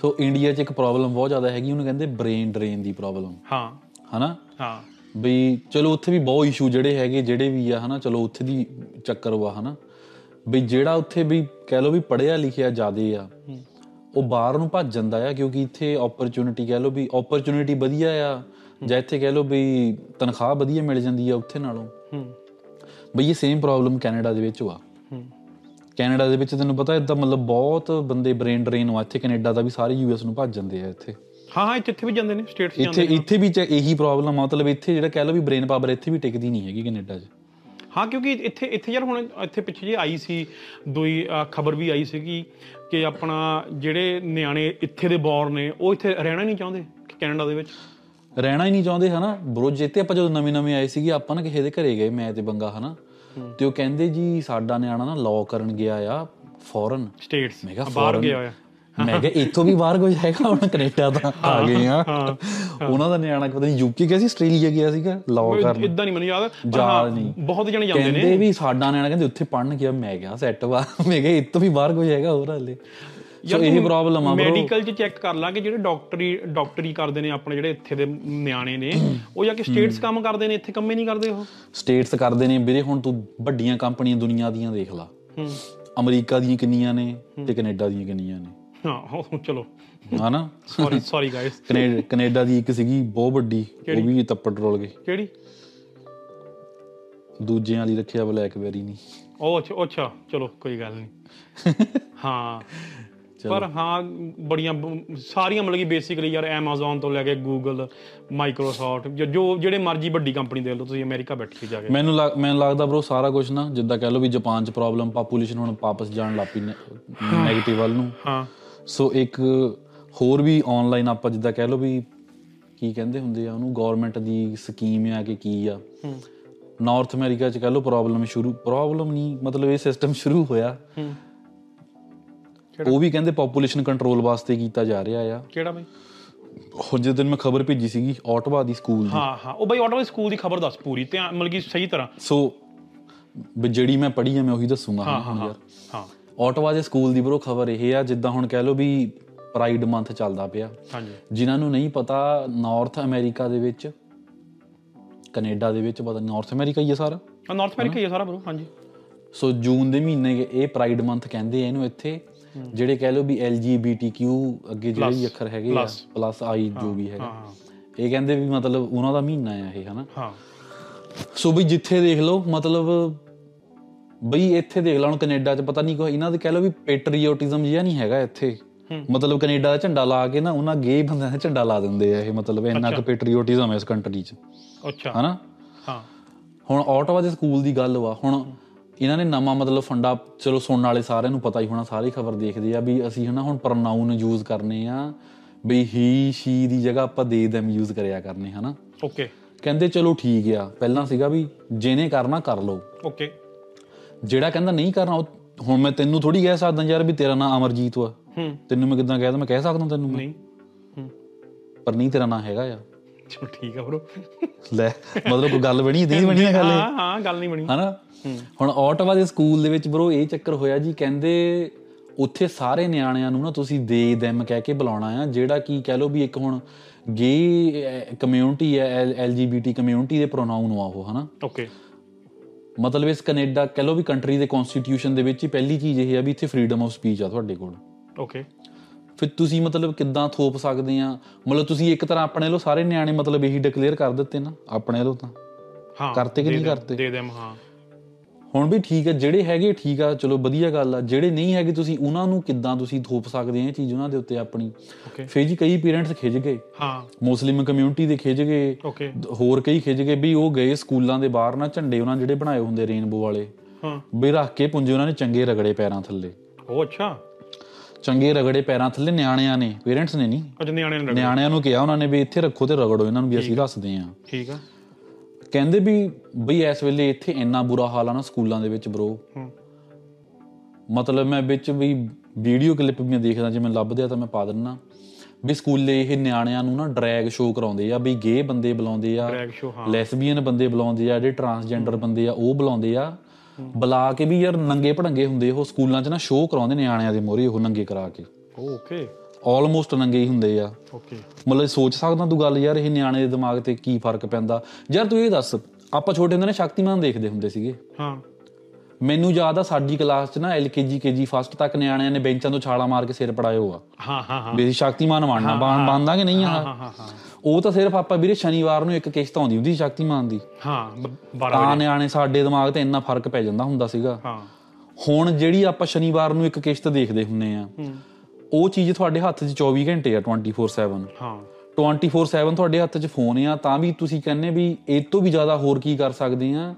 ਸੋ ਇੰਡੀਆ 'ਚ ਇੱਕ ਪ੍ਰੋਬਲਮ ਬਹੁਤ ਜ਼ਿਆਦਾ ਹੈਗੀ ਉਹਨੂੰ ਕਹਿੰਦੇ ਬ੍ਰੇਨ ਡਰੇਨ ਦੀ ਪ੍ਰੋਬਲਮ ਹਾਂ। ਹਨਾ? ਹਾਂ। ਬਈ ਚਲੋ ਉੱਥੇ ਵੀ ਬਹੁਤ ਇਸ਼ੂ ਜਿਹੜੇ ਹੈਗੇ ਜਿਹੜੇ ਵੀ ਆ ਹਨਾ? ਚਲੋ ਉੱਥੇ ਦੀ ਚੱਕਰ ਵਾ ਹਨਾ? ਬਈ ਜਿਹੜਾ ਉੱਥੇ ਵੀ ਕਹਿ ਲੋ ਵੀ ਪੜਿਆ ਲਿਖਿਆ ਜ਼ਿਆਦੇ ਆ ਉਹ ਬਾਹਰ ਨੂੰ ਭੱਜ ਜਾਂਦਾ ਆ ਕਿਉਂਕਿ ਇੱਥੇ ਓਪਰਚ्युनिटी ਕਹਿ ਲੋ ਵੀ ਓਪਰਚ्युनिटी ਵਧੀਆ ਆ ਜਾਂ ਇੱਥੇ ਕਹਿ ਲੋ ਵੀ ਤਨਖਾਹ ਵਧੀਆ ਮਿਲ ਜਾਂਦੀ ਆ ਉੱਥੇ ਨਾਲੋਂ। ਬਈ ਇਹ ਸੇਮ ਪ੍ਰੋਬਲਮ ਕੈਨੇਡਾ ਦੇ ਵਿੱਚ ਵਾ। ਕੈਨੇਡਾ ਦੇ ਵਿੱਚ ਤੈਨੂੰ ਪਤਾ ਇਦਾਂ ਮਤਲਬ ਬਹੁਤ ਬੰਦੇ ਬ੍ਰੇਨ ਡਰੇਨ ਆ। ਇੱਥੇ ਕੈਨੇਡਾ ਦਾ ਵੀ ਸਾਰੇ ਯੂਐਸ ਨੂੰ ਭੱਜ ਜਾਂਦੇ ਆ ਇੱਥੇ। ਹਾਂ ਹਾਂ ਇੱਥੇ ਵੀ ਜਾਂਦੇ ਨੇ ਸਟੇਟਸ ਇੱਥੇ ਇੱਥੇ ਵੀ ਇਹੀ ਪ੍ਰੋਬਲਮ ਆ ਮਤਲਬ ਇੱਥੇ ਜਿਹੜਾ ਕਹਿ ਲਓ ਵੀ ਬ੍ਰੇਨ ਪਾਵਰ ਇੱਥੇ ਵੀ ਟਿਕਦੀ ਨਹੀਂ ਹੈਗੀ ਕੈਨੇਡਾ 'ਚ। ਹਾਂ ਕਿਉਂਕਿ ਇੱਥੇ ਇੱਥੇ ਯਾਰ ਹੁਣ ਇੱਥੇ ਪਿੱਛੇ ਜੇ ਆਈ ਸੀ ਦੋਈ ਖਬਰ ਵੀ ਆਈ ਸੀਗੀ ਕਿ ਆਪਣਾ ਜਿਹੜੇ ਨਿਆਣੇ ਇੱਥੇ ਦੇ ਬੌਰ ਨੇ ਉਹ ਇੱਥੇ ਰਹਿਣਾ ਨਹੀਂ ਚਾਹੁੰਦੇ ਕੈਨੇਡਾ ਦੇ ਵਿੱਚ। ਰਹਿਣਾ ਹੀ ਨਹੀਂ ਚਾਹੁੰਦੇ ਹਨਾ। ਬਰੋ ਜਿੱਤੇ ਆਪਾਂ ਜਦੋਂ ਨਵੇਂ ਨਵੇਂ ਆਏ ਸੀਗੇ ਆਪਾਂ ਨਾ ਕਿਸੇ ਦੇ ਘਰੇ ਗਏ ਮੈਂ ਤੇ ਬੰਗਾ ਹਨਾ। ਤੇ ਉਹ ਕਹਿੰਦੇ ਜੀ ਸਾਡਾ ਨਿਆਣਾ ਨਾ ਲਾਅ ਕਰਨ ਗਿਆ ਆ ਫੋਰਨ ਸਟੇਟਸ ਮੈਂ ਕਿਹਾ ਬਾਹਰ ਗਿਆ ਹੋਇਆ। ਮੈਂ ਕਿਹਾ ਇੱਥੋਂ ਵੀ ਬਾਹਰ ਕੋਈ ਹੈਗਾ ਹੁਣ ਕੈਨੇਡਾ ਤਾਂ ਆ ਗਏ ਆ। ਉਹਨਾਂ ਦਾ ਨਿਆਣਾ ਪਤਾ ਨਹੀਂ ਯੂਕੇ ਗਿਆ ਸੀ ਆਸਟ੍ਰੇਲੀਆ ਗਿਆ ਸੀਗਾ ਲਾਅ ਕਰਨ। ਇਦਾਂ ਨਹੀਂ ਮੈਨੂੰ ਯਾਦ ਪਰ ਜਾ ਹਾਂ, ਨਹੀਂ। ਬਹੁਤ ਜਣੇ ਜਾਂਦੇ ਨੇ। ਕਹਿੰਦੇ ਵੀ ਸਾਡਾ ਨਿਆਣਾ ਕਹਿੰਦੇ ਉੱਥੇ ਪੜਨ ਗਿਆ ਮੈਂ ਕਿਹਾ ਸੈੱਟ ਵਾ। ਮੈਂ ਕਿਹਾ ਇੱਥੋਂ ਵੀ ਬਾਹਰ ਕੋਈ ਹੈਗਾ ਹੋਰ ਹਾਲੇ। ਸੋ ਇਹ ਪ੍ਰੋਬਲਮ ਆ ਬ్రో ਮੈਡੀਕਲ ਚ ਚੈੱਕ ਕਰ ਲਾਂਗੇ ਜਿਹੜੇ ਡਾਕਟਰੀ ਡਾਕਟਰੀ ਕਰਦੇ ਨੇ ਆਪਣੇ ਜਿਹੜੇ ਇੱਥੇ ਦੇ ਨਿਆਣੇ ਨੇ। ਉਹ ਜਾ ਕੇ ਸਟੇਟਸ ਕੰਮ ਕਰਦੇ ਨੇ ਇੱਥੇ ਕੰਮੇ ਨਹੀਂ ਕਰਦੇ ਉਹ? ਸਟੇਟਸ ਕਰਦੇ ਨੇ ਵੀਰੇ ਹੁਣ ਤੂੰ ਵੱਡੀਆਂ ਕੰਪਨੀਆਂ ਦੁਨੀਆ ਦੀਆਂ ਦੇਖ ਲਾ। ਹੂੰ। ਅਮਰੀਕਾ ਦੀਆਂ ਕਿੰਨੀਆਂ ਨੇ ਤੇ ਕੈਨੇਡਾ ਦੀਆਂ ਕਿੰਨੀਆਂ ਨੇ। ਹਾਂ ਚਲੋ। ਹਨਾ ਸੌਰੀ ਸੌਰੀ ਗਾਇਸ ਕੈਨੇ- ਕੈਨੇਡਾ ਦੀ ਇੱਕ ਸੀਗੀ ਬਹੁਤ ਵੱਡੀ ਉਹ ਵੀ ਤੱਪੜ ਰੋਲ ਗਏ ਕਿਹੜੀ? ਦੂਜਿਆਂ ਵਾਲੀ ਰੱਖਿਆ ਬਲੈਕਬੈਰੀ ਨਹੀਂ ਉਹ ਅੱਛਾ ਅੱਛਾ ਚਲੋ ਕੋਈ ਗੱਲ ਨਹੀਂ ਹਾਂ। ਪਰ ਹਾਂ ਬੜੀਆਂ ਸਾਰੀਆਂ ਮਤਲਬ ਕਿ ਬੇਸਿਕਲੀ ਯਾਰ Amazon ਤੋਂ ਲੈ ਕੇ Google Microsoft ਜੋ- ਜਿਹੜੇ ਮਰਜ਼ੀ ਵੱਡੀ ਕੰਪਨੀ ਦੇ ਲਓ ਤੁਸੀਂ ਅਮਰੀਕਾ ਬੈਠ ਕੇ ਜਾ ਕੇ। ਮੈਨੂੰ ਲੱਗ- ਮੈਨੂੰ ਲੱਗਦਾ ਬ్రో ਸਾਰਾ ਕੁਝ ਨਾ ਜਿੱਦਾਂ ਕਹਿ ਲਓ ਵੀ ਜਾਪਾਨ 'ਚ ਪ੍ਰੋਬਲਮ ਪਾਪੂਲੇਸ਼ਨ ਹੁਣ ਵਾਪਸ ਜਾਣ ਲੱਗ ਪਈ ਨੈਗੇਟਿਵ ਵੱਲ ਨੂੰ। ਹਾਂ। ਸੋ ਇੱਕ ਹੋਰ ਵੀ ਆਨਲਾਈਨ ਆਪਾਂ ਜਿੱਦਾਂ ਕਹਿ ਲਓ ਵੀ ਕੀ ਕਹਿੰਦੇ ਹੁੰਦੇ ਆ ਉਹਨੂੰ ਗਵਰਨਮੈਂਟ ਦੀ ਸਕੀਮ ਆ ਕਿ ਕੀ ਆ। ਹੂੰ। ਨਾਰਥ ਅਮਰੀਕਾ 'ਚ ਕਹਿ ਲਓ ਪ੍ਰੋਬਲਮ ਸ਼ੁਰੂ ਪ੍ਰੋਬਲਮ ਨਹੀਂ ਮਤਲਬ ਇਹ ਸਿਸਟਮ ਸ਼ੁਰੂ ਹੋਇਆ। ਉਹ ਵੀ ਕਹਿੰਦੇ ਪੋਪੂਲੇਸ਼ਨ ਕੰਟਰੋਲ ਵਾਸਤੇ ਕੀਤਾ ਜਾ ਰਿਹਾ ਆ। ਕਿਹੜਾ ਬਈ? ਹੁਣ ਜਿਸ ਦਿਨ ਮੈਂ ਖਬਰ ਭੇਜੀ ਸੀਗੀ ਆਟਵਾ ਦੀ ਸਕੂਲ ਦੀ। ਹਾਂ ਹਾਂ। ਉਹ ਬਈ ਆਟੋ ਸਕੂਲ ਦੀ ਖਬਰ ਦੱਸ ਪੂਰੀ ਤੇ ਮਤਲਬ ਕਿ ਸਹੀ ਤਰ੍ਹਾਂ। ਸੋ ਜਿਹੜੀ ਮੈਂ ਪੜ੍ਹੀ ਆ ਮੈਂ ਉਹੀ ਦੱਸੂਗਾ। ਹੁਣ ਯਾਰ। ਹਾਂ। ਆਟਵਾ ਦੇ ਸਕੂਲ ਦੀ ਬਰੋ ਖਬਰ ਇਹ ਆ ਜਿੱਦਾਂ ਹੁਣ ਕਹਿ ਲਓ ਵੀ ਪ੍ਰਾਈਡ ਮੰਥ ਚੱਲਦਾ ਪਿਆ। ਹਾਂਜੀ। ਜਿਨ੍ਹਾਂ ਨੂੰ ਨਹੀਂ ਪਤਾ ਨਾਰਥ ਅਮਰੀਕਾ ਦੇ ਵਿੱਚ ਕੈਨੇਡਾ ਦੇ ਵਿੱਚ ਪਤਾ ਨਾਰਥ ਅਮਰੀਕਾ ਹੀ ਹੈ ਸਾਰਾ। ਆ ਨਾਰਥ ਅਮਰੀਕਾ ਹੀ ਆ ਸਾਰਾ ਬਰੋ ਹਾਂਜੀ। ਸੋ ਜੂਨ ਦੇ ਮਹੀਨੇ ਇਹ ਪ੍ਰਾਈਡ ਮੰਥ ਕਹਿੰਦੇ ਆ ਇਹਨੂੰ ਇੱਥੇ। ਜਿਹੜੇ ਕਹਿ ਲਓ ਵੀ LGBTQ ਅੱਗੇ ਜਿਹੜੇ ਵੀ ਅੱਖਰ ਹੈਗੇ ਆ ਪਲੱਸ ਆਈ ਜੋ ਵੀ ਹੈਗਾ। ਇਹ ਕਹਿੰਦੇ ਵੀ ਮਤਲਬ ਉਹਨਾਂ ਦਾ ਮਹੀਨਾ ਆ ਇਹ ਹਨਾ? ਹਾਂ। ਸੋ ਬਈ ਜਿੱਥੇ ਦੇਖ ਲਓ ਮਤਲਬ ਬਈ ਇੱਥੇ ਦੇਖ ਲਾ ਹੁਣ ਕੈਨੇਡਾ 'ਚ ਪਤਾ ਨਹੀਂ ਕੋਈ ਇਹਨਾਂ ਦੇ ਕਹਿ ਲਓ ਵੀ ਪੈਟਰੀਓਟਿਜ਼ਮ ਜਿਹਾ ਨਹੀਂ ਹੈਗਾ ਇੱਥੇ। ਮਤਲਬ ਕੈਨੇਡਾ ਦਾ ਝੰਡਾ ਲਾ ਕੇ ਨਾ ਉਹਨਾਂ ਗੇ ਬੰਦਿਆਂ ਦਾ ਝੰਡਾ ਲਾ ਦਿੰਦੇ ਆ ਇਹ ਮਤਲਬ ਇੰਨਾ ਕੁ ਪੈਟਰੀਓਟਿਜ਼ਮ ਹੈ ਇਸ ਕੰਟਰੀ 'ਚ। ਅੱਛਾ। ਹਨਾ? ਹਾਂ। ਹੁਣ ਆਟਵਾ ਦੇ ਸਕੂਲ ਦੀ ਗੱਲ ਵਾ ਹੁਣ ਇਹਨਾਂ ਨੇ ਨਵਾਂ ਮਤਲਬ ਫੰਡਾ ਚਲੋ ਸੁਣਨ ਵਾਲੇ ਸਾਰਿਆਂ ਨੂੰ ਪਤਾ ਹੀ ਹੋਣਾ ਸਾਰੀ ਖਬਰ ਦੇਖਦੇ ਆ ਵੀ ਅਸੀਂ ਹਨਾ ਹੁਣ ਪ੍ਰੋਨਾਊਨ ਯੂਜ਼ ਕਰਨੇ ਆ ਵੀ ਹੀ ਸ਼ੀ ਦੀ ਜਗ੍ਹਾ ਆਪਾਂ ਦੇ them ਯੂਜ਼ ਕਰਿਆ ਕਰਨੇ ਹਨਾ। ਓਕੇ ਕਹਿੰਦੇ ਚਲੋ ਠੀਕ ਆ ਪਹਿਲਾਂ ਸੀਗਾ ਵੀ ਜਿਹਨੇ ਕਰਨਾ ਕਰ ਲਓ। ਓਕੇ ਜਿਹੜਾ ਕਹਿੰਦਾ ਨਹੀਂ ਕਰਨਾ ਉਹ ਹੁਣ ਮੈਂ ਤੈਨੂੰ ਥੋੜੀ ਕਹਿ ਸਕਦਾ ਯਾਰ ਵੀ ਤੇਰਾ ਨਾਂ ਅਮਰਜੀਤ ਵਾ। ਹੂੰ। ਤੈਨੂੰ ਮੈਂ ਕਿਦਾਂ ਕਹਿਦਾ ਮੈਂ ਕਹਿ ਸਕਦਾ ਤੈਨੂੰ ਮੈਂ। ਨਹੀਂ। ਹੂੰ। ਪਰ ਨਹੀਂ ਤੇਰਾ ਨਾਂ ਹੈਗਾ ਆ ਚਲੋ ਠੀਕ ਆ ਬਰੋ। ਲੈ ਮਤਲਬ ਕੋਈ ਗੱਲ ਬਣੀ? ਨਹੀਂ ਬਣੀ ਨਾ ਗੱਲ। ਹਾਂ ਹਾਂ ਗੱਲ ਨਹੀਂ ਬਣੀ। ਹਨਾ? ਹੁਣ ਆਟਵਾ ਦੇ ਸਕੂਲ ਦੇ ਵਿੱਚ ਬਰੋ ਇਹ ਚੱਕਰ ਹੋਇਆ ਜੀ ਕਹਿੰਦੇ ਉੱਥੇ ਸਾਰੇ ਨਿਆਣਿਆਂ ਨੂੰ ਨਾ ਤੁਸੀਂ ਦੇ them ਕਹਿ ਕੇ ਬੁਲਾਉਣਾ ਆ ਜਿਹੜਾ ਕੀ ਕਹਿ ਲਓ ਵੀ ਇੱਕ ਹੁਣ ਗੇ ਕਮਿਊਨਿਟੀ ਹੈ ਐਲਜੀਬੀਟੀ ਕਮਿਊਨਿਟੀ ਦੇ ਪ੍ਰੋਨਾਊਨ ਆ ਉਹ ਹਨਾ? ਓਕੇ ਮਤਲਬ ਇਸ ਕੈਨੇਡਾ ਕਹਿ ਲਓ ਵੀ ਕੰਟਰੀ ਦੇ ਕਨਸਟੀਟਿਊਸ਼ਨ ਦੇ ਵਿੱਚ ਹੀ ਪਹਿਲੀ ਚੀਜ਼ ਇਹ ਆ ਵੀ ਇੱਥੇ ਫਰੀडम ਆਫ ਸਪੀਚ ਆ ਤੁਹਾਡੇ ਕੋਲ। ਓਕੇ ਫਿਰ ਤੁਸੀਂ ਮਤਲਬ ਕਿੱਦਾਂ ਥੋਪ ਸਕਦੇ ਆ? ਮਤਲਬ ਤੁਸੀਂ ਇੱਕ ਤਰ੍ਹਾਂ ਆਪਣੇ ਵੱਲੋਂ ਸਾਰੇ ਨਿਆਣੇ ਮਤਲਬ ਇਹੀ ਡਿਕਲੇਅਰ ਕਰ ਦਿੱਤੇ ਨਾ ਆਪਣੇ ਵੱਲੋਂ ਤਾਂ। ਹਾਂ ਕਰਤੇ ਕਿ ਨਹੀਂ ਕਰਤੇ? ਦੇ ਦੇਮ ਹਾਂ। ਹੁਣ ਵੀ ਠੀਕ ਹੈ ਜਿਹੜੇ ਹੈਗੇ ਠੀਕ ਆ ਚਲੋ ਵਧੀਆ ਗੱਲ ਆ। ਜਿਹੜੇ ਨਹੀਂ ਹੈਗੇ ਤੁਸੀਂ ਉਹਨਾਂ ਨੂੰ ਕਿੱਦਾਂ ਤੁਸੀਂ ਥੋਪ ਸਕਦੇ ਆ ਇਹ ਚੀਜ਼ ਉਹਨਾਂ ਦੇ ਉੱਤੇ ਆਪਣੀ? ਫਿਰ ਜੀ ਕਈ ਪੇਰੈਂਟਸ ਖਿੱਚ ਗਏ। ਹਾਂ। ਮੁਸਲਿਮ ਕਮਿਊਨਿਟੀ ਦੇ ਖਿੱਚ ਗਏ। ਹੋਰ ਕਈ ਖਿੱਚ ਗਏ ਵੀ ਉਹ ਗਏ ਸਕੂਲਾਂ ਦੇ ਬਾਹਰ ਨਾ ਝੰਡੇ ਉਹਨਾਂ ਜਿਹੜੇ ਬਣਾਏ ਹੁੰਦੇ ਰੇਨਬੋ ਵਾਲੇ। ਹਾਂ। ਵੀ ਰੱਖ ਕੇ ਪੁੰਜੇ ਉਹਨਾਂ ਨੇ ਚੰਗੇ ਰਗੜੇ ਪੈਰਾਂ ਥੱਲੇ। ਉਹ ਅੱਛਾ। ਚੰਗੇ ਰਗੜੇ ਪੈਰਾਂ ਥੱਲੇ ਨਿਆਣਿਆਂ ਨੇ ਪੇਰੈਂਟਸ ਨੇ ਨਹੀਂ। ਅੱਜ ਨਿਆਣੇ ਨੇ ਨਿਆਣਿਆਂ ਨੂੰ ਕਿਹਾ ਉਹਨਾਂ ਨੇ ਵੀ ਇੱਥੇ ਰੱਖੋ ਤੇ ਰਗੜੋ ਇਹਨਾਂ ਨੂੰ ਵੀ ਅਸੀਂ ਦੱਸਦੇ ਆਂ ਠੀਕ ਆ। ਕਹਿੰਦੇ ਵੀ ਬਈ ਇਸ ਵੇਲੇ ਇੱਥੇ ਇੰਨਾ ਬੁਰਾ ਹਾਲ ਆ ਨਾ ਸਕੂਲਾਂ ਦੇ ਵਿੱਚ ਬ్రో ਮਤਲਬ ਮੈਂ ਵਿੱਚ ਵੀ ਵੀਡੀਓ ਕਲਿੱਪ ਵੀ ਦੇਖਦਾ ਜੇ ਮੈਂ ਲੱਭਦਿਆ ਤਾਂ ਮੈਂ ਪਾ ਦਿੰਨਾ ਵੀ ਸਕੂਲੇ ਇਹ ਨਿਆਣਿਆਂ ਨੂੰ ਨਾ ਡਰੈਗ ਸ਼ੋਅ ਕਰਾਉਂਦੇ ਆ ਵੀ ਗੇ ਬੰਦੇ ਬੁਲਾਉਂਦੇ ਆ ਡਰੈਗ ਸ਼ੋ ਹਾਂ। ਲੈਸਬੀਅਨ ਬੰਦੇ ਬੁਲਾਉਂਦੇ ਆ ਜਿਹੜੇ ਟਰਾਂਸਜੈਂਡਰ ਬੰਦੇ ਆ ਉਹ ਬੁਲਾਉਂਦੇ ਆ। ਬੁਲਾ ਕੇ ਵੀ ਯਾਰ ਨੰਗੇ ਭੜੰਗੇ ਹੁੰਦੇ ਉਹ ਸਕੂਲਾਂ 'ਚ ਨਾ ਸ਼ੋਅ ਕਰਾਉਂਦੇ ਨਿਆਣਿਆਂ ਦੇ ਮੋਹਰੇ ਉਹ ਨੰਗੇ ਕਰਾ ਕੇ। ਓਕੇ ਆਲਮੋਸਟ ਨੰਗੇ ਹੀ ਹੁੰਦੇ ਆ। ਓਕੇ ਮਤਲਬ ਸੋਚ ਸਕਦਾ ਤੂੰ ਗੱਲ ਯਾਰ ਇਹ ਨਿਆਣੇ ਦੇ ਦਿਮਾਗ ਤੇ ਕੀ ਫ਼ਰਕ ਪੈਂਦਾ। ਯਾਰ ਤੂੰ ਇਹ ਦੱਸ ਆਪਾਂ ਛੋਟੇ ਹੁੰਦੇ ਨੇ ਸ਼ਕਤੀਮਾਨ ਦੇਖਦੇ ਹੁੰਦੇ ਸੀਗੇ। ਹਾਂ। ਮੈਨੂੰ ਯਾਦ ਆ ਸਾਡੀ ਕਲਾਸ 'ਚ ਨਾ ਐਲਕੇਜੀ ਕੇਜੀ ਫਸਟ ਤੱਕ ਨਿਆਣਿਆਂ ਨੇ ਬੈਂਚਾਂ ਤੋਂ ਛਾਲਾ ਮਾਰ ਕੇ ਸਿਰ ਪੜਾਏ ਹੋਆ ਹਾਂ ਹਾਂ ਹਾਂ। ਵੀ ਅਸੀਂ ਸ਼ਕਤੀਮਾਨ ਬਣਨਾ ਬਣ ਬਣਦਾ ਕਿ ਨਹੀਂ ਆ? ਹਾਂ ਹਾਂ ਹਾਂ। ਉਹ ਤਾਂ ਸਿਰਫ ਆਪਾਂ ਵੀਰੇ ਸ਼ਨੀਵਾਰ ਨੂੰ ਇੱਕ ਕਿਸ਼ਤ ਆਉਂਦੀ ਹੁੰਦੀ ਸੀ ਸ਼ਕਤੀਮਾਨ ਦੀ। ਹਾਂ 12 ਤਾਂ ਨਿਆਣੇ ਸਾਡੇ ਦਿਮਾਗ ਤੇ ਇੰਨਾ ਫ਼ਰਕ ਪੈ ਜਾਂਦਾ ਹੁੰਦਾ ਸੀਗਾ। ਹਾਂ। ਹੁਣ ਜਿਹੜੀ ਆਪਾਂ ਸ਼ਨੀਵਾਰ ਨੂੰ ਇੱਕ ਕਿਸ਼ਤ ਦੇਖਦੇ ਹੁੰਨੇ ਆ ਉਹ ਚੀਜ਼ ਤੁਹਾਡੇ ਹੱਥ 'ਚ 24 ਘੰਟੇ ਆ 24/7 ਹਾਂ। 24/7 ਤੁਹਾਡੇ ਹੱਥ 'ਚ ਫੋਨ ਆ ਤਾਂ ਵੀ ਤੁਸੀਂ ਕਹਿੰਦੇ ਵੀ ਇਹ ਤੋਂ ਵੀ ਜ਼ਿਆਦਾ ਹੋਰ ਕੀ ਕਰ ਸਕਦੇ ਆ?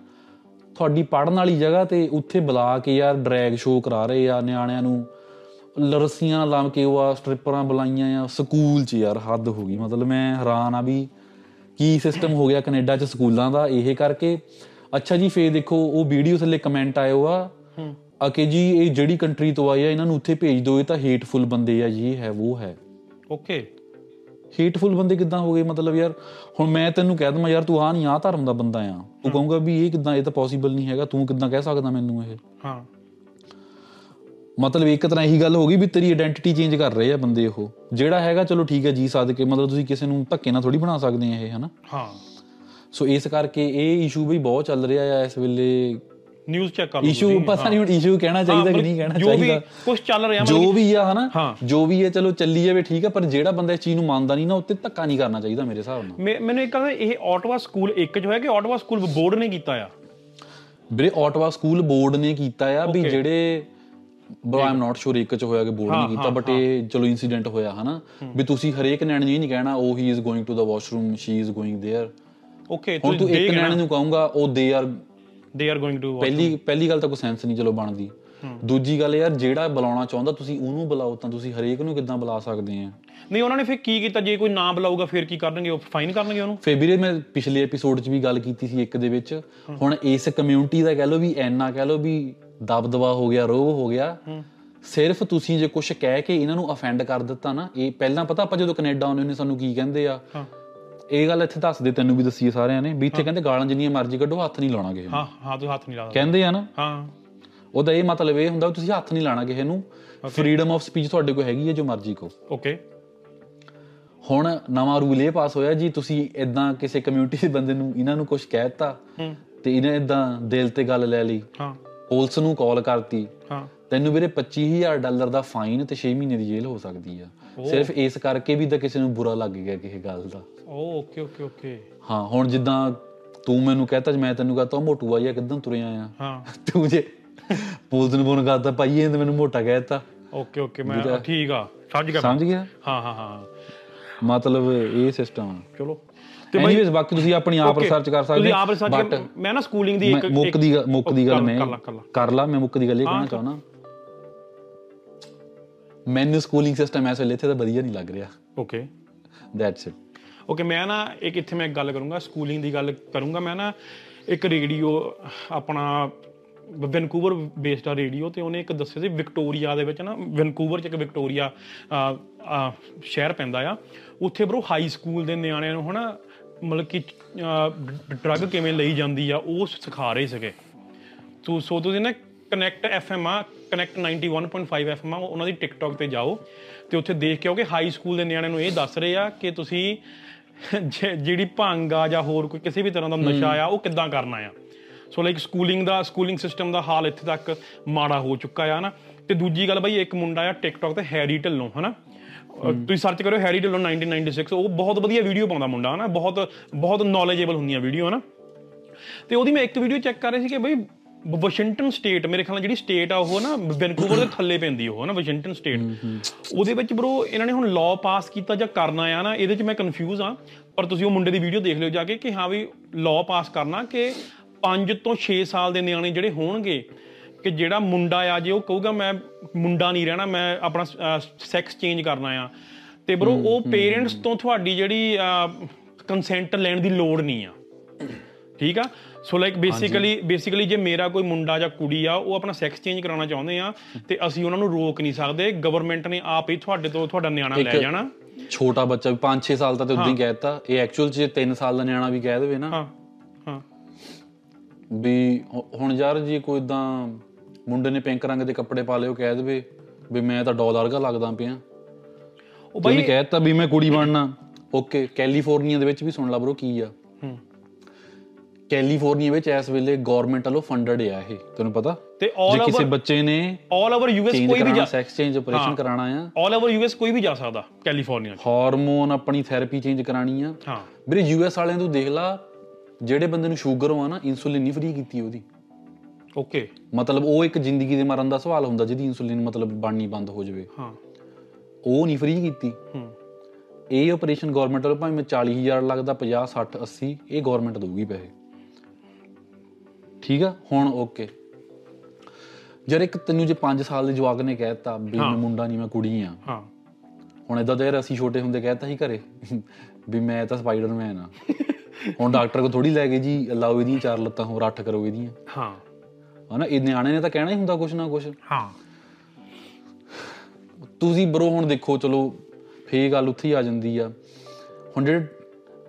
ਤੁਹਾਡੀ ਪੜਨ ਵਾਲੀ ਜਗ੍ਹਾ ਤੇ ਉੱਥੇ ਬੁਲਾ ਕੇ ਯਾਰ ਡਰੈਗ ਸ਼ੋਅ ਕਰਾ ਰਹੇ ਆ ਨਿਆਣਿਆਂ ਨੂੰ। ਲਰਸੀਆਂ ਲਾਮ ਕੇ ਉਹ ਆ ਸਟ੍ਰਿਪਰਾਂ ਬੁਲਾਈਆਂ ਆ ਸਕੂਲ 'ਚ ਯਾਰ ਹੱਦ ਹੋ ਗਈ। ਮਤਲਬ ਮੈਂ ਹੈਰਾਨ ਆ ਵੀ ਕੀ ਸਿਸਟਮ ਹੋ ਗਿਆ ਕੈਨੇਡਾ 'ਚ ਸਕੂਲਾਂ ਦਾ ਇਹ ਕਰਕੇ। ਅੱਛਾ ਜੀ ਫੇਰ ਦੇਖੋ ਉਹ ਵੀਡੀਓ ਥੱਲੇ ਕਮੈਂਟ ਆਏ ਆ ਹੂੰ। ਆ ਕਿ ਜੀ ਇਹ ਜਿਹੜੀ ਕੰਟਰੀ ਤੋਂ ਆਏ ਆ ਇਹਨਾਂ ਨੂੰ ਉੱਥੇ ਭੇਜ ਦਿਓ ਇਹ ਤਾਂ ਹੇਟਫੁਲ ਬੰਦੇ ਆ ਜੀ ਇਹ ਹੈ ਉਹ ਹੈ। ਓਕੇ। ਹੇਟਫੁਲ ਬੰਦੇ ਕਿੱਦਾਂ ਹੋ ਗਏ? ਮਤਲਬ ਯਾਰ ਹੁਣ ਮੈਂ ਤੈਨੂੰ ਕਹਿ ਦਵਾਂ ਯਾਰ ਤੂੰ ਆ ਨਹੀਂ ਆ ਧਰਮ ਦਾ ਬੰਦਾ ਆ। ਤੂੰ ਕਹੂੰਗਾ ਵੀ ਇਹ ਕਿੱਦਾਂ ਇਹ ਤਾਂ ਪੋਸੀਬਲ ਨਹੀਂ ਹੈਗਾ ਤੂੰ ਕਿੱਦਾਂ ਕਹਿ ਸਕਦਾ ਮੈਨੂੰ ਇਹ? ਹਾਂ। ਮਤਲਬ ਇੱਕ ਤਰ੍ਹਾਂ ਇਹੀ ਗੱਲ ਹੋ ਗਈ ਵੀ ਤੇਰੀ ਆਇਡੈਂਟੀਟੀ ਚੇਂਜ ਕਰ ਰਹੇ ਆ ਬੰਦੇ ਉਹ। ਜਿਹੜਾ ਹੈਗਾ ਚਲੋ ਠੀਕ ਹੈ ਜੀ ਸਦਕੇ ਮਤਲਬ ਤੁਸੀਂ ਕਿਸੇ ਨੂੰ ਧੱਕੇ ਨਾਲ ਥੋੜੀ ਬਣਾ ਸਕਦੇ ਆ ਇਹ ਹਨਾ? ਹਾਂ। ਸੋ ਇਸ ਕਰਕੇ ਇਹ ਇਸ਼ੂ ਵੀ ਬਹੁਤ ਚੱਲ ਰਿਹਾ ਆ ਇਸ ਵੇਲੇ। ਨਿਊਜ਼ ਚੈੱਕ ਕਰ ਲਓ ਇਸ਼ੂ ਪਤਾ ਨਹੀਂ ਹੁਣ ਇਸ਼ੂ ਕਹਿਣਾ ਚਾਹੀਦਾ ਕਿ ਨਹੀਂ ਕਹਿਣਾ ਜੋ ਵੀ ਚਾਹੀਦਾ। ਕੁਝ ਚੱਲ ਰਿਹਾ ਮਤਲਬ ਜੋ ਵੀ ਆ ਹਨਾ। ਜੋ ਵੀ ਹੈ ਚਲੋ ਚੱਲੀ ਜਾਵੇ ਠੀਕ ਆ ਪਰ ਜਿਹੜਾ ਬੰਦਾ ਇਸ ਚੀਜ਼ ਨੂੰ ਮੰਨਦਾ ਨਹੀਂ ਨਾ ਉੱਤੇ ਧੱਕਾ ਨਹੀਂ ਕਰਨਾ ਚਾਹੀਦਾ ਮੇਰੇ ਹਿਸਾਬ ਨਾਲ। ਮੈਨੂੰ ਇੱਕ ਕਹਿੰਦਾ ਇਹ ਆਟਵਾ ਸਕੂਲ ਇੱਕ ਜੋ ਹੈ ਕਿ ਆਟਵਾ ਸਕੂਲ ਬੋਰਡ ਨੇ ਕੀਤਾ ਆ। ਵੀਰੇ ਆਟਵਾ ਸਕੂਲ ਬੋਰਡ ਨੇ ਕੀਤਾ ਆ ਵੀ ਜਿਹੜੇ ਬਟ ਆਮ ਨਾਟ ਸ਼ੋਰ ਇੱਕ ਚ ਹੋਇਆ ਕਿ ਬੋਰਡ ਨੇ ਕੀਤਾ ਬਟ ਇਹ ਚਲੋ ਇਨਸੀਡੈਂਟ ਹੋਇਆ ਹਨਾ ਵੀ ਤੁਸੀਂ ਹਰੇਕ ਨਿਆਣੇ ਨੂੰ ਇਹ ਨਹੀਂ ਕਹਿਣਾ ਉਹ he is going to the washroom she is going there okay ਹੁਣ ਤੂੰ ਇੱਕ ਨਿਆਣੇ ਨੂੰ ਕਹੂੰਗਾ ਉਹ they are they are going to ਪਹਿਲੀ ਪਹਿਲੀ ਗੱਲ ਤਾਂ ਕੋਈ ਸੈਂਸ ਨਹੀਂ ਚਲੋ ਬਣਦੀ ਦੂਜੀ ਗੱਲ ਯਾਰ ਜਿਹੜਾ ਬੁਲਾਉਣਾ ਚਾਹੁੰਦਾ ਤੁਸੀਂ ਉਹਨੂੰ ਬੁਲਾਓ ਤਾਂ ਤੁਸੀਂ ਹਰੇਕ ਨੂੰ ਕਿੱਦਾਂ ਬੁਲਾ ਸਕਦੇ ਆ ਨਹੀਂ ਉਹਨਾਂ ਨੇ ਫਿਰ ਕੀ ਕੀਤਾ ਜੇ ਕੋਈ ਨਾ ਬੁਲਾਊਗਾ ਫਿਰ ਕੀ ਕਰਨਗੇ ਉਹ ਫਾਈਨ ਕਰਨਗੇ ਉਹਨੂੰ ਫੇ ਵੀਰੇ ਮੈਂ ਪਿਛਲੇ ਐਪੀਸੋਡ 'ਚ ਵੀ ਗੱਲ ਕੀਤੀ ਸੀ ਇੱਕ ਦੇ ਵਿੱਚ ਹੁਣ ਇਸ ਕਮਿਊਨਿਟੀ ਦਾ ਕਹਿ ਲਓ ਵੀ ਐਨਾ ਕਹਿ ਲਓ ਵੀ ਦਬਦਬਾ ਹੋ ਗਿਆ ਰੋਹ ਹੋ ਗਿਆ। ਸਿਰਫ ਤੁਸੀਂ ਜੇ ਕੁਝ ਕਹਿ ਕੇ ਇਹਨਾਂ ਨੂੰ ਅਫੈਂਡ ਕਰ ਦਿੱਤਾ ਨਾ ਇਹ ਪਹਿਲਾਂ ਪਤਾ ਆਪਾਂ ਜਦੋਂ ਕੈਨੇਡਾ ਆਉਂਦੇ ਹੁੰਦੇ ਸਾਨੂੰ ਕੀ ਕਹਿੰਦੇ ਆ? ਹਾਂ। ਇਹ ਗੱਲ ਇੱਥੇ ਦੱਸ ਦੇ ਤੈਨੂੰ ਵੀ ਦੱਸੀਏ ਸਾਰਿਆਂ ਨੇ ਵੀ ਇੱਥੇ ਕਹਿੰਦੇ ਗਾਲਾਂ ਜਿੰਨੀਆਂ ਮਰਜ਼ੀ ਕੱਢੋ ਹੱਥ ਨਹੀਂ ਲਾਉਣਾ ਕਿਸੇ ਨੂੰ। ਹਾਂ ਹਾਂ ਤੂੰ ਹੱਥ ਨਹੀਂ ਲਾਦਾ ਕਹਿੰਦੇ ਆ ਨਾ। ਹਾਂ। ਉਹਦਾ ਇਹ ਮਤਲਬ ਇਹ ਹੁੰਦਾ ਤੁਸੀਂ ਹੱਥ ਨਹੀਂ ਲਾਣਾ ਕਿਸੇ ਨੂੰ। ਫਰੀडम ਆਫ ਸਪੀਚ ਤੁਹਾਡੇ ਕੋਲ ਹੈਗੀ ਹੈ ਜੋ ਮਰਜ਼ੀ ਕੋ ਓਕੇ ਹੁਣ ਨਵਾਂ ਰੂਲ ਇਹ ਪਾਸ ਹੋਇਆ ਜੀ ਤੁਸੀਂ ਇਦਾਂ ਕਿਸੇ ਕਮਿਊਨਿਟੀ ਦੇ ਬੰਦੇ ਨੂੰ ਇਹਨਾਂ ਨੂੰ ਕੁਝ ਕਹਿਤਾ ਤੇ ਇਹਨੇ ਇਦਾਂ ਦਿਲ ਤੇ ਗੱਲ ਲੈ ਲਈ। ਹਾਂ। ਪੁਲਿਸ ਨੂੰ ਕਾਲ ਕਰਤੀ। ਹਾਂ। ਤੈਨੂੰ ਵੀਰੇ 25000 ਡਾਲਰ ਦਾ ਫਾਈਨ ਤੇ 6 ਮਹੀਨੇ ਦੀ ਜੇਲ੍ਹ ਹੋ ਸਕਦੀ ਆ। ਸਿਰਫ ਇਸ ਕਰਕੇ ਵੀ ਤਾਂ ਕਿਸੇ ਨੂੰ ਬੁਰਾ ਲੱਗ ਗਿਆ ਕਿਸੇ ਗੱਲ ਦਾ। ਓ ਓਕੇ ਓਕੇ ਓਕੇ। ਹਾਂ ਹੁਣ ਜਿੱਦਾਂ ਤੂੰ ਮੈਨੂੰ ਕਹਤਾ ਮੈਂ ਤੈਨੂੰ ਕਹਤਾ ਉਹ ਮੋਟੂ ਆ ਜਾਂ ਕਿਦਾਂ ਤੁਰਿਆ ਆ? ਹਾਂ। ਤੂੰ ਜੇ ਪੁਲਿਸ ਨੂੰ ਫੋਨ ਕਰਤਾ ਭਾਈ ਇਹ ਤਾਂ ਮੈਨੂੰ ਮੋਟਾ ਕਹਿਤਾ ਓਕੇ ਓਕੇ ਮੈਂ ਠੀਕ ਆ ਸਮਝ ਗਿਆ ਸਮਝ ਗਿਆ? ਹਾਂ ਹਾਂ ਹਾਂ। ਮਤਲਬ ਇਹ ਸਿਸਟਮ ਚਲੋ। ਤੇ ਐਨੀਵੇਜ਼ ਬਾਕੀ ਤੁਸੀਂ ਆਪਣੀ ਆਪ ਰਿਸਰਚ ਕਰ ਸਕਦੇ ਤੁਸੀਂ ਆਪ ਰਿਸਰਚ ਮੈਂ ਨਾ ਸਕੂਲਿੰਗ ਦੀ ਇੱਕ ਮੁੱਕ ਦੀ ਮੁੱਕ ਦੀ ਗੱਲ ਮੈਂ ਕਰ ਲਾ ਮੈਂ ਮੁੱਕ ਦੀ ਗੱਲ ਇਹ ਕਹਿਣਾ ਚਾਹਣਾ ਮੈਨੂੰ ਸਕੂਲਿੰਗ ਸਿਸਟਮ ਐਸ ਵੇਲੇ ਇੱਥੇ ਤਾਂ ਵਧੀਆ ਨਹੀਂ ਲੱਗ ਰਿਹਾ। ਓਕੇ। ਦੈਟਸ ਇਟ ਓਕੇ ਮੈਂ ਨਾ ਇੱਕ ਇੱਥੇ ਮੈਂ ਗੱਲ ਕਰੂੰਗਾ ਸਕੂਲਿੰਗ ਦੀ ਗੱਲ ਕਰੂੰਗਾ। ਮੈਂ ਨਾ ਇੱਕ ਰੇਡੀਓ ਆਪਣਾ ਵੈਨਕੂਵਰ ਬੇਸਡ ਆ ਰੇਡੀਓ ਤੇ ਉਹਨੇ ਇੱਕ ਦੱਸਿਆ ਸੀ ਵਿਕਟੋਰੀਆ ਦੇ ਵਿੱਚ ਨਾ ਵੈਨਕੂਵਰ ਚ ਇੱਕ ਵਿਕਟੋਰੀਆ ਸ਼ਹਿਰ ਪੈਂਦਾ ਆ। ਉੱਥੇ ਬਰੋ ਹਾਈ ਸਕੂਲ ਦੇ ਨਿਆਣਿਆਂ ਨੂੰ ਹਨਾ ਮਤਲਬ ਕਿ ਡਰੱਗ ਕਿਵੇਂ ਲਈ ਜਾਂਦੀ ਆ ਉਹ ਸਿਖਾ ਰਹੇ ਸੀਗੇ। ਤੂੰ ਸੋ ਤੁਸੀਂ ਨਾ ਕਨੈਕਟ ਐਫਐਮ ਆ ਕਨੈਕਟ 91.5 ਐਫਐਮ ਆ ਉਹਨਾਂ ਦੀ ਟਿਕਟੌਕ ਤੇ ਜਾਓ ਤੇ ਉੱਥੇ ਦੇਖ ਕੇ ਆਓ ਕਿ ਹਾਈ ਸਕੂਲ ਦੇ ਨਿਆਣਿਆਂ ਨੂੰ ਇਹ ਦੱਸ ਰਹੇ ਆ ਕਿ ਤੁਸੀਂ ਜਿਹੜੀ ਭੰਗ ਆ ਜਾਂ ਹੋਰ ਕੋਈ ਕਿਸੇ ਵੀ ਤਰ੍ਹਾਂ ਦਾ ਨਸ਼ਾ ਆ ਉਹ ਕਿੱਦਾਂ ਕਰਨਾ ਆ। ਸੋ ਲਾਈਕ ਸਕੂਲਿੰਗ ਦਾ ਸਕੂਲਿੰਗ ਸਿਸਟਮ ਦਾ ਹਾਲ ਇੱਥੇ ਤੱਕ ਮਾੜਾ ਹੋ ਚੁੱਕਾ ਆ ਨਾ ਤੇ ਦੂਜੀ ਗੱਲ ਬਈ ਇੱਕ ਮੁੰਡਾ ਆ ਟਿਕਟੌਕ ਤੇ ਹੈਰੀ ਢਿੱਲੋਂ ਹਨਾ? ਤੁਸੀਂ ਸਰਚ ਕਰਿਓ ਹੈਰੀ ਢਿੱਲੋਂ 1996 ਉਹ ਬਹੁਤ ਵਧੀਆ ਵੀਡੀਓ ਪਾਉਂਦਾ ਮੁੰਡਾ ਹਨਾ? ਬਹੁਤ ਬਹੁਤ ਨੌਲੇਜੇਬਲ ਹੁੰਦੀਆਂ ਵੀਡੀਓ ਹਨਾ? ਤੇ ਉਹਦੀ ਮੈਂ ਇੱਕ ਵੀਡੀਓ ਚੈੱਕ ਕਰ ਰਹੀ ਸੀ ਕਿ ਬਈ ਵਾਸ਼ਿੰਗਟਨ ਸਟੇਟ ਮੇਰੇ ਖਿਆਲ ਨਾਲ ਜਿਹੜੀ ਸਟੇਟ ਆ ਉਹ ਨਾ ਵੈਨਕੂਵਰ ਦੇ ਥੱਲੇ ਪੈਂਦੀ ਉਹ ਨਾ ਵਾਸ਼ਿੰਗਟਨ ਸਟੇਟ ਉਹਦੇ ਵਿੱਚ ਬ్రో ਇਹਨਾਂ ਨੇ ਹੁਣ ਲਾਅ ਪਾਸ ਕੀਤਾ ਜਾਂ ਕਰਨਾ ਆ ਨਾ ਇਹਦੇ 'ਚ ਮੈਂ ਕਨਫਿਊਜ਼ ਆ ਪਰ ਤੁਸੀਂ ਉਹ ਮੁੰਡੇ ਦੀ ਵੀਡੀਓ ਦੇਖ ਲਿਓ ਜਾ ਕੇ ਕਿ ਹਾਂ ਵੀ ਲਾਅ ਪਾਸ ਕਰਨਾ ਕਿ 5 ਤੋਂ 6 ਸਾਲ ਦੇ ਨਿਆਣੇ ਜਿਹੜੇ ਹੋਣਗੇ ਕਿ ਜਿਹੜਾ ਮੁੰਡਾ ਆ ਜੇ ਉਹ ਕਹੂਗਾ ਮੈਂ ਮੁੰਡਾ ਨਹੀਂ ਰਹਿਣਾ ਮੈਂ ਆਪਣਾ ਸੈਕਸ ਚੇਂਜ ਕਰਨਾ ਆ। ਤੇ ਬ్రో ਉਹ ਪੇਰੈਂਟਸ ਤੋਂ ਤੁਹਾਡੀ ਜਿਹੜੀ ਕੰਸੈਂਟ ਲੈਣ ਦੀ ਲੋੜ ਨਹੀਂ ਆ। ਠੀਕ ਆ? ਸੋ ਲਾਈਕ ਬੇਸਿਕਲੀ ਬੇਸਿਕਲੀ ਜੇ ਮੇਰਾ ਕੋਈ ਮੁੰਡਾ ਜਾਂ ਕੁੜੀ ਆ ਉਹ ਆਪਣਾ ਸੈਕਸ ਚੇਂਜ ਕਰਾਉਣਾ ਚਾਹੁੰਦੇ ਆ ਤੇ ਅਸੀਂ ਉਹਨਾਂ ਨੂੰ ਰੋਕ ਨਹੀਂ ਸਕਦੇ। ਗਵਰਨਮੈਂਟ ਨੇ ਆਪ ਹੀ ਤੁਹਾਡੇ ਤੋਂ ਤੁਹਾਡਾ ਨਿਆਣਾ ਲੈ ਜਾਣਾ। ਛੋਟਾ ਬੱਚਾ ਵੀ 5-6 ਸਾਲ ਦਾ ਤੇ ਉਦੋਂ ਹੀ ਕਹਿਤਾ ਇਹ ਐਕਚੁਅਲ ਚ 3 ਸਾਲ ਦਾ ਨਿਆਣਾ ਵੀ ਕਹਿ ਦੇਵੇ ਨਾ ਵੀ ਹੁਣ ਯਾਰ ਜੀ ਕੋਈ ਇਦਾਂ ਮੁੰਡੇ ਨੇ ਪਿੰਕ ਰੰਗ ਦੇ ਕੱਪੜੇ ਪਾ ਲਏ ਉਹ ਕਹਿ ਦੇਵੇ ਵੀ ਮੈਂ ਤਾਂ ਡਾਲਰ ਵਰਗਾ ਲੱਗਦਾ ਪਿਆ। ਉਹ ਬਾਈ ਕਹਿਤਾ ਵੀ ਮੈਂ ਕੁੜੀ ਬਣਨਾ ਓਕੇ ਕੈਲੀਫੋਰਨੀਆ ਦੇ ਵਿੱਚ ਵੀ ਸੁਣ ਲਾ ਬਰੋ ਕੀ ਆ। ਕੈਲੀਫੋਰਨੀਆ ਵਿੱਚ ਇਸ ਵੇਲੇ ਗਵਰਨਮੈਂਟ ਵੱਲੋਂ ਫੰਡਡ ਆ ਇਹ ਤੈਨੂੰ ਪਤਾ? ਤੇ ਆਲ ਕਿਸੇ ਬੱਚੇ ਨੇ ਆਲ ਓਵਰ ਯੂਐਸ ਕੋਈ ਵੀ ਜਾ ਸੈਕਸ ਚੇਂਜ ਆਪਰੇਸ਼ਨ। ਕਰਾਣਾ ਆ। ਆਲ ਓਵਰ ਯੂਐਸ ਕੋਈ ਵੀ ਜਾ ਸਕਦਾ ਕੈਲੀਫੋਰਨੀਆ 'ਚ। ਹਾਰਮੋਨ ਆਪਣੀ ਥੈਰੇਪੀ ਚੇਂਜ ਕਰਾਣੀ ਆ। ਹਾਂ। ਵੀਰੇ ਯੂਐਸ ਵਾਲਿਆਂ ਤੋਂ ਦੇਖ ਲਾ ਜਿਹੜੇ ਬੰਦੇ ਨੂੰ ਸ਼ੂਗਰ ਹੋਆ ਨਾ ਇਨਸੂਲਿਨ ਨਹੀਂ ਫ੍ਰੀ ਕੀਤੀ ਉਹਦੀ। ਓਕੇ ਮਤਲਬ ਉਹ ਇੱਕ ਜ਼ਿੰਦਗੀ ਦੇ ਮਰਨ ਦਾ ਸਵਾਲ ਹੁੰਦਾ ਜਿਹਦੀ ਇਨਸੂਲਿਨ ਮਤਲਬ ਬਣਨੀ ਬੰਦ ਹੋ ਜਾਵੇ। ਹਾਂ। ਉਹ ਨਹੀਂ ਫ੍ਰੀ ਕੀਤੀ। ਹੂੰ। ਇਹ ਆਪਰੇਸ਼ਨ ਗਵਰਨਮੈਂਟ ਵੱਲੋਂ ਭਾਵੇਂ 40000 ਲੱਗਦਾ 50 60 80 ਇਹ ਗਵਰਨਮੈਂਟ ਦਊਗੀ ਪੈਸੇ। ਠੀਕ ਆ? ਹੁਣ ਓਕੇ ਜਦ ਇੱਕ ਤੈਨੂੰ ਜੇ 5 ਸਾਲ ਦੇ ਜਵਾਕ ਨੇ ਕਹਿਤਾ ਵੀ ਮੈਂ ਮੁੰਡਾ ਨਹੀਂ ਮੈਂ ਕੁੜੀ ਆ। ਹਾਂ। ਹੁਣ ਇਦਾਂ ਦੇ ਅਸੀਂ ਛੋਟੇ ਹੁੰਦੇ ਕਹਿਤਾ ਸੀ ਘਰੇ ਵੀ ਮੈਂ ਤਾਂ ਸਪਾਈਡਰਮੈਨ ਆ। ਹੁਣ ਡਾਕਟਰ ਕੋ ਥੋੜੀ ਲੈ ਗਏ ਜੀ ਲਾਓ ਇਹਦੀਆਂ ਚਾਰ ਲੱਤਾਂ ਹੋਰ ਅੱਠ ਕਰੋ ਇਹਦੀਆਂ। ਹਾਂ। ਹਨਾ ਇਹ ਨਿਆਣੇ ਨੇ ਤਾਂ ਕਹਿਣਾ ਹੀ ਹੁੰਦਾ ਕੁਛ ਨਾ ਕੁਛ। ਹਾਂ। ਤੁਸੀਂ ਬਰੋ ਹੁਣ ਦੇਖੋ ਚਲੋ ਫੇਰ ਗੱਲ ਉੱਥੇ ਹੀ ਆ ਜਾਂਦੀ ਆ। ਹੁਣ ਜਿਹੜੇ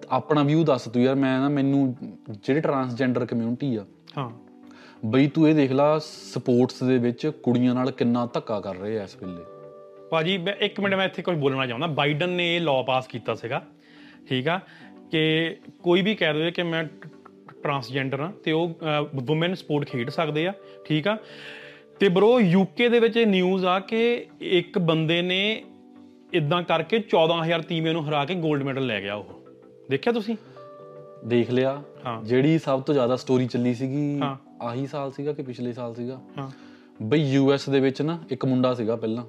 ਆਪਣਾ ਵਿਊ ਦੱਸ ਤੂੰ ਯਾਰ ਮੈਂ ਨਾ ਮੈਨੂੰ ਜਿਹੜੇ ਟਰਾਂਸਜੈਂਡਰ ਕਮਿਊਨਿਟੀ ਆ ਹਾਂ। ਬਈ ਤੂੰ ਇਹ ਦੇਖ ਲਾ ਸਪੋਰਟਸ ਦੇ ਵਿੱਚ ਕੁੜੀਆਂ ਨਾਲ ਕਿੰਨਾ ਧੱਕਾ ਕਰ ਰਹੇ ਆ ਇਸ ਵੇਲੇ। ਭਾਜੀ ਮੈਂ ਇੱਕ ਮਿੰਟ ਮੈਂ ਇੱਥੇ ਕੁਝ ਬੋਲਣਾ ਚਾਹੁੰਦਾ। ਬਾਈਡਨ ਨੇ ਇਹ ਲਾਅ ਪਾਸ ਕੀਤਾ ਸੀਗਾ ਠੀਕ ਆ? ਕਿ ਕੋਈ ਵੀ ਕਹਿ ਦੇਵੇ ਕਿ ਮੈਂ ਟਰਾਂਸਜੈਂਡਰ ਆ ਤੇ ਉਹ ਔਮਨ ਸਪੋਰਟ ਖੇਡ ਸਕਦੇ ਆ ਠੀਕ ਆ? ਤੇ ਬ్రో ਯੂਕੇ ਦੇ ਵਿੱਚ ਇਹ ਨਿਊਜ਼ ਆ ਕਿ ਇੱਕ ਬੰਦੇ ਨੇ ਇਦਾਂ ਕਰਕੇ 14000 ਟੀਮੇ ਨੂੰ ਹਰਾ ਕੇ 골ਡ ਮੈਡਲ ਲੈ ਗਿਆ ਉਹ। ਦੇਖਿਆ ਤੁਸੀਂ? ਦੇਖ ਲਿਆ। ਹਾਂ। ਜਿਹੜੀ ਸਭ ਤੋਂ ਜ਼ਿਆਦਾ ਸਟੋਰੀ ਚੱਲੀ ਸੀਗੀ। ਆਹੀ ਸਾਲ ਸੀਗਾ ਕਿ ਪਿਛਲੇ ਸਾਲ ਸੀਗਾ? ਹਾਂ। ਬਈ ਯੂਐਸ ਦੇ ਵਿੱਚ ਨਾ ਇੱਕ ਮੁੰਡਾ ਸੀਗਾ ਪਹਿਲਾਂ।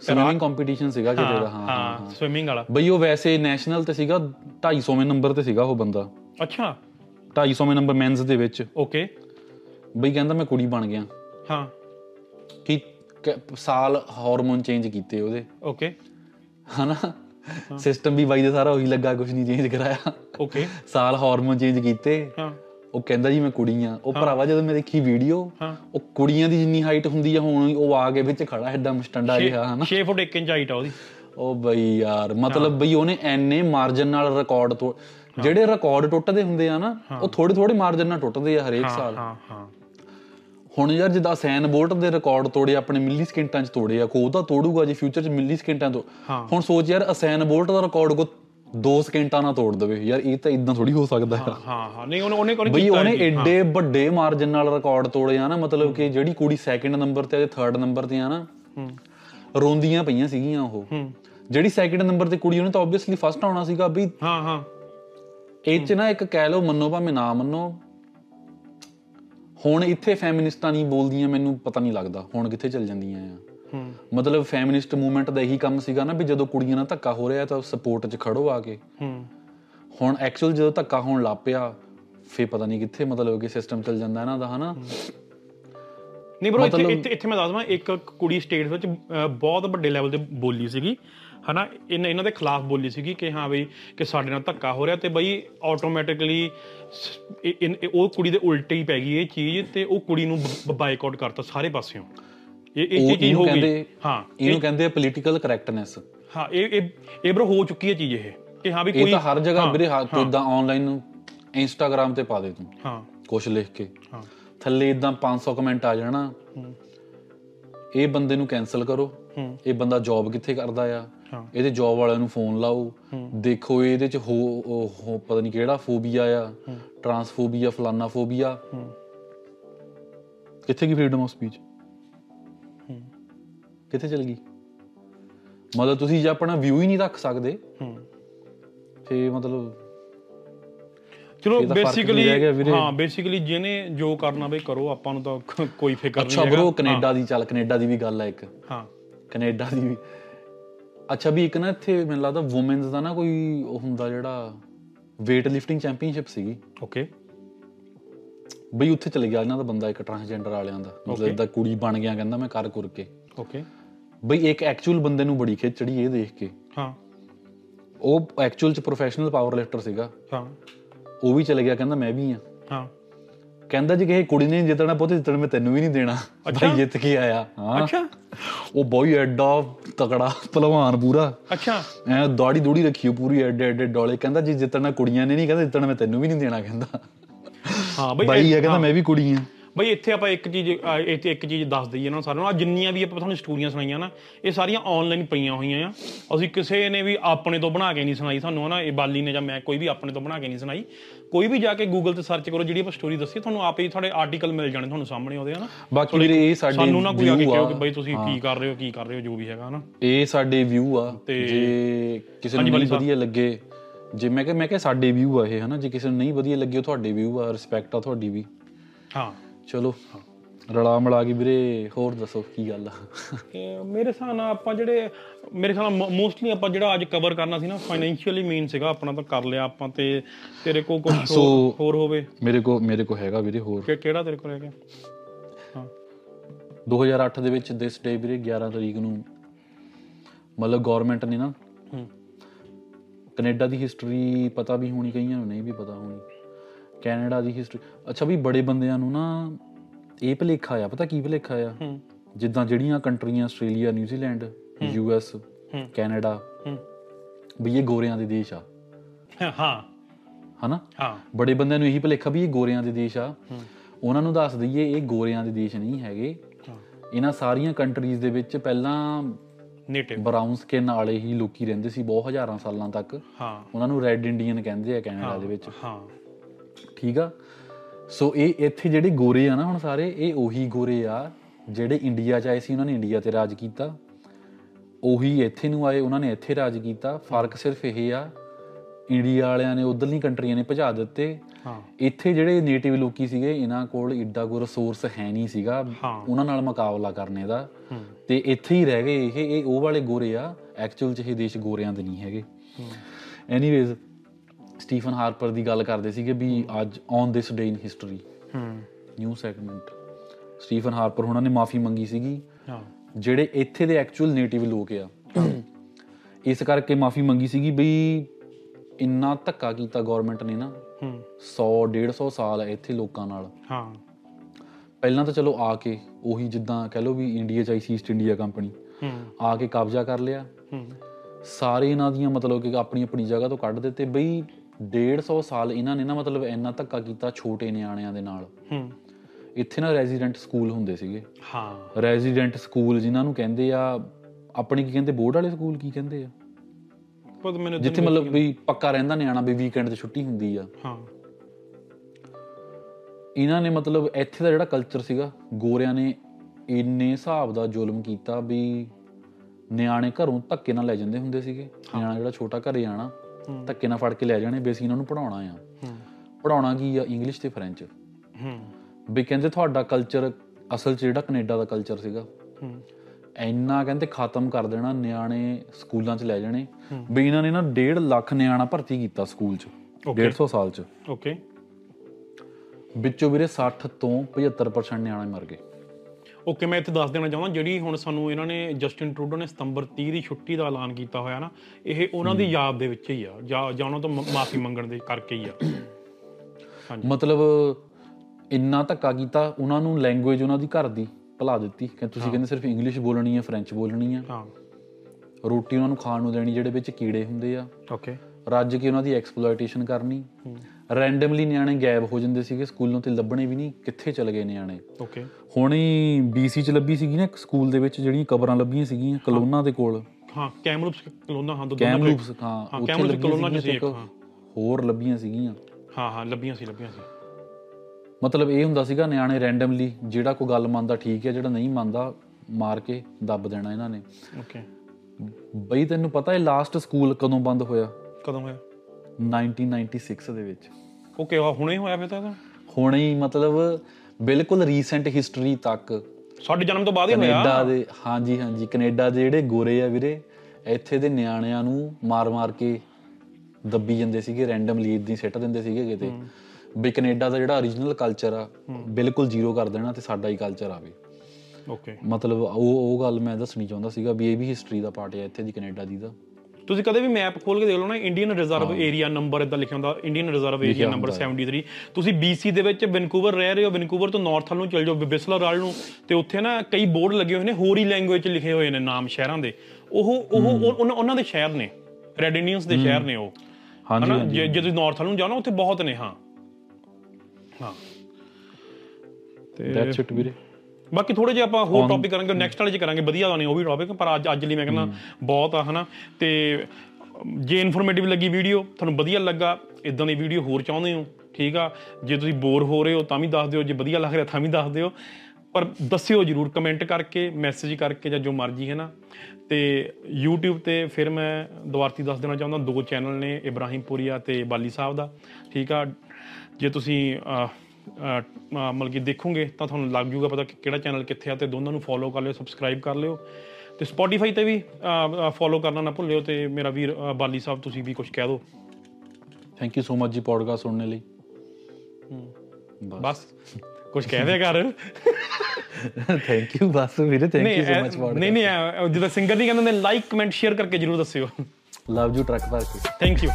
ਸਵਿਮਿੰਗ ਕੰਪੀਟੀਸ਼ਨ ਸੀਗਾ ਕਿਤੇ ਦਾ ਹਾਂ ਹਾਂ ਸਵਿਮਿੰਗ ਵਾਲਾ। ਬਈ ਉਹ ਵੈਸੇ ਨੈਸ਼ਨਲ ਤੇ ਸੀਗਾ 250ਵੇਂ ਨੰਬਰ ਤੇ ਸੀਗਾ ਉਹ ਬੰਦਾ। ਅੱਛਾ। 250ਵੇਂ ਨੰਬਰ ਮੈਨਸ ਦੇ ਵਿੱਚ। ਓਕੇ ਬਈ ਕਹਿੰਦਾ ਮੈਂ ਕੁੜੀ ਬਣ ਗਿਆ। ਹਾਂ। ਕ- ਸਾਲ ਹਾਰਮੋਨ ਚੇਂਜ ਕੀਤੇ ਉਹਦੇ। ਓਕੇ ਹਨਾ? ਸਿਸਟਮ ਵੀ ਬਾਈ ਦਾ ਸਾਰਾ ਉਹੀ ਲੱਗਾ ਕੁਝ ਨਹੀਂ ਚੇਂਜ ਕਰਾਇਆ। ਓਕੇ ਸਾਲ ਹਾਰਮੋਨ ਚੇਂਜ ਕੀਤੇ। ਹਾਂ। ਉਹ ਕਹਿੰਦਾ ਜੀ ਮੈਂ ਕੁੜੀ ਆ ਉਹ ਭਰਾਵਾ ਜਦੋਂ ਮੈਂ ਦੇਖੀ ਵੀਡੀਓ। ਉਹ ਕੁੜੀਆਂ ਦੀ ਜਿੰਨੀ ਹਾਈਟ ਹੁੰਦੀ ਆ ਹੁਣ ਉਹ ਆ ਕੇ ਵਿੱਚ ਖੜਾ ਐਡਾ ਮਸਟੰਡਾ ਜਿਹਾ ਹਨਾ। 6 ਫੁੱਟ 1 ਇੰਚ ਹਾਈਟ ਆ ਉਹਦੀ। ਉਹ ਬਈ ਯਾਰ ਮਤਲਬ ਬਈ ਉਹਨੇ ਐਨੇ ਮਾਰਜਨ ਨਾਲ ਰਿਕਾਰਡ ਤੋਂ ਜਿਹੜੇ ਰਿਕਾਰਡ ਟੁੱਟਦੇ ਹੁੰਦੇ ਆ ਨਾ ਉਹ ਥੋੜੇ ਥੋੜੇ ਮਾਰਜਨ ਨਾਲ ਟੁੱਟਦੇ ਆ ਹਰੇਕ ਸਾਲ। ਹਾਂ ਹਾਂ। ਹੁਣ ਯਾਰ ਜਿੱਦਾਂ ਸੈਨ ਬੋਲਟ ਦੇ ਰਿਕਾਰਡ ਤੋੜੇ ਆਪਣੇ ਮਿਲੀ ਸਕਿੰਟਾਂ 'ਚ ਤੋੜੇ ਆ ਕੋ ਉਹਦਾ ਤੋੜੂਗਾ ਜੇ ਫਿਊਚਰ 'ਚ ਮਿਲੀ ਸਕਿੰਟਾਂ ਤੋਂ। ਹੁਣ ਸੋਚ ਯਾਰ ਅਸੈਨ ਬੋਲਟ ਦਾ ਰਿਕਾਰਡ ਕੋ 2 ਸਕਿੰਟਾਂ ਨਾਲ ਤੋੜ ਦੇਵੇ। ਯਾਰ ਇਹ ਤਾਂ ਇਦਾਂ ਥੋੜੀ ਹੋ ਸਕਦਾ ਹੈ ਹਾਂ ਹਾਂ। ਨਹੀਂ ਉਹਨੇ ਉਹਨੇ ਕੋਈ ਬਈ ਉਹਨੇ। ਐਡੇ ਵੱਡੇ ਮਾਰਜਨ ਨਾਲ ਰਿਕਾਰਡ ਤੋੜੇ ਆ ਨਾ ਮਤਲਬ ਕਿ ਜਿਹੜੀ ਕੁੜੀ ਸੈਕਿੰਡ ਨੰਬਰ ਤੇ ਤੇ ਥਰਡ ਨੰਬਰ ਤੇ ਆ ਨਾ ਹੂੰ। ਰੋਂਦੀਆਂ ਪਈਆਂ ਸੀਗੀਆਂ ਉਹ। ਹੂੰ। ਜਿਹੜੀ ਸੈਕਿੰਡ ਨੰਬਰ ਤੇ ਕੁੜੀ ਉਹਨੇ ਤਾਂ ਆਬਵੀਅਸਲੀ ਫਸਟ ਆਉਣਾ ਸੀਗਾ ਵੀ ਹਾਂ ਹਾਂ। ਇਹ ਚ ਨਾ ਇੱਕ ਕਹਿ ਲਓ ਮੰਨੋ ਭਾਵੇਂ ਨਾ ਮੰਨੋ ਹੁਣ ਇੱਥੇ ਫੈਮਿਨਿਸਟਾਂ ਨਹੀਂ ਬੋਲਦੀਆਂ ਮੈਨੂੰ ਪਤਾ ਨਹੀਂ ਲੱਗਦਾ ਹੁਣ ਕਿੱਥੇ ਚੱਲ ਜਾਂਦੀਆਂ ਆ। ਮਤਲਬ ਫੈਮਿਨਿਸਟ ਮੂਵਮੈਂਟ ਦਾ ਇਹੀ ਕੰਮ ਸੀਗਾ ਨਾ ਵੀ ਜਦੋਂ ਕੁੜੀਆਂ ਨਾਲ ਧੱਕਾ ਹੋ ਰਿਹਾ ਤਾਂ ਸਪੋਰਟ 'ਚ ਖੜੋ ਆ ਕੇ। ਹੁਣ ਐਕਚੁਅਲ ਜਦੋਂ ਧੱਕਾ ਹੋਣ ਲੱਗ ਪਿਆ ਫੇ ਪਤਾ ਨਹੀਂ ਕਿੱਥੇ ਮਤਲਬ ਕਿ ਸਿਸਟਮ ਚੱਲ ਜਾਂਦਾ ਇਹਨਾਂ ਦਾ ਹਨਾ? ਨਹੀਂ ਬ్రో ਇੱਥੇ ਇੱਥੇ ਮੈਂ ਦੱਸਦਾ ਇੱਕ ਕੁੜੀ ਸਟੇਟ ਵਿੱਚ ਬਹੁਤ ਵੱਡੇ ਲੈਵਲ ਤੇ ਬੋਲੀ ਸੀਗੀ ਹਨਾ? ਇਹਨਾਂ ਇਹਨਾਂ ਦੇ ਖਿਲਾਫ ਬੋਲੀ ਸੀਗੀ ਕਿ ਹਾਂ ਬਈ ਕਿ ਸਾਡੇ ਨਾਲ ਧੱਕਾ ਹੋ ਰਿਹਾ ਤੇ ਬਈ ਆਟੋਮੈਟਿਕਲੀ ਉਹ ਕੁੜੀ ਦੇ ਉਲਟੇ ਹੀ ਪੈ ਗਈ ਇਹ ਚੀਜ਼ ਤੇ ਉਹ ਕੁੜੀ ਨੂੰ ਬਾਈਕਾਟ ਕਰਤਾ ਸਾਰੇ ਪਾਸਿਓਂ। ਇਹ ਇਹ ਚੀਜ਼ ਹੋ ਗਈ। ਹਾਂ ਇਹਨੂੰ ਕਹਿੰਦੇ ਆ ਪੋਲੀਟੀਕਲ ਕਰੈਕਟਨੈਸ ਹਾਂ ਇਹ ਇਹ ਬ్రో ਹੋ ਚੁੱਕੀ ਹੈ ਚੀਜ਼ ਇਹ। ਕਿ ਹਾਂ ਵੀ ਕੋਈ ਇਹ ਤਾਂ ਹਰ ਜਗ੍ਹਾ ਵੀਰੇ ਤੂੰ ਇਦਾਂ ਆਨਲਾਈਨ ਇੰਸਟਾਗ੍ਰam ਤੇ ਪਾ ਦੇ ਤੂੰ। ਹਾਂ। ਕੁਝ ਲਿਖ ਕੇ। ਹਾਂ। ਥੱਲੇ ਇਦਾਂ 500 ਕਮੈਂਟ ਆ ਜਾਣਾ। ਇਹ ਬੰਦੇ ਨੂੰ ਕੈਨਸਲ ਕਰੋ। ਇਹ ਬੰਦਾ ਜੌਬ ਕਿੱਥੇ ਕਰਦਾ ਆ? ਇਹਦੇ ਜੌਬ ਵਾਲਿਆਂ ਨੂੰ ਫੋਨ ਲਾਓ। ਦੇਖੋ ਇਹਦੇ ਚ ਹੋ ਪਤਾ ਨਹੀਂ ਕਿਹੜਾ ਫੋਬੀਆ ਆ। ਟਰਾਂਸਫੋਬੀਆ ਫਲਾਨਾ ਫੋਬੀਆ ਕਿੱਥੇ ਕੀ ਫਰੀडम ਆਫ ਸਪੀਚ ਕਿੱਥੇ ਚਲ ਗਈ? ਮਤਲਬ ਤੁਸੀਂ ਜੇ ਆਪਣਾ ਵਿਊ ਹੀ ਨਹੀਂ ਰੱਖ ਸਕਦੇ ਹੂੰ। ਫੇ ਮਤਲਬ ਚਲੋ ਬੇਸਿਕਲੀ? ਹਾਂ ਬੇਸਿਕਲੀ ਜਿਹਨੇ ਜੋ ਕਰਨਾ ਬਈ ਕਰੋ ਆਪਾਂ ਨੂੰ ਤਾਂ ਕੋਈ ਫਿਕਰ ਨਹੀਂ ਅੱਛਾ ਬ్రో ਕੈਨੇਡਾ ਦੀ ਚੱਲ ਕੈਨੇਡਾ ਦੀ ਵੀ ਗੱਲ ਆ ਇੱਕ। ਹਾਂ। ਕੈਨੇਡਾ ਦੀ ਵੀ। ਅੱਛਾ ਵੀ ਇੱਕ ਨਾ ਇੱਥੇ ਮੈਨੂੰ ਲੱਗਦਾ ਔਮਨਸ ਦਾ ਨਾ ਕੋਈ ਹੁੰਦਾ ਜਿਹੜਾ weight lifting ਚੈਂਪੀਅਨਸ਼ਿਪ ਸੀਗੀ। ਓਕੇ ਬਈ ਉੱਥੇ ਚਲੇ ਗਿਆ ਇਹਨਾਂ ਦਾ ਬੰਦਾ ਇੱਕ ਟਰਾਂਸਜੈਂਡਰ ਵਾਲਿਆਂ ਦਾ। ਮਤਲਬ ਇਦਾਂ ਕੁੜੀ ਬਣ ਗਿਆ ਕਹਿੰਦਾ ਮੈਂ ਕਰ ਕੁਰ ਕੇ। ਓਕੇ ਬਈ ਇੱਕ ਐਕਚੁਅਲ ਬੰਦੇ ਨੂੰ ਬੜੀ ਖਿੱਚ ਚੜੀ ਇਹ ਦੇਖ ਕੇ। ਹਾਂ। ਉਹ ਐਕਚੁਅਲ ਚ ਪ੍ਰੋਫੈਸ਼ਨਲ ਪਾਵਰ ਲਿਫਟਰ ਸੀਗਾ। ਹਾਂ। ਉਹ ਵੀ ਚਲੇ ਗਿਆ ਕਹਿੰਦਾ ਮੈਂ ਵੀ ਆ ਹਾਂ। ਕਹਿੰਦਾ ਜੇ ਕਿਸੇ ਕੁੜੀ ਨੇ ਜਿੱਤਣਾ ਪੁੱਤ ਜਿੱਤਣ ਮੈਂ ਤੈਨੂੰ ਵੀ ਨਹੀਂ ਦੇਣਾ। ਭਾਈ ਜਿੱਤ ਕੇ ਆਇਆ। ਹਾਂ। ਅੱਛਾ। ਉਹ ਬਹੁਤ ਐਡਾ ਤਕੜਾ ਪਹਿਲਵਾਨ ਪੂਰਾ। ਅੱਛਾ। ਐ ਦਾੜੀ ਦੂੜੀ ਰੱਖੀ ਪੂਰੀ ਐਡੇ ਐਡੇ ਡੋਲੇ। ਕਹਿੰਦਾ ਜੇ ਜਿੱਤਣਾ ਕੁੜੀਆਂ ਨੇ ਨਹੀਂ ਕਹਿੰਦਾ ਜਿੱਤਣਾ ਮੈਂ ਤੈਨੂੰ ਵੀ ਨਹੀਂ ਦੇਣਾ ਕਹਿੰਦਾ। ਹਾਂ ਬਈ ਬਾਈ ਆ ਕਹਿੰਦਾ ਮੈਂ ਵੀ ਕੁੜੀ ਆ ਬਈ ਇੱਥੇ ਆਪਾਂ ਇੱਕ ਚੀਜ਼ ਇੱਥੇ ਇੱਕ ਚੀਜ਼ ਦੱਸ ਦਈਏ ਨਾ ਸਾਰਿਆਂ ਨੂੰ। ਆ ਜਿੰਨੀਆਂ ਵੀ ਆਪਾਂ ਤੁਹਾਨੂੰ ਸਟੋਰੀਆਂ ਸੁਣਾਈਆਂ ਨਾ ਇਹ ਸਾਰੀਆਂ ਆਨਲਾਈਨ ਪਈਆਂ ਹੋਈਆਂ ਆ। ਅਸੀਂ ਕਿਸੇ ਨੇ ਵੀ ਆਪਣੇ ਤੋਂ ਬਣਾ ਕੇ ਨਹੀਂ ਸੁਣਾਈ ਸਾਨੂੰ ਹਨਾ ਇਹ ਬਾਲੀ ਨੇ ਜਾਂ ਮੈਂ ਕੋਈ ਵੀ ਆਪਣੇ ਤੋਂ ਬਣਾ ਕੇ ਨਹੀਂ ਸੁਣਾਈ। ਕੋਈ ਵੀ ਜਾ ਕੇ ਗੂਗਲ ਤੇ ਸਰਚ ਕਰੋ ਜਿਹੜੀ ਆਪਾਂ ਸਟੋਰੀ ਦੱਸੀ ਤੁਹਾਨੂੰ ਆਪੇ ਹੀ ਤੁਹਾਡੇ ਆਰਟੀਕਲ ਮਿਲ ਜਾਣੇ ਤੁਹਾਨੂੰ ਸਾਹਮਣੇ ਉਹਦੇ ਹਨਾ। ਬਾਕੀ ਵੀਰੇ ਇਹ ਸਾਡੇ ਸਾਨੂੰ ਨਾ ਕੋਈ ਆ ਕੇ ਕਹੋ। ਕਿ ਬਈ ਤੁਸੀਂ ਕੀ ਕਰ ਰਹੇ ਹੋ ਕੀ ਕਰ ਰਹੇ ਹੋ ਜੋ ਵੀ ਹੈਗਾ ਹਨਾ। ਇਹ ਸਾਡੇ ਵਿਊ ਆ। ਜੇ ਕਿਸੇ ਨੂੰ ਵਧੀਆ ਲੱਗੇ ਜੇ ਮੈਂ ਕਿ ਮੈਂ ਕਿ ਸਾਡੇ ਵਿਊ ਆ ਇਹ ਹਨਾ। ਜੇ ਕਿਸੇ ਨੂੰ ਨਹੀਂ ਵਧੀਆ ਲੱਗੇ ਤੁਹਾਡੇ ਵਿਊ ਆ ਰਿਸਪੈਕਟ ਆ ਤੁਹਾਡੀ ਵੀ। ਹਾਂ। ਚਲੋ ਰਲਾ ਮਿਲਾ ਕੇ ਵੀਰੇ ਹੋਰ ਦੱਸੋ ਕੀ ਗੱਲ ਆ? ਮੇਰੇ ਹਿਸਾਬ ਨਾਲ ਆਪਾਂ ਜਿਹੜੇ ਮੇਰੇ ਹਿਸਾਬ ਨਾਲ ਮੋਸਟਲੀ ਆਪਾਂ ਜਿਹੜਾ ਅੱਜ ਕਵਰ ਕਰਨਾ ਸੀ ਨਾ ਫਾਈਨੈਂਸ਼ੀਅਲੀ ਮੇਨ ਸੀਗਾ ਆਪਣਾ ਤਾਂ ਕਰ ਲਿਆ ਆਪਾਂ ਤੇ ਤੇਰੇ ਕੋਲ ਕੁਝ ਹੋਰ ਹੋਵੇ। ਮੇਰੇ ਕੋ ਮੇਰੇ ਕੋ ਹੈਗਾ ਵੀਰੇ ਹੋਰ। ਕਿ ਕਿਹੜਾ ਤੇਰੇ ਕੋਲ ਹੈਗਾ? ਹਾਂ। 2008 ਦੇ ਵਿੱਚ ਦਿਸ ਡੇ ਵੀਰੇ 11 ਤਰੀਕ ਨੂੰ ਮਤਲਬ ਗਵਰਨਮੈਂਟ ਨੇ ਨਾ ਹੂੰ। ਕੈਨੇਡਾ ਦੀ ਹਿਸਟਰੀ ਪਤਾ ਵੀ ਹੋਣੀ ਕਈਆਂ ਨੂੰ ਨਹੀਂ ਵੀ ਪਤਾ ਹੋਣੀ। ਕੈਨੇਡਾ ਦੀ ਹਿਸਟਰੀ ਅੱਛਾ ਵੀ ਬੜੇ ਬੰਦਿਆਂ ਨੂੰ ਨਾ ਇਹ ਭਲੇਖਾ ਆ ਪਤਾ ਕੀ ਭਲੇਖਾ ਆ? ਜਿੱਦਾਂ ਜਿਹੜੀਆਂ ਕੰਟਰੀਆਂ Australia New Zealand U S. Canada ਵੀ ਇਹ ਗੋਰਿਆਂ ਦੇ ਦੇਸ਼ ਆ। ਹਾਂ। ਹਨਾ? ਹਾਂ। ਬੜੇ ਬੰਦਿਆਂ ਨੂੰ ਇਹੀ ਭਲੇਖਾ ਵੀ ਇਹ ਗੋਰਿਆਂ ਦੇ ਦੇਸ਼ ਆ। ਉਹਨਾਂ ਨੂੰ ਦੱਸ ਦਈਏ ਇਹ ਗੋਰਿਆਂ ਦੇ ਦੇਸ਼ ਨਹੀਂ ਹੈਗੇ। ਇਹਨਾਂ ਸਾਰੀਆਂ ਕੰਟਰੀਜ਼ ਦੇ ਵਿੱਚ ਪਹਿਲਾਂ ਨੇਟਿਵ ਬਰਾਊਨ ਸਕਿਨ ਵਾਲੇ ਹੀ ਲੋਕੀ ਰਹਿੰਦੇ ਸੀ ਬਹੁਤ ਹਜ਼ਾਰਾਂ ਸਾਲਾਂ ਤੱਕ। ਹਾਂ। ਉਹਨਾਂ ਨੂੰ ਰੈੱਡ ਇੰਡੀਅਨ ਕਹਿੰਦੇ ਆ ਕੈਨੇਡਾ ਦੇ ਵਿੱਚ। ਹਾਂ। ਠੀਕ ਆ? ਸੋ ਇਹ ਇੱਥੇ ਜਿਹੜੇ ਗੋਰੇ ਆ ਨਾ ਹੁਣ ਸਾਰੇ ਇਹ ਉਹੀ ਗੋਰੇ ਆ ਜਿਹੜੇ ਇੰਡੀਆ ਚ ਆਏ ਸੀ ਉਹਨਾਂ ਨੇ ਇੰਡੀਆ ਤੇ ਰਾਜ ਕੀਤਾ। ਉਹੀ ਇੱਥੇ ਨੂੰ ਆਏ ਉਹਨਾਂ ਨੇ ਇੱਥੇ ਰਾਜ ਕੀਤਾ। ਫ਼ਰਕ ਸਿਰਫ ਇਹ ਆ ਇੰਡੀਆ ਵਾਲਿਆਂ ਨੇ ਉਧਰਲੀ ਕੰਟਰੀਆਂ ਨੇ ਭਜਾ ਦਿੱਤੇ। ਹਾਂ। ਇੱਥੇ ਜਿਹੜੇ ਨੇਟਿਵ ਲੋਕੀ ਸੀਗੇ ਇਹਨਾਂ ਕੋਲ ਏਡਾ ਕੋ ਰਿਸੋਰਸ ਹੈ ਨਹੀਂ ਸੀਗਾ। ਉਹਨਾਂ ਨਾਲ ਮੁਕਾਬਲਾ ਕਰਨੇ ਦਾ। ਤੇ ਇੱਥੇ ਹੀ ਰਹਿ ਗਏ ਇਹ ਇਹ ਉਹ ਵਾਲੇ ਗੋਰੇ ਆ। ਐਕਚੁਅਲ ਚ ਇਹ ਦੇਸ਼ ਗੋਰਿਆਂ ਦੇ ਨਹੀਂ ਹੈਗੇ। ਐਨੀਵੇਜ਼ ਸਟੀਫਨ ਹਾਰਪਰ ਦੀ ਗੱਲ ਕਰਦੇ ਸੀਗੇ ਵੀ ਅੱਜ on this day in history ਹੂੰ। ਨਿਊ ਸੈਗਮੈਂਟ ਸਟੀਫਨ ਹਾਰਪਰ ਉਹਨਾਂ ਨੇ ਮਾਫੀ ਮੰਗੀ ਸੀਗੀ। ਹਾਂ। ਜਿਹੜੇ ਇੱਥੇ ਦੇ ਐਕਚੁਅਲ ਨੇਟਿਵ ਲੋਕ ਆ। ਇਸ ਕਰਕੇ ਮਾਫੀ ਮੰਗੀ ਸੀਗੀ ਬਈ ਇੰਨਾ ਧੱਕਾ ਕੀਤਾ ਗਵਰਨਮੈਂਟ ਨੇ ਨਾ। ਹੂੰ। 100 150 ਸਾਲ ਇੱਥੇ ਲੋਕਾਂ ਨਾਲ। ਹਾਂ। ਪਹਿਲਾਂ ਤਾਂ ਚਲੋ ਆ ਕੇ ਉਹੀ ਜਿੱਦਾਂ ਕਹਿ ਲਓ ਵੀ ਇੰਡੀਆ ਚ ਆਈ ਸੀ ਈਸਟ ਇੰਡੀਆ ਕੰਪਨੀ ਹੂੰ। ਆ ਕੇ ਕਬਜ਼ਾ ਕਰ ਲਿਆ। ਹੂੰ। ਸਾਰੇ ਇਹਨਾਂ ਦੀਆਂ ਮਤਲਬ ਕਿ ਆਪਣੀ ਆਪਣੀ ਜਗ੍ਹਾ ਤੋਂ ਕੱਢ ਦਿੱਤੇ। ਬਈ 150 ਸਾਲ ਇਹਨਾਂ ਨੇ ਨਾ ਮਤਲਬ ਇੰਨਾ ਧੱਕਾ ਕੀਤਾ ਛੋਟੇ ਨਿਆਣਿਆਂ ਦੇ ਨਾਲ। ਹੂੰ। ਇੱਥੇ ਨਾ ਰੈਜ਼ੀਡੈਂਟ ਸਕੂਲ ਹੁੰਦੇ ਸੀਗੇ। ਹਾਂ। ਰੈਜ਼ੀਡੈਂਟ ਸਕੂਲ ਜਿਨ੍ਹਾਂ ਨੂੰ ਕਹਿੰਦੇ ਆ ਆਪਣੇ ਕੀ ਕਹਿੰਦੇ ਬੋਰਡ ਵਾਲੇ ਸਕੂਲ ਕੀ ਕਹਿੰਦੇ ਆ? ਪਰ ਮੈਨੂੰ ਜਿੱਥੇ ਮਤਲਬ ਵੀ ਪੱਕਾ ਰਹਿੰਦਾ ਨਿਆਣਾ ਵੀ ਵੀਕਐਂਡ ਤੇ ਛੁੱਟੀ ਹੁੰਦੀ ਆ। ਹਾਂ। ਇਹਨਾਂ ਨੇ ਮਤਲਬ ਇੱਥੇ ਦਾ ਜਿਹੜਾ ਕਲਚਰ ਸੀਗਾ ਗੋਰਿਆਂ ਨੇ ਇੰਨੇ ਹਿਸਾਬ ਦਾ ਜ਼ੁਲਮ ਕੀਤਾ ਵੀ ਨਿਆਣੇ ਘਰੋਂ ਧੱਕੇ ਨਾਲ ਲੈ ਜਾਂਦੇ ਹੁੰਦੇ ਸੀਗੇ। ਨਿਆਣਾ ਜਿਹੜਾ ਛੋਟਾ ਘਰੇ ਆਣਾ ਧੱਕੇ ਨਾਲ ਫੜ ਕੇ ਲੈ ਜਾਣੇ ਵੀ ਅਸੀਂ ਇਹਨਾਂ ਨੂੰ ਪੜਾਉਣਾ ਆ। ਪੜਾਉਣਾ ਕੀ ਆ? ਇੰਗਲਿਸ਼ ਤੇ ਫ੍ਰੈਂਚ ਹੂੰ। ਵੀ ਕਹਿੰਦੇ ਤੁਹਾਡਾ ਕਲਚਰ ਅਸਲ 'ਚ ਜਿਹੜਾ ਕੈਨੇਡਾ ਦਾ ਕਲਚਰ ਸੀਗਾ। ਹੂੰ। ਇੰਨਾ ਕਹਿੰਦੇ ਖਤਮ ਕਰ ਦੇਣਾ ਨਿਆਣੇ ਸਕੂਲਾਂ 'ਚ ਲੈ ਜਾਣੇ। ਵੀ ਇਹਨਾਂ ਨੇ ਨਾ 1.5 ਲੱਖ ਨਿਆਣਾ ਭਰਤੀ ਕੀਤਾ ਸਕੂਲ 'ਚ 150 ਸਾਲ 'ਚ। ਓਕੇ ਵਿੱਚੋਂ ਵੀਰੇ 60 ਤੋਂ 75% ਨਿਆਣੇ ਮਰ ਗਏ। ਓਕੇ ਮੈਂ ਇੱਥੇ ਦੱਸ ਦੇਣਾ ਚਾਹੁੰਦਾ? ਜਿਹੜੀ ਹੁਣ ਸਾਨੂੰ ਇਹਨਾਂ ਨੇ ਜਸਟਿਨ ਟਰੂਡੋ ਨੇ ਸਤੰਬਰ 30 ਦੀ ਛੁੱਟੀ ਦਾ ਐਲਾਨ ਕੀਤਾ ਹੋਇਆ ਨਾ ਇਹ ਉਹਨਾਂ ਦੀ ਯਾਦ ਦੇ ਵਿੱਚ ਹੀ ਆ ਜਾਂ ਜਾਂ ਉਹਨਾਂ ਤੋਂ ਮਾਫੀ ਮੰਗਣ ਦੇ ਕਰਕੇ ਹੀ ਆ। ਮਤਲਬ ਇੰਨਾ ਧੱਕਾ ਕੀਤਾ ਉਹਨਾਂ ਨੂੰ ਲੈਂਗੁਏਜ ਉਹਨਾਂ ਦੀ ਘਰ ਦੀ ਭੁਲਾ ਦਿੱਤੀ ਕਿ ਤੁਸੀਂ ਕਹਿੰਦੇ ਸਿਰਫ ਇੰਗਲਿਸ਼ ਬੋਲਣੀ ਹੈ ਫ੍ਰੈਂਚ ਬੋਲਣੀ ਆ। ਹਾਂ। ਰੋਟੀ ਉਹਨਾਂ ਨੂੰ ਖਾਣ ਨੂੰ ਦੇਣੀ ਜਿਹੜੇ ਵਿੱਚ ਕੀੜੇ ਹੁੰਦੇ ਆ। ਓਕੇ ਰੱਜ ਕੇ ਉਹਨਾਂ ਦੀ ਐਕਸਪਲੋਇਟੇਸ਼ਨ ਕਰਨੀ। ਰੈਂਡਮਲੀ ਨਿਆਣੇ ਗਾਇਬ ਹੋ ਜਾਂਦੇ ਸੀਗੇ ਸਕੂਲੋਂ ਤੇ ਲੱਭਣੇ ਵੀ ਨਹੀਂ ਕਿੱਥੇ ਚਲੇ ਗਏ ਨਿਆਣੇ? ਓਕੇ ਹੁਣ ਬੀਸੀ ਚ ਲੱਭੀ ਸੀਗੀ ਨਾ ਇੱਕ ਸਕੂਲ ਦੇ ਵਿੱਚ ਜਿਹੜੀਆਂ ਕਬਰਾਂ ਲੱਭੀਆਂ ਸੀਗੀਆਂ ਕਲੋਨਾ ਦੇ ਕੋਲ। ਹਾਂ ਕੈਮਲੂਪਸ ਕਲੋਨਾ ਹਾਂ ਦੋ ਕੈਮਲੂਪਸ ਹਾਂ ਉੱਥੇ ਕਲੋਨਾ ਚ ਸੀ ਇੱਕ। ਹੋਰ ਲੱਭੀਆਂ ਸੀਗੀਆਂ। ਹਾਂ ਹਾਂ ਲੱਭੀਆਂ ਸੀ ਲੱਭੀਆਂ ਸੀ। ਮਤਲਬ ਇਹ ਹੁੰਦਾ ਸੀਗਾ ਨਿਆਣੇ ਰੈਂਡਮਲੀ ਜਿਹੜਾ ਕੋਈ ਗੱਲ ਮੰਨਦਾ ਠੀਕ ਹੈ ਜਿਹੜਾ ਨਹੀਂ ਮੰਨਦਾ ਮਾਰ ਕੇ ਦੱਬ ਦੇਣਾ ਇਹਨਾਂ ਨੇ। ਓਕੇ ਬਈ ਤੈਨੂੰ ਪਤਾ ਹੈ ਲਾਸਟ ਸਕੂਲ ਕਦੋਂ ਬੰਦ ਹੋਇਆ? ਕਦੋਂ ਹੋਇਆ? 1996 ਦੇ ਵਿੱਚ। ਓਕੇ ਆ ਹੁਣੇ ਹੋਇਆ ਫਿਰ ਤਾਂ। ਹੁਣ ਹੀ ਮਤਲਬ ਬਿਲਕੁਲ ਰੀਸੈਂਟ ਹਿਸਟਰੀ ਤੱਕ। ਸਾਡੇ ਜਨਮ ਤੋਂ ਬਾਅਦ ਹੀ ਕੈਨੇਡਾ ਹੋਇਆ ਦੇ ਹਾਂਜੀ ਹਾਂਜੀ ਕੈਨੇਡਾ ਦੇ ਜਿਹੜੇ ਗੋਰੇ ਆ ਵੀਰੇ ਇੱਥੇ ਦੇ ਨਿਆਣਿਆਂ ਨੂੰ ਮਾਰ-ਮਾਰ ਕੇ ਦੱਬੀ ਜਾਂਦੇ ਸੀਗੇ ਰੈਂਡਮਲੀ ਇਦਾਂ ਸਿੱਟ ਦਿੰਦੇ ਸੀਗੇ ਕਿਤੇ। ਵੀ ਕੈਨੇਡਾ ਦਾ ਜਿਹੜਾ origignal ਕਲਚਰ ਆ ਬਿਲਕੁਲ ਜ਼ੀਰੋ ਕਰ ਦੇਣਾ ਤੇ ਸਾਡਾ ਹੀ ਕਲਚਰ ਆਵੇ। ਓਕੇ ਮਤਲਬ ਉਹ ਉਹ ਗੱਲ ਮੈਂ ਦੱਸਣੀ ਚਾਹੁੰਦਾ ਸੀਗਾ ਵੀ ਇਹ ਵੀ ਹਿਸਟਰੀ ਦਾ ਪਾਰਟ ਹੈ ਇੱਥੇ ਦੀ ਕੈਨੇਡਾ ਦੀ ਦਾ। ਤੁਸੀਂ ਕਦੇ ਵੀ ਮੈਪ ਖੋਲ ਕੇ ਦੇਖ ਲਓ ਨਾ ਇੰਡੀਅਨ ਰਿਜ਼ਰਵ ਏਰੀਆ ਨੰਬਰ ਇਦਾਂ ਲਿਖਿਆ ਹੁੰਦਾ ਇੰਡੀਅਨ ਰਿਜ਼ਰਵ ਏਰੀਆ ਨੰਬਰ 73 ਤੁਸੀਂ BC ਦੇ ਵਿੱਚ ਵੈਨਕੂਵਰ ਰਹਿ ਰਹੇ ਹੋ ਵੈਨਕੂਵਰ ਤੋਂ ਨਾਰਥ ਵੱਲ ਨੂੰ ਚਲ ਜਾਓ ਬਿਸਲਰ ਵੱਲ ਨੂੰ ਤੇ ਉੱਥੇ ਨਾ ਕਈ ਬੋਰਡ ਲੱਗੇ ਹੋਏ ਨੇ ਹੋਰ ਲੈਂਗੁਏਜ ਚ ਲਿਖੇ ਹੋਏ ਨੇ ਨਾਮ ਸ਼ਹਿਰਾਂ ਦੇ। ਉਹ ਉਹ ਉਹ- ਉਹਨਾਂ ਦੇ ਸ਼ਹਿਰ ਨੇ ਰੈਡ ਇੰਡੀਅਨਸ ਦੇ ਸ਼ਹਿਰ ਨੇ ਉਹ। ਹਾਂਜੀ ਜੇ ਤੁਸੀਂ ਨਾਰਥ ਵੱਲ ਨੂੰ ਨਾ ਉੱਥੇ ਬਹੁਤ ਨੇ ਹਾਂ। ਹਾਂ। ਤੇ ਦੈਟਸ ਇਟ ਵੀਰੇ। ਬਾਕੀ ਥੋੜੇ ਜਿਹਾ ਆਪਾਂ ਹੋਰ ਟੌਪਿਕ ਕਰਾਂਗੇ ਨੈਕਸਟ ਵਾਲੇ ਚ ਕਰਾਂਗੇ ਵਧੀਆ ਨੇ ਉਹ ਵੀ ਟੌਪਿਕ ਪਰ ਅੱਜ ਅੱਜ ਲਈ ਮੈਂ ਕਹਿੰਦਾ ਬਹੁਤ ਆ ਹਨਾ? ਤੇ ਜੇ ਇਨਫੋਰਮੇਟਿਵ ਲੱਗੀ ਵੀਡੀਓ ਤੁਹਾਨੂੰ ਵਧੀਆ ਲੱਗਾ ਇਦਾਂ ਦੀ ਵੀਡੀਓ ਹੋਰ ਚਾਹੁੰਦੇ ਹੋ ਠੀਕ ਆ? ਜੇ ਤੁਸੀਂ ਬੋਰ ਹੋ ਰਹੇ ਹੋ ਤਾਂ ਵੀ ਦੱਸ ਦਿਓ ਜੇ ਵਧੀਆ ਲੱਗ ਰਿਹਾ ਤਾਂ ਵੀ ਦੱਸ ਦਿਓ। ਪਰ ਦੱਸਿਓ ਜਰੂਰ ਕਮੈਂਟ ਕਰਕੇ ਮੈਸੇਜ ਕਰਕੇ ਜਾਂ ਜੋ ਮਰਜ਼ੀ ਹੈ ਨਾ ਤੇ YouTube ਤੇ ਫਿਰ ਮੈਂ ਦੁਆਰਤੀ ਦੱਸ ਦੇਣਾ ਚਾਹੁੰਦਾ ਦੋ ਚੈਨਲ ਨੇ ਇਬਰਾਹਿਮਪੁਰੀਆ ਤੇ ਬਾਲੀ ਸਾਹਿਬ ਦਾ ਠੀਕ ਆ? ਜੇ ਤੁਸੀਂ ਮਤਲਬ ਕਿ ਦੇਖੋਗੇ ਤਾਂ ਤੁਹਾਨੂੰ ਲੱਗ ਜੂਗਾ ਪਤਾ ਕਿਹੜਾ ਚੈਨਲ ਕਿੱਥੇ ਆ ਤੇ ਦੋਨਾਂ ਨੂੰ ਫੋਲੋ ਕਰ ਲਿਓ ਸਬਸਕ੍ਰਾਈਬ ਕਰ ਲਿਓ। ਤੇ Spotify ਤੇ ਵੀ ਫੋਲੋ ਕਰਨਾ ਨਾ ਭੁੱਲਿਓ ਤੇ ਮੇਰਾ ਵੀਰ ਬਾਲੀ ਸਾਹਿਬ ਤੁਸੀਂ ਵੀ ਕੁਝ ਕਹਿ ਦਿਓ। ਥੈਂਕ ਯੂ ਸੋ ਮਚ ਜੀ ਪੋਡਕਾਸਟ ਸੁਣਨ ਲਈ। ਬਸ। ਕੁਝ ਕਹਿ ਦਿਆ ਕਰ। ਥੈਂਕ ਯੂ ਬਸ ਵੀਰੇ ਥੈਂਕ ਨਹੀਂ ਯੂ ਸੋ ਮਚ ਨਹੀਂ ਨਹੀਂ ਐ- ਜਦੋਂ ਸਿੰਗਰ ਨਹੀਂ ਕਹਿੰਦੇ ਲਾਈਕ ਕਮੈਂਟ ਸ਼ੇਅਰ ਕਰਕੇ ਜਰੂਰ ਦੱਸਿਓ। ਲਵ ਯੂ ਟਰੱਕ ਭਰ ਕੇ ਥੈਂਕ ਯੂ